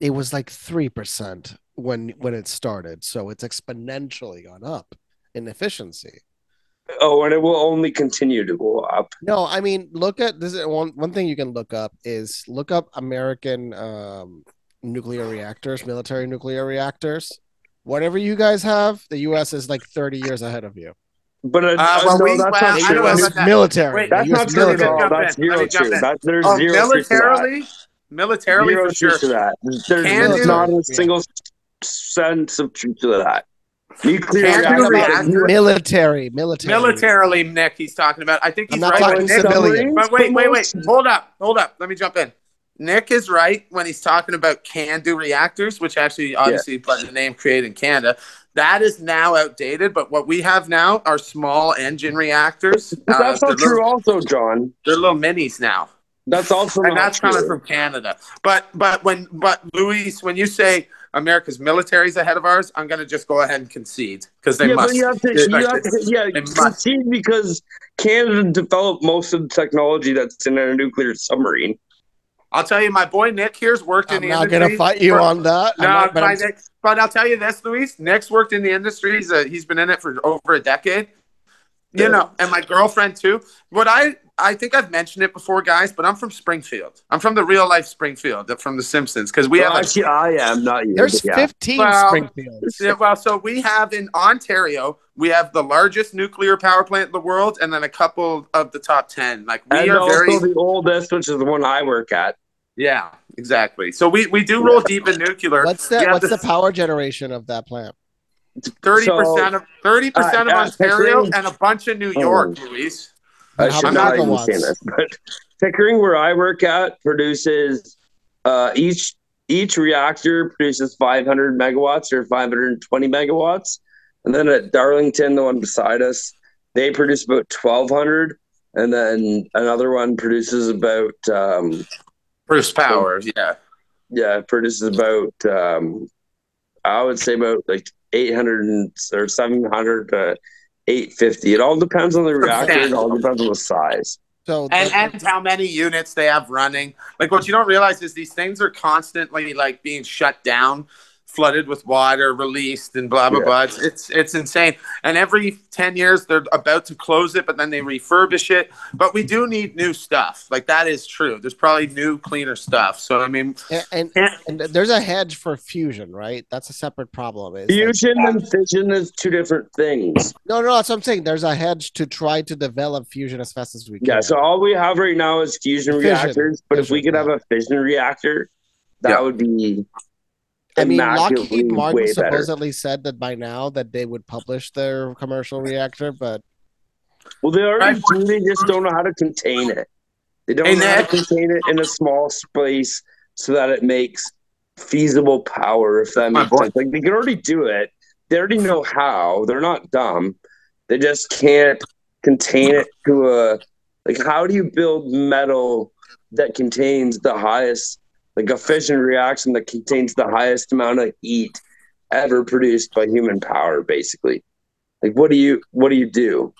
[SPEAKER 4] It was like three percent when when it started. So it's exponentially gone up in efficiency.
[SPEAKER 5] Oh, and it will only continue to go up.
[SPEAKER 4] No, I mean, look at this. One one thing you can look up is look up American um, nuclear reactors, military nuclear reactors. Whatever you guys have, the U.S. is like thirty years ahead of you.
[SPEAKER 5] But uh,
[SPEAKER 3] Uh,
[SPEAKER 5] no,
[SPEAKER 3] well, we-
[SPEAKER 5] that's
[SPEAKER 3] well,
[SPEAKER 5] not
[SPEAKER 3] I
[SPEAKER 5] true. That's,
[SPEAKER 3] about that.
[SPEAKER 4] military.
[SPEAKER 3] Wait,
[SPEAKER 5] that's not true at
[SPEAKER 4] military.
[SPEAKER 5] all. That's
[SPEAKER 3] Let me
[SPEAKER 5] zero
[SPEAKER 3] jump
[SPEAKER 5] true. That, there's
[SPEAKER 3] Oh,
[SPEAKER 5] zero truth to that.
[SPEAKER 3] militarily, militarily
[SPEAKER 5] Zero
[SPEAKER 3] for sure.
[SPEAKER 5] truth to that. There's,
[SPEAKER 3] Can
[SPEAKER 5] there's
[SPEAKER 4] do.
[SPEAKER 5] not a
[SPEAKER 4] Yeah.
[SPEAKER 5] single sense of truth to that. Nuclear
[SPEAKER 3] Can
[SPEAKER 4] I'm
[SPEAKER 3] do
[SPEAKER 4] talking
[SPEAKER 5] reactors-
[SPEAKER 4] about
[SPEAKER 3] reactors.
[SPEAKER 4] military, military.
[SPEAKER 3] Militarily, Nic, he's talking about. I think
[SPEAKER 4] I'm
[SPEAKER 3] he's
[SPEAKER 4] not
[SPEAKER 3] right. but Nic-
[SPEAKER 4] civilian.
[SPEAKER 3] But wait, wait, wait. Hold up, hold up. Let me jump in. Nic is right when he's talking about CANDU reactors, which actually, obviously, by the name created in Canada, that is now outdated. But what we have now are small engine reactors. Uh,
[SPEAKER 5] that's
[SPEAKER 3] they're
[SPEAKER 5] not true,
[SPEAKER 3] Little,
[SPEAKER 5] also, John.
[SPEAKER 3] they're little minis now,
[SPEAKER 5] That's also
[SPEAKER 3] and that's coming from Canada. But but when but Luis, when you say America's military is ahead of ours, I'm going to just go ahead and concede because they
[SPEAKER 5] yeah,
[SPEAKER 3] must.
[SPEAKER 5] but you have to, you
[SPEAKER 3] like
[SPEAKER 5] have to yeah, concede because Canada developed most of the technology that's in a nuclear submarine.
[SPEAKER 3] I'll tell you, my boy Nic here's worked in the industry.
[SPEAKER 4] I'm not gonna fight you
[SPEAKER 3] for-
[SPEAKER 4] on that.
[SPEAKER 3] No,
[SPEAKER 4] not- but
[SPEAKER 3] but,
[SPEAKER 4] I'm-
[SPEAKER 3] Nic, but I'll tell you this, Luis. Nic's worked in the industry. He's, a, he's been in it for over a decade. You
[SPEAKER 5] Yeah.
[SPEAKER 3] know, and my girlfriend too. What I I think I've mentioned it before, guys, but I'm from Springfield. I'm from the real life Springfield, from The Simpsons, because we
[SPEAKER 5] Well,
[SPEAKER 3] have
[SPEAKER 5] actually, I am not you.
[SPEAKER 4] There's
[SPEAKER 5] yeah.
[SPEAKER 4] 15
[SPEAKER 3] Well,
[SPEAKER 4] Springfields.
[SPEAKER 3] Yeah, well, so we have in Ontario, we have the largest nuclear power plant in the world, and then a couple of the top ten. Like we
[SPEAKER 5] and
[SPEAKER 3] are
[SPEAKER 5] also
[SPEAKER 3] very,
[SPEAKER 5] the oldest, which is the one I work at.
[SPEAKER 3] Yeah, exactly. So we we do roll deep in nuclear.
[SPEAKER 4] What's the
[SPEAKER 3] We have
[SPEAKER 4] what's the power generation of that plant?
[SPEAKER 3] Thirty percent of thirty percent
[SPEAKER 5] Uh,
[SPEAKER 3] of
[SPEAKER 5] uh,
[SPEAKER 3] Ontario
[SPEAKER 5] Pickering-
[SPEAKER 3] and a bunch of New York, Luis.
[SPEAKER 5] I
[SPEAKER 4] How
[SPEAKER 5] should
[SPEAKER 4] many
[SPEAKER 5] not even say this, but Pickering, where I work at, produces uh, each each reactor produces 500 megawatts or 520 megawatts, and then at Darlington, the one beside us, they produce about 1200, and then another one produces about um,
[SPEAKER 3] Bruce Powers, yeah.
[SPEAKER 5] yeah, it produces about um, I would say about like 800 or 700 to 850. It all depends on the reactor. It all depends on the size.
[SPEAKER 4] So
[SPEAKER 3] And
[SPEAKER 4] the-
[SPEAKER 3] and how many units they have running. Like what you don't realize is these things are constantly like being shut down, flooded with water, released, and blah blah
[SPEAKER 5] Yeah.
[SPEAKER 3] blah. It's, it's it's insane. And every ten years they're about to close it, but then they refurbish it. But we do need new stuff. Like that is true. There's probably new, cleaner stuff. So I mean,
[SPEAKER 4] and, and
[SPEAKER 3] Yeah.
[SPEAKER 4] and there's a hedge for fusion, right? That's a separate problem. Is like-
[SPEAKER 5] Fusion and fission is two different things.
[SPEAKER 4] no, no, that's what I'm saying. There's a hedge to try to develop fusion as fast as we can.
[SPEAKER 5] Yeah, so all we have right now is fusion,
[SPEAKER 4] Fission.
[SPEAKER 5] reactors. But if we
[SPEAKER 4] Fission,
[SPEAKER 5] could have a fission reactor, that
[SPEAKER 3] Yeah.
[SPEAKER 5] would be.
[SPEAKER 4] I mean, Lockheed Martin
[SPEAKER 5] way better.
[SPEAKER 4] supposedly said that by now that they would publish their commercial reactor, but
[SPEAKER 5] Well, they already do. They just don't know how to contain it. They don't
[SPEAKER 3] Hey,
[SPEAKER 5] know how to contain it in a small space so that it makes feasible power. If that
[SPEAKER 3] My
[SPEAKER 5] makes sense, like they can already do it. They already know how. They're not dumb. They just can't contain it to a like. How do you build metal that contains the highest, like a fission reaction that contains the highest amount of heat ever produced by human power? Basically, like what do you what do you do?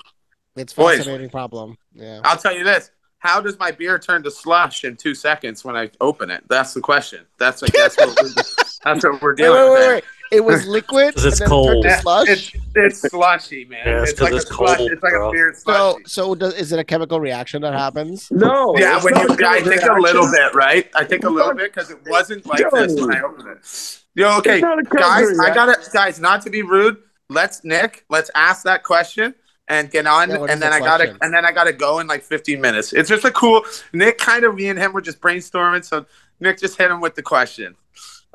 [SPEAKER 4] it's
[SPEAKER 3] Boys.
[SPEAKER 4] fascinating problem. Yeah.
[SPEAKER 3] I'll tell you this. How does my beer turn to slush in two seconds when I open it? That's the question. That's like that's what we're, that's what we're dealing
[SPEAKER 4] wait,
[SPEAKER 3] with.
[SPEAKER 4] wait,
[SPEAKER 3] there.
[SPEAKER 4] wait. It was liquid.
[SPEAKER 6] 'Cause it's
[SPEAKER 4] and then it turned
[SPEAKER 6] cold.
[SPEAKER 4] to slush.
[SPEAKER 3] It's it's slushy, man.
[SPEAKER 6] Yeah, it's
[SPEAKER 3] it's
[SPEAKER 6] 'cause
[SPEAKER 3] like
[SPEAKER 6] it's
[SPEAKER 3] a slush. It's like
[SPEAKER 6] bro.
[SPEAKER 3] a beer
[SPEAKER 4] So,
[SPEAKER 3] slushy.
[SPEAKER 4] so does, is it a chemical reaction that happens?
[SPEAKER 5] No.
[SPEAKER 3] yeah, when you, yeah, I
[SPEAKER 5] chemical
[SPEAKER 3] think a little bit, right? I think a little bit because it wasn't like this when I opened it. Yo, okay,
[SPEAKER 5] It's not
[SPEAKER 3] guys, I got it, guys. Not to be rude, let's Nic, let's ask that question and get on,
[SPEAKER 4] Yeah,
[SPEAKER 3] and then
[SPEAKER 4] the
[SPEAKER 3] I got to and then I got to go in like 15 minutes. It's just a cool. Nic, kind of, me and him were just brainstorming, so Nic just hit him with the question.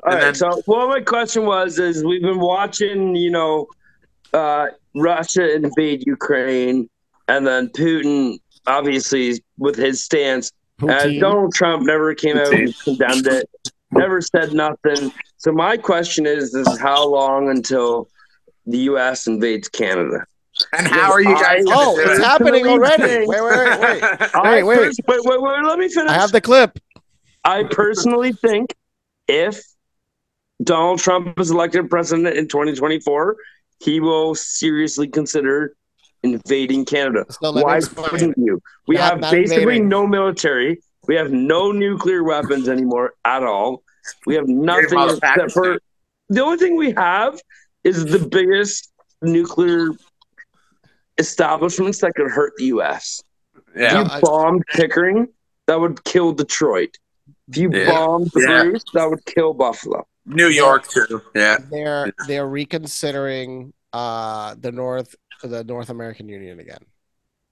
[SPEAKER 5] All
[SPEAKER 3] And
[SPEAKER 5] right.
[SPEAKER 3] then-
[SPEAKER 5] so, what my question was is we've been watching, you know, uh, Russia invade Ukraine, and then Putin, obviously, with his stance. And Donald Trump never came out and condemned it, never said nothing. So, my question is: Is how long until the U.S. invades Canada?
[SPEAKER 3] And how are you guys? gonna
[SPEAKER 4] Oh, it's
[SPEAKER 3] it?
[SPEAKER 4] happening already.
[SPEAKER 5] Thing.
[SPEAKER 4] Wait, wait, wait, wait. Wait.
[SPEAKER 5] pers- wait, wait, wait, Let me finish.
[SPEAKER 4] I have the clip.
[SPEAKER 5] I personally think if Donald Trump is elected president in 2024, he will seriously consider invading Canada.
[SPEAKER 4] So
[SPEAKER 5] Why wouldn't you? We
[SPEAKER 4] Not-
[SPEAKER 5] have
[SPEAKER 4] not
[SPEAKER 5] basically
[SPEAKER 4] invading.
[SPEAKER 5] no military. We have no nuclear weapons anymore at all. We have nothing
[SPEAKER 3] the
[SPEAKER 5] except for the only thing we have is the biggest nuclear establishments that could hurt the U.S. If
[SPEAKER 3] Yeah.
[SPEAKER 5] you
[SPEAKER 4] I-
[SPEAKER 5] Pickering, that would kill Detroit. If you
[SPEAKER 3] Yeah.
[SPEAKER 5] bombed
[SPEAKER 3] Yeah.
[SPEAKER 5] Bruce, that would kill Buffalo.
[SPEAKER 3] New York too. Yeah.
[SPEAKER 4] They're they're reconsidering uh the North the North American Union again.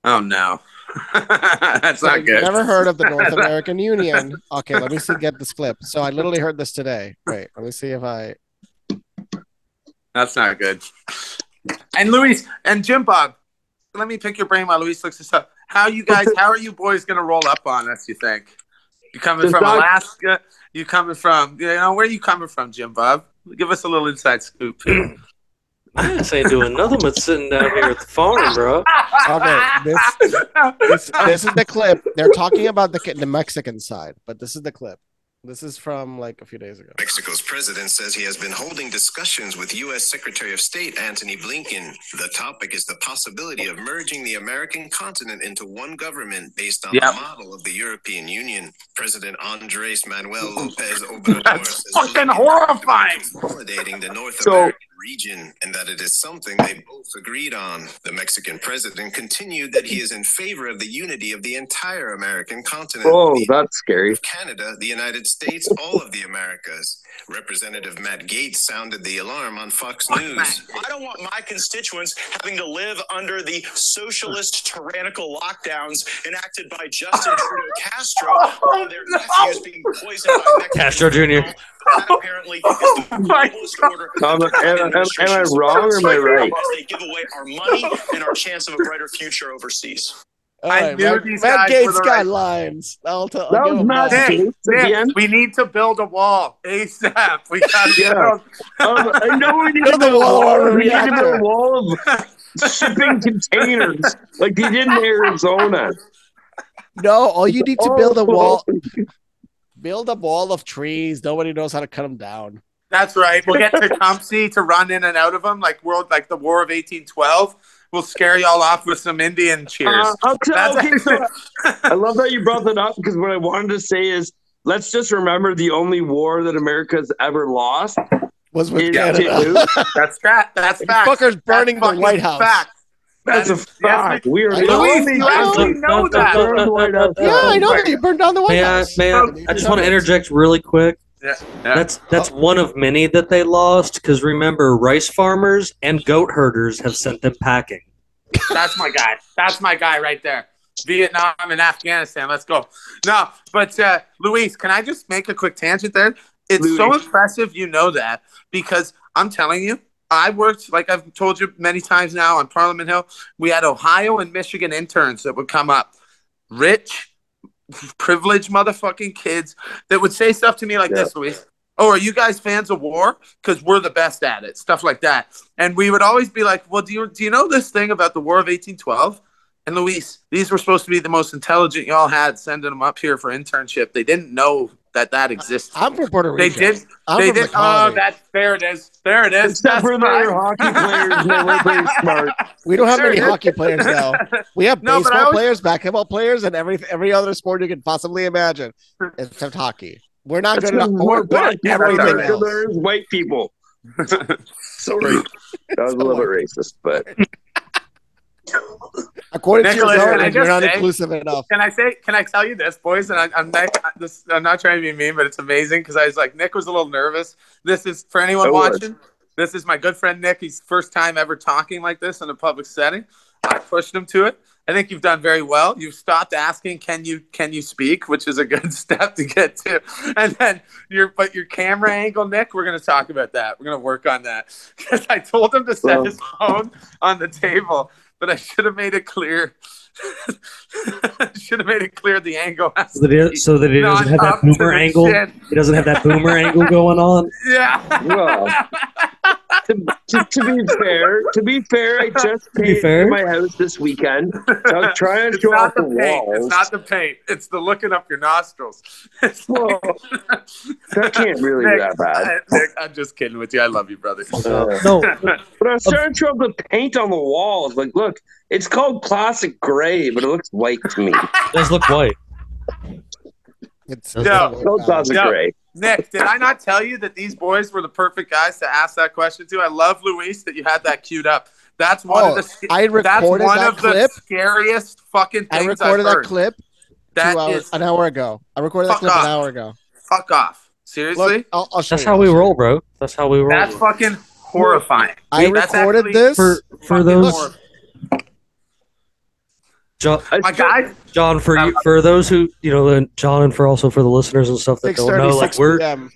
[SPEAKER 3] Oh no, that's not
[SPEAKER 4] I've
[SPEAKER 3] good.
[SPEAKER 4] Never heard of the North American Union. Okay, let me see get this clip. So I literally heard this today. Wait, let me see if I
[SPEAKER 3] That's not good. And Luis and Jim Bob, let me pick your brain while Luis looks this up. How you guys? How are you boys gonna roll up on us? You think? You coming
[SPEAKER 5] Does
[SPEAKER 3] from Alaska? You coming from? You know where are you coming from, Jim Bob? Give us a little inside scoop. here.
[SPEAKER 6] I just ain't doing nothing but sitting down here at the farm, bro.
[SPEAKER 4] Okay, this this, this is the clip. They're talking about the the Mexican side, but this is the clip. This is from like a few days ago.
[SPEAKER 8] Mexico's president says he has been holding discussions with U.S. Secretary of State Antony Blinken. The topic is the possibility of merging the American continent into one government based on
[SPEAKER 3] Yep.
[SPEAKER 8] the model of the European Union. President Andres Manuel Lopez Obrador
[SPEAKER 3] That's
[SPEAKER 8] says
[SPEAKER 3] fucking horrifying.
[SPEAKER 8] consolidating the North
[SPEAKER 5] So-
[SPEAKER 8] American region and that it is something they both agreed on. The Mexican president continued that he is in favor of the unity of the entire American continent.
[SPEAKER 5] Oh, that's scary.
[SPEAKER 8] Canada, the United States, all of the Americas. Representative Matt Gaetz sounded the alarm on Fox News.
[SPEAKER 9] I don't want my constituents having to live under the socialist tyrannical lockdowns enacted by Justin Trudeau Castro while their nephews being poisoned by Mexican
[SPEAKER 2] Castro Jr..
[SPEAKER 9] fentanyl. That apparently is
[SPEAKER 3] my
[SPEAKER 9] globalist.
[SPEAKER 5] Am, am, am, am I wrong or am I right?
[SPEAKER 9] They give away our money and our chance of a brighter future overseas.
[SPEAKER 4] All
[SPEAKER 3] I
[SPEAKER 4] right,
[SPEAKER 3] knew
[SPEAKER 4] Matt,
[SPEAKER 3] these
[SPEAKER 4] Matt
[SPEAKER 3] guys
[SPEAKER 4] Gaetz
[SPEAKER 3] were the
[SPEAKER 4] got
[SPEAKER 3] right-
[SPEAKER 4] lines. I'll tell.
[SPEAKER 5] That was
[SPEAKER 4] him
[SPEAKER 5] Matt
[SPEAKER 3] Gaetz
[SPEAKER 5] Nic,
[SPEAKER 3] we need to build a wall ASAP. We gotta
[SPEAKER 5] Yeah. Um, I know we need
[SPEAKER 4] Build
[SPEAKER 5] to
[SPEAKER 4] a
[SPEAKER 5] build a
[SPEAKER 4] wall
[SPEAKER 5] wall. We need to build a wall of shipping containers like they did in Arizona.
[SPEAKER 4] No, all you need to build a
[SPEAKER 5] Oh.
[SPEAKER 4] wall. Build a wall of trees. Nobody knows how to cut them down.
[SPEAKER 3] That's right. We'll get Tecumseh to run in and out of them, like world, like the War of 1812. We'll scare y'all off with some Indian cheers.
[SPEAKER 5] Uh, I'll tell-
[SPEAKER 3] That's
[SPEAKER 5] okay, so I love that you brought that up because what I wanted to say is let's just remember the only war that America's ever lost
[SPEAKER 4] Was with
[SPEAKER 5] is
[SPEAKER 4] Canada.
[SPEAKER 5] to-
[SPEAKER 3] That's fact. That's fact.
[SPEAKER 4] fuckers burning
[SPEAKER 3] That's
[SPEAKER 4] the White House.
[SPEAKER 3] fact.
[SPEAKER 5] That's a
[SPEAKER 3] is- yes,
[SPEAKER 5] fact. We are
[SPEAKER 4] I
[SPEAKER 5] the only
[SPEAKER 3] Luis, you
[SPEAKER 4] know.
[SPEAKER 3] that.
[SPEAKER 5] Burn the White
[SPEAKER 4] Yeah, I know that you burned down the White
[SPEAKER 2] May I,
[SPEAKER 4] House.
[SPEAKER 2] may I, I just want to interject really quick.
[SPEAKER 3] Yeah. yeah.
[SPEAKER 2] That's that's one of many that they lost because remember, rice farmers and goat herders have sent them packing.
[SPEAKER 3] That's my guy. That's my guy right there. Vietnam and Afghanistan. Let's go. No, but uh, Luis, can I just make a quick tangent there? It's so
[SPEAKER 5] Luis.
[SPEAKER 3] impressive you know that because I'm telling you, I worked, like I've told you many times now on Parliament Hill, we had Ohio and Michigan interns that would come up. Rich, privileged motherfucking kids that would say stuff to me like
[SPEAKER 5] Yeah.
[SPEAKER 3] this, Luis. Oh, are you guys fans of war? Because we're the best at it. Stuff like that. And we would always be like, well, do you, do you know this thing about the War of 1812? And Luis, these were supposed to be the most intelligent y'all had sending them up here for internship. They didn't know that that exists.
[SPEAKER 4] I'm from Puerto Rico.
[SPEAKER 3] They did.
[SPEAKER 4] I'm
[SPEAKER 3] they did.
[SPEAKER 4] the
[SPEAKER 3] Oh,
[SPEAKER 4] colony.
[SPEAKER 3] that there it is. There it is.
[SPEAKER 5] Except for their
[SPEAKER 3] fine.
[SPEAKER 5] hockey players, and they were very smart.
[SPEAKER 4] we don't have many
[SPEAKER 3] There it is.
[SPEAKER 4] hockey players now. We have
[SPEAKER 3] No,
[SPEAKER 4] baseball
[SPEAKER 3] always-
[SPEAKER 4] players, basketball players, and every every other sport you can possibly imagine, except hockey. We're not
[SPEAKER 5] That's
[SPEAKER 4] good enough.
[SPEAKER 5] what
[SPEAKER 4] We're
[SPEAKER 5] more black people
[SPEAKER 4] everything
[SPEAKER 5] are,
[SPEAKER 4] else.
[SPEAKER 5] There is white people. Sorry, that was a little bit racist, but
[SPEAKER 4] According to your
[SPEAKER 3] can
[SPEAKER 4] you're not
[SPEAKER 3] say,
[SPEAKER 4] inclusive enough.
[SPEAKER 3] Can I say? Can I tell you this, boys? And I, I'm, not. This, I'm not trying to be mean, but it's amazing because I was like, Nic was a little nervous. This is for anyone
[SPEAKER 5] I was.
[SPEAKER 3] watching. This is my good friend Nic. He's first time ever talking like this in a public setting. I pushed him to it. I think you've done very well. You've stopped asking, "Can you can you speak?" which is a good step to get to. And then your but your camera angle, Nic. We're gonna talk about that. We're gonna work on that because I told him to set his phone on the table, but I should have made it clear. I should have made it clear the angle. has
[SPEAKER 2] So that
[SPEAKER 3] it,
[SPEAKER 2] so that he
[SPEAKER 3] not
[SPEAKER 2] doesn't have that boomer angle.
[SPEAKER 3] chin.
[SPEAKER 2] He doesn't have that boomer angle going on.
[SPEAKER 3] Yeah.
[SPEAKER 5] Well, to, to, to be fair, to be fair, I just painted
[SPEAKER 2] fair.
[SPEAKER 5] my house this weekend. So I was trying to
[SPEAKER 3] It's
[SPEAKER 5] show
[SPEAKER 3] not
[SPEAKER 5] off
[SPEAKER 3] the
[SPEAKER 5] the
[SPEAKER 3] paint. It's not the paint. It's the looking up your nostrils. It's
[SPEAKER 5] Well, that can't really be
[SPEAKER 3] Nic,
[SPEAKER 5] that bad.
[SPEAKER 3] I- Nic, I'm just kidding with you. I love you, brother.
[SPEAKER 5] Uh,
[SPEAKER 2] No,
[SPEAKER 5] but I was trying to show off the paint on the walls. Like, look, it's called classic gray, but it looks white to me.
[SPEAKER 2] it does look white.
[SPEAKER 4] It's
[SPEAKER 2] No.
[SPEAKER 5] It's called classic
[SPEAKER 3] No.
[SPEAKER 5] gray.
[SPEAKER 3] Nic, did I not tell you that these boys were the perfect guys to ask that question to? I love Luis that you had that queued up. That's one
[SPEAKER 4] Oh,
[SPEAKER 3] of the sc-
[SPEAKER 4] I
[SPEAKER 3] that's one
[SPEAKER 4] that
[SPEAKER 3] of
[SPEAKER 4] clip.
[SPEAKER 3] the scariest fucking
[SPEAKER 4] I
[SPEAKER 3] things
[SPEAKER 4] recorded
[SPEAKER 3] I've
[SPEAKER 4] that
[SPEAKER 3] heard.
[SPEAKER 4] clip
[SPEAKER 3] That
[SPEAKER 4] two hours,
[SPEAKER 3] is
[SPEAKER 4] an hour ago. I recorded that clip
[SPEAKER 3] off.
[SPEAKER 4] an hour ago.
[SPEAKER 3] fuck off. Seriously?
[SPEAKER 4] Look, I'll, I'll
[SPEAKER 2] That's
[SPEAKER 4] you.
[SPEAKER 2] how we roll, bro. That's how we roll.
[SPEAKER 3] That's fucking horrifying.
[SPEAKER 4] I
[SPEAKER 3] That's
[SPEAKER 4] recorded this.
[SPEAKER 2] for for those
[SPEAKER 3] horrifying.
[SPEAKER 2] John,
[SPEAKER 5] I
[SPEAKER 3] My guy,
[SPEAKER 2] John for you for those who you know and John and for also for the listeners and stuff that
[SPEAKER 4] Six
[SPEAKER 2] don't
[SPEAKER 4] thirty,
[SPEAKER 2] know like we're
[SPEAKER 4] p.m.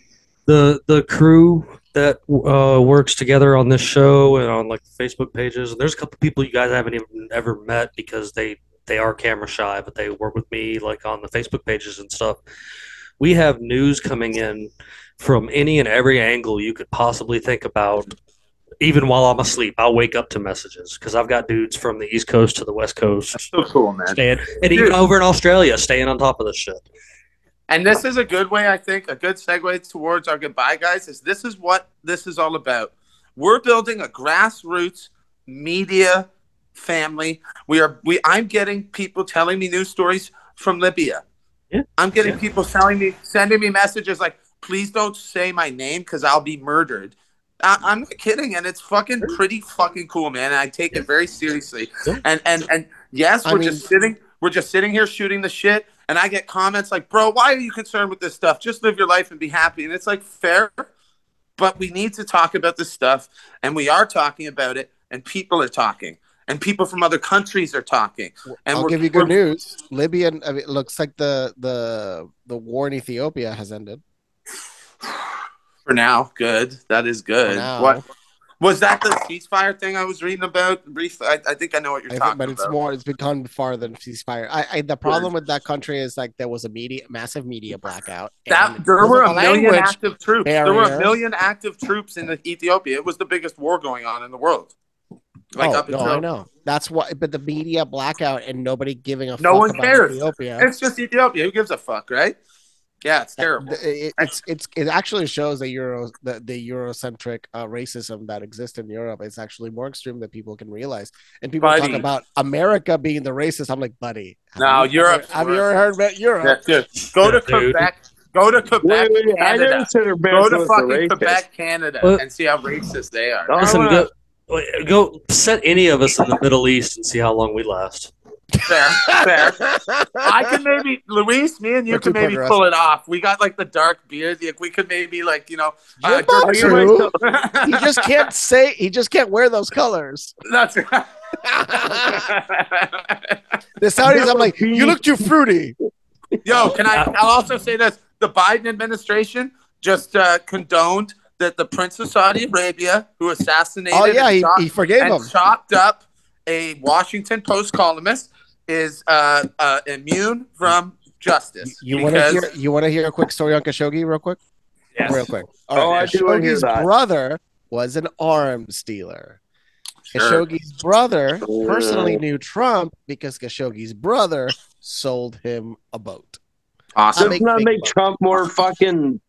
[SPEAKER 2] the the crew that uh, works together on this show and on like Facebook pages. And there's a couple people you guys haven't even ever met because they they are camera shy, but they work with me like on the Facebook pages and stuff. We have news coming in from any and every angle you could possibly think about. Even while I'm asleep, I'll wake up to messages because I've got dudes from the East Coast to the West Coast
[SPEAKER 3] so cool, man.
[SPEAKER 2] staying, and even over in Australia, staying on top of this shit.
[SPEAKER 3] And this is a good way, I think, a good segue towards our goodbye, guys. Is this is what this is all about? We're building a grassroots media family. We are we. I'm getting people telling me news stories from Libya.
[SPEAKER 6] Yeah.
[SPEAKER 3] I'm getting
[SPEAKER 6] Yeah.
[SPEAKER 3] people telling me, sending me messages like, "Please don't say my name because I'll be murdered." I, I'm not kidding, and it's fucking pretty fucking cool, man. And I take it very seriously. And and and yes, we're
[SPEAKER 4] mean-
[SPEAKER 3] just sitting, we're just sitting here shooting the shit, and I get comments like, "Bro, why are you concerned with this stuff? Just live your life and be happy." And it's like fair, but we need to talk about this stuff, and we are talking about it, and people are talking, and people from other countries are talking. And
[SPEAKER 4] I'll give you good news. Libyan. I mean, it looks like the the the war in Ethiopia has ended.
[SPEAKER 3] For now, good. That is good. What was that? The ceasefire thing I was reading about? Brief. I, I think I know what you're
[SPEAKER 4] I
[SPEAKER 3] talking
[SPEAKER 4] think, but it's more. It's become farther than ceasefire. I, I the problem with that country is like there was a media, massive media blackout.
[SPEAKER 3] That there were a million active troops. There were a million active troops in Ethiopia. It was the biggest war going on in the world. Like
[SPEAKER 4] oh,
[SPEAKER 3] up
[SPEAKER 4] no,
[SPEAKER 3] until
[SPEAKER 4] I know. That's what. But the media blackout and nobody giving a
[SPEAKER 3] No
[SPEAKER 4] fuck
[SPEAKER 3] one
[SPEAKER 4] about
[SPEAKER 3] cares.
[SPEAKER 4] Ethiopia.
[SPEAKER 3] it's just Ethiopia. Who gives a fuck, right? Yeah, it's terrible.
[SPEAKER 4] The- It, it's it's it actually shows the euro the, the eurocentric uh, racism that exists in Europe. It's actually more extreme than people can realize. And people talk about America being the racist. I'm like, buddy. have
[SPEAKER 3] No,
[SPEAKER 4] you
[SPEAKER 3] Europe's
[SPEAKER 4] ever- Have you ever heard about Europe?
[SPEAKER 3] Yeah, dude. Go to
[SPEAKER 6] dude.
[SPEAKER 3] Quebec. Go to Quebec,
[SPEAKER 5] Wait, wait, wait, I
[SPEAKER 3] Canada.
[SPEAKER 5] never
[SPEAKER 3] Go to fucking. Quebec, Canada,
[SPEAKER 6] Well-
[SPEAKER 3] and see how racist they are.
[SPEAKER 6] Listen, go, go set any of us in the Middle East and see how long we last.
[SPEAKER 3] Fair, fair. I can maybe, Luis, me and you
[SPEAKER 4] We're
[SPEAKER 3] can maybe
[SPEAKER 4] progressive.
[SPEAKER 3] pull it off. We got like the dark beard. Like, we could maybe like you know. Uh,
[SPEAKER 4] Jimbo,
[SPEAKER 3] Dirk
[SPEAKER 4] true. He just can't say. He just can't wear those colors.
[SPEAKER 3] That's right.
[SPEAKER 4] The Saudis, I'm like, you look too fruity.
[SPEAKER 3] Yo, can I? I'll also say this: the Biden administration just uh, condoned that the Prince of Saudi Arabia, who assassinated,
[SPEAKER 4] Oh yeah, he,
[SPEAKER 3] shot-
[SPEAKER 4] he forgave
[SPEAKER 3] and
[SPEAKER 4] him.
[SPEAKER 3] chopped up a Washington Post columnist, is uh, uh, immune from justice.
[SPEAKER 4] You want to hear? You want to hear a quick story on Khashoggi, real quick?
[SPEAKER 3] Yes.
[SPEAKER 4] Real quick.
[SPEAKER 5] Oh, I do wanna hear
[SPEAKER 4] Khashoggi's brother was an arms dealer.
[SPEAKER 3] Sure.
[SPEAKER 4] Khashoggi's brother personally knew Trump because Khashoggi's brother sold him a boat.
[SPEAKER 3] Awesome.
[SPEAKER 5] Does not
[SPEAKER 4] big
[SPEAKER 5] make
[SPEAKER 4] bucks.
[SPEAKER 5] Trump more fucking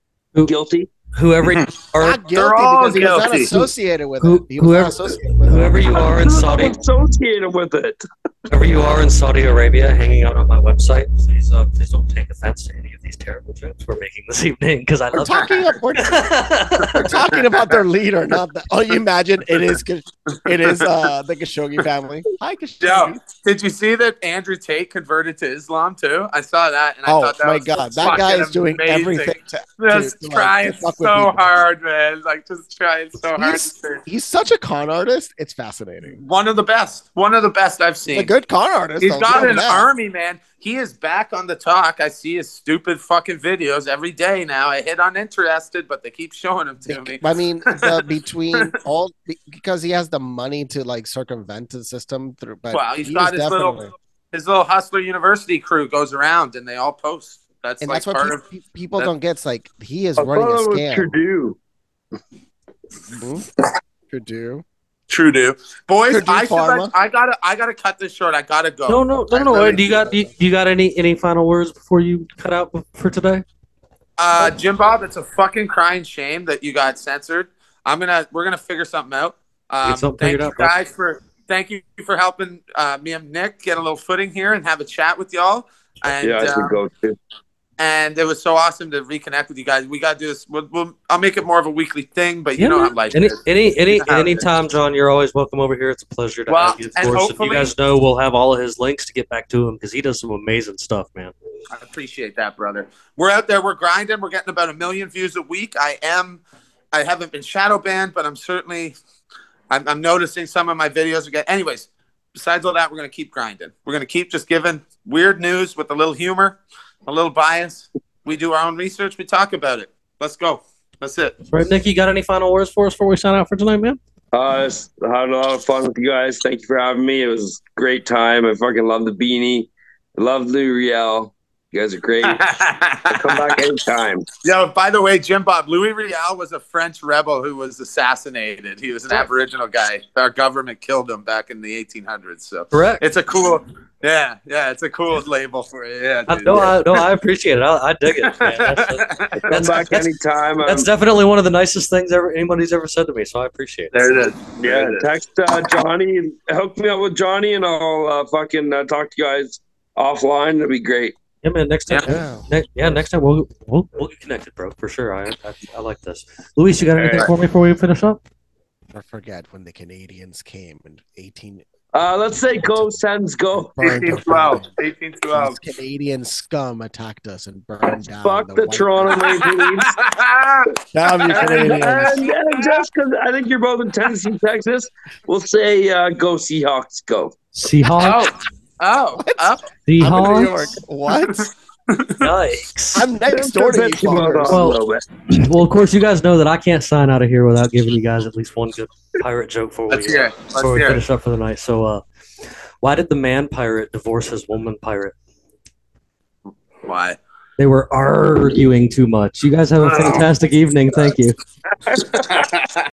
[SPEAKER 5] guilty?
[SPEAKER 6] Whoever you are,
[SPEAKER 4] Not guilty
[SPEAKER 3] all
[SPEAKER 4] because he was not associated with
[SPEAKER 6] Who-
[SPEAKER 4] it. He was
[SPEAKER 6] whoever-
[SPEAKER 4] not associated with it.
[SPEAKER 6] whoever you are in Saudi,
[SPEAKER 5] associated with it.
[SPEAKER 6] whoever you are in Saudi Arabia, hanging out on my website, please, uh, please don't take offense to any of these terrible jokes we're making this evening because I
[SPEAKER 4] We're
[SPEAKER 6] love
[SPEAKER 4] talking, we're, we're talking about their leader, not the. Oh, you imagine it is it is uh the Khashoggi family. Hi, Khashoggi.
[SPEAKER 3] Yo, did you see that Andrew Tate converted to Islam too? I saw that, and I
[SPEAKER 4] Oh
[SPEAKER 3] thought that
[SPEAKER 4] my
[SPEAKER 3] was
[SPEAKER 4] god, that guy is doing
[SPEAKER 3] amazing.
[SPEAKER 4] everything to.
[SPEAKER 3] Just
[SPEAKER 4] to, like, to fuck
[SPEAKER 3] so hard, man. Like just trying so hard.
[SPEAKER 4] He's, he's such a con artist. It's fascinating.
[SPEAKER 3] One of the best. One of the best I've
[SPEAKER 4] He's
[SPEAKER 3] seen.
[SPEAKER 4] a good con artist.
[SPEAKER 3] He's got an
[SPEAKER 4] that.
[SPEAKER 3] army, man. He is back on the talk. I see his stupid fucking videos every day now. I hit uninterested, but they keep showing them to me.
[SPEAKER 4] I mean, the, between all because he has the money to like circumvent the system through. But
[SPEAKER 3] Well, he's
[SPEAKER 4] he's
[SPEAKER 3] got his
[SPEAKER 4] definitely,
[SPEAKER 3] little his little Hustler University crew goes around and they all post. That's
[SPEAKER 4] and
[SPEAKER 3] like
[SPEAKER 4] that's what
[SPEAKER 3] part
[SPEAKER 4] pe-
[SPEAKER 3] of
[SPEAKER 4] people
[SPEAKER 3] that-
[SPEAKER 4] don't get. It's like he is
[SPEAKER 5] I
[SPEAKER 4] running a
[SPEAKER 5] thought it was
[SPEAKER 4] scam.
[SPEAKER 5] Trudeau.
[SPEAKER 4] Mhm. Trudeau.
[SPEAKER 3] True do. Boys,
[SPEAKER 4] Purdue
[SPEAKER 3] I should I gotta I gotta cut this short. I gotta go.
[SPEAKER 6] No, no, no,
[SPEAKER 3] I
[SPEAKER 6] no.
[SPEAKER 3] really
[SPEAKER 6] do you got do you, you got any any final words before you cut out for today?
[SPEAKER 3] Uh, Jim Bob, it's a fucking crying shame that you got censored. I'm gonna we're gonna figure something out. Um,
[SPEAKER 6] something
[SPEAKER 3] thank you
[SPEAKER 6] out, bud.
[SPEAKER 3] guys for thank you for helping uh, me and Nick get a little footing here and have a chat with y'all. And
[SPEAKER 5] yeah, I
[SPEAKER 3] um,
[SPEAKER 5] go too.
[SPEAKER 3] And it was so awesome to reconnect with you guys. We gotta do this. We'll, we'll, I'll make it more of a weekly thing, but you
[SPEAKER 6] Yeah,
[SPEAKER 3] know how life
[SPEAKER 6] Any any any
[SPEAKER 3] You know how it is.
[SPEAKER 6] anytime, John, you're always welcome over here. It's a pleasure to
[SPEAKER 3] Well,
[SPEAKER 6] have you. Of course, if you guys know, we'll have all of his links to get back to him because he does some amazing stuff, man.
[SPEAKER 3] I appreciate that, brother. We're out there. We're grinding. We're getting about a million views a week. I am. I haven't been shadow banned, but I'm certainly. I'm, I'm noticing some of my videos again. Anyways, besides all that, we're gonna keep grinding. We're gonna keep just giving weird news with a little humor, a little bias. We do our own research. We talk about it. Let's go. That's it.
[SPEAKER 6] Right, Nic, you got any final words for us before we sign out for tonight, man?
[SPEAKER 5] Uh, just had a lot of fun with you guys. Thank you for having me. It was a great time. I fucking love the beanie. I love Louis Riel. You guys are great. Come back anytime.
[SPEAKER 3] Yo, by the way, Jim Bob, Louis Riel was a French rebel who was assassinated. He was an Aboriginal guy. Our government killed him back in the 1800s. So
[SPEAKER 2] Correct.
[SPEAKER 3] it's a cool, yeah, yeah, it's a cool label for it. Yeah,
[SPEAKER 2] I,
[SPEAKER 3] dude.
[SPEAKER 2] no, I, no, I appreciate it. I, I dig it. Man. That's,
[SPEAKER 5] Come
[SPEAKER 2] that's,
[SPEAKER 5] back
[SPEAKER 2] that's,
[SPEAKER 5] anytime.
[SPEAKER 2] that's
[SPEAKER 5] Um,
[SPEAKER 2] definitely one of the nicest things ever anybody's ever said to me. So I appreciate it.
[SPEAKER 3] there it is.
[SPEAKER 5] yeah,
[SPEAKER 3] There it is.
[SPEAKER 5] text uh, Johnny. Hook me up with Johnny, and I'll uh, fucking uh, talk to you guys offline. That'd be great.
[SPEAKER 2] Yeah, man. Next time,
[SPEAKER 4] Yeah.
[SPEAKER 2] ne- yeah, next time we'll, we'll we'll get connected, bro, for sure. I I, I like this. Luis, you got anything
[SPEAKER 3] Alright.
[SPEAKER 2] for me before we finish up?
[SPEAKER 4] Never forget when the Canadians came in 18.
[SPEAKER 5] Uh, let's say go Sens go.
[SPEAKER 4] burned our
[SPEAKER 3] 1812.
[SPEAKER 4] fucking-
[SPEAKER 3] 1812.
[SPEAKER 4] Canadian scum attacked us and burned down.
[SPEAKER 5] Fuck the
[SPEAKER 4] White-
[SPEAKER 5] Toronto Maple Leafs.
[SPEAKER 4] Damn you,
[SPEAKER 5] And,
[SPEAKER 4] Canadians.
[SPEAKER 5] and, and just because I think you're both in Tennessee, Texas, we'll say uh, go Seahawks, go.
[SPEAKER 2] Seahawks.
[SPEAKER 3] Oh, oh, oh.
[SPEAKER 4] I'm in New York. What?
[SPEAKER 2] Yikes.
[SPEAKER 4] I'm next door to you.
[SPEAKER 5] Piss
[SPEAKER 4] fuckers.
[SPEAKER 2] Well- Well, of course, you guys know that I can't sign out of here without giving you guys at least one good pirate joke before we,
[SPEAKER 3] Let's hear it. Let's
[SPEAKER 2] before we
[SPEAKER 3] hear it.
[SPEAKER 2] finish up for the night. So, uh, why did the man pirate divorce his woman pirate?
[SPEAKER 3] Why?
[SPEAKER 2] They were arguing too much. You guys have a fantastic evening. Thank you.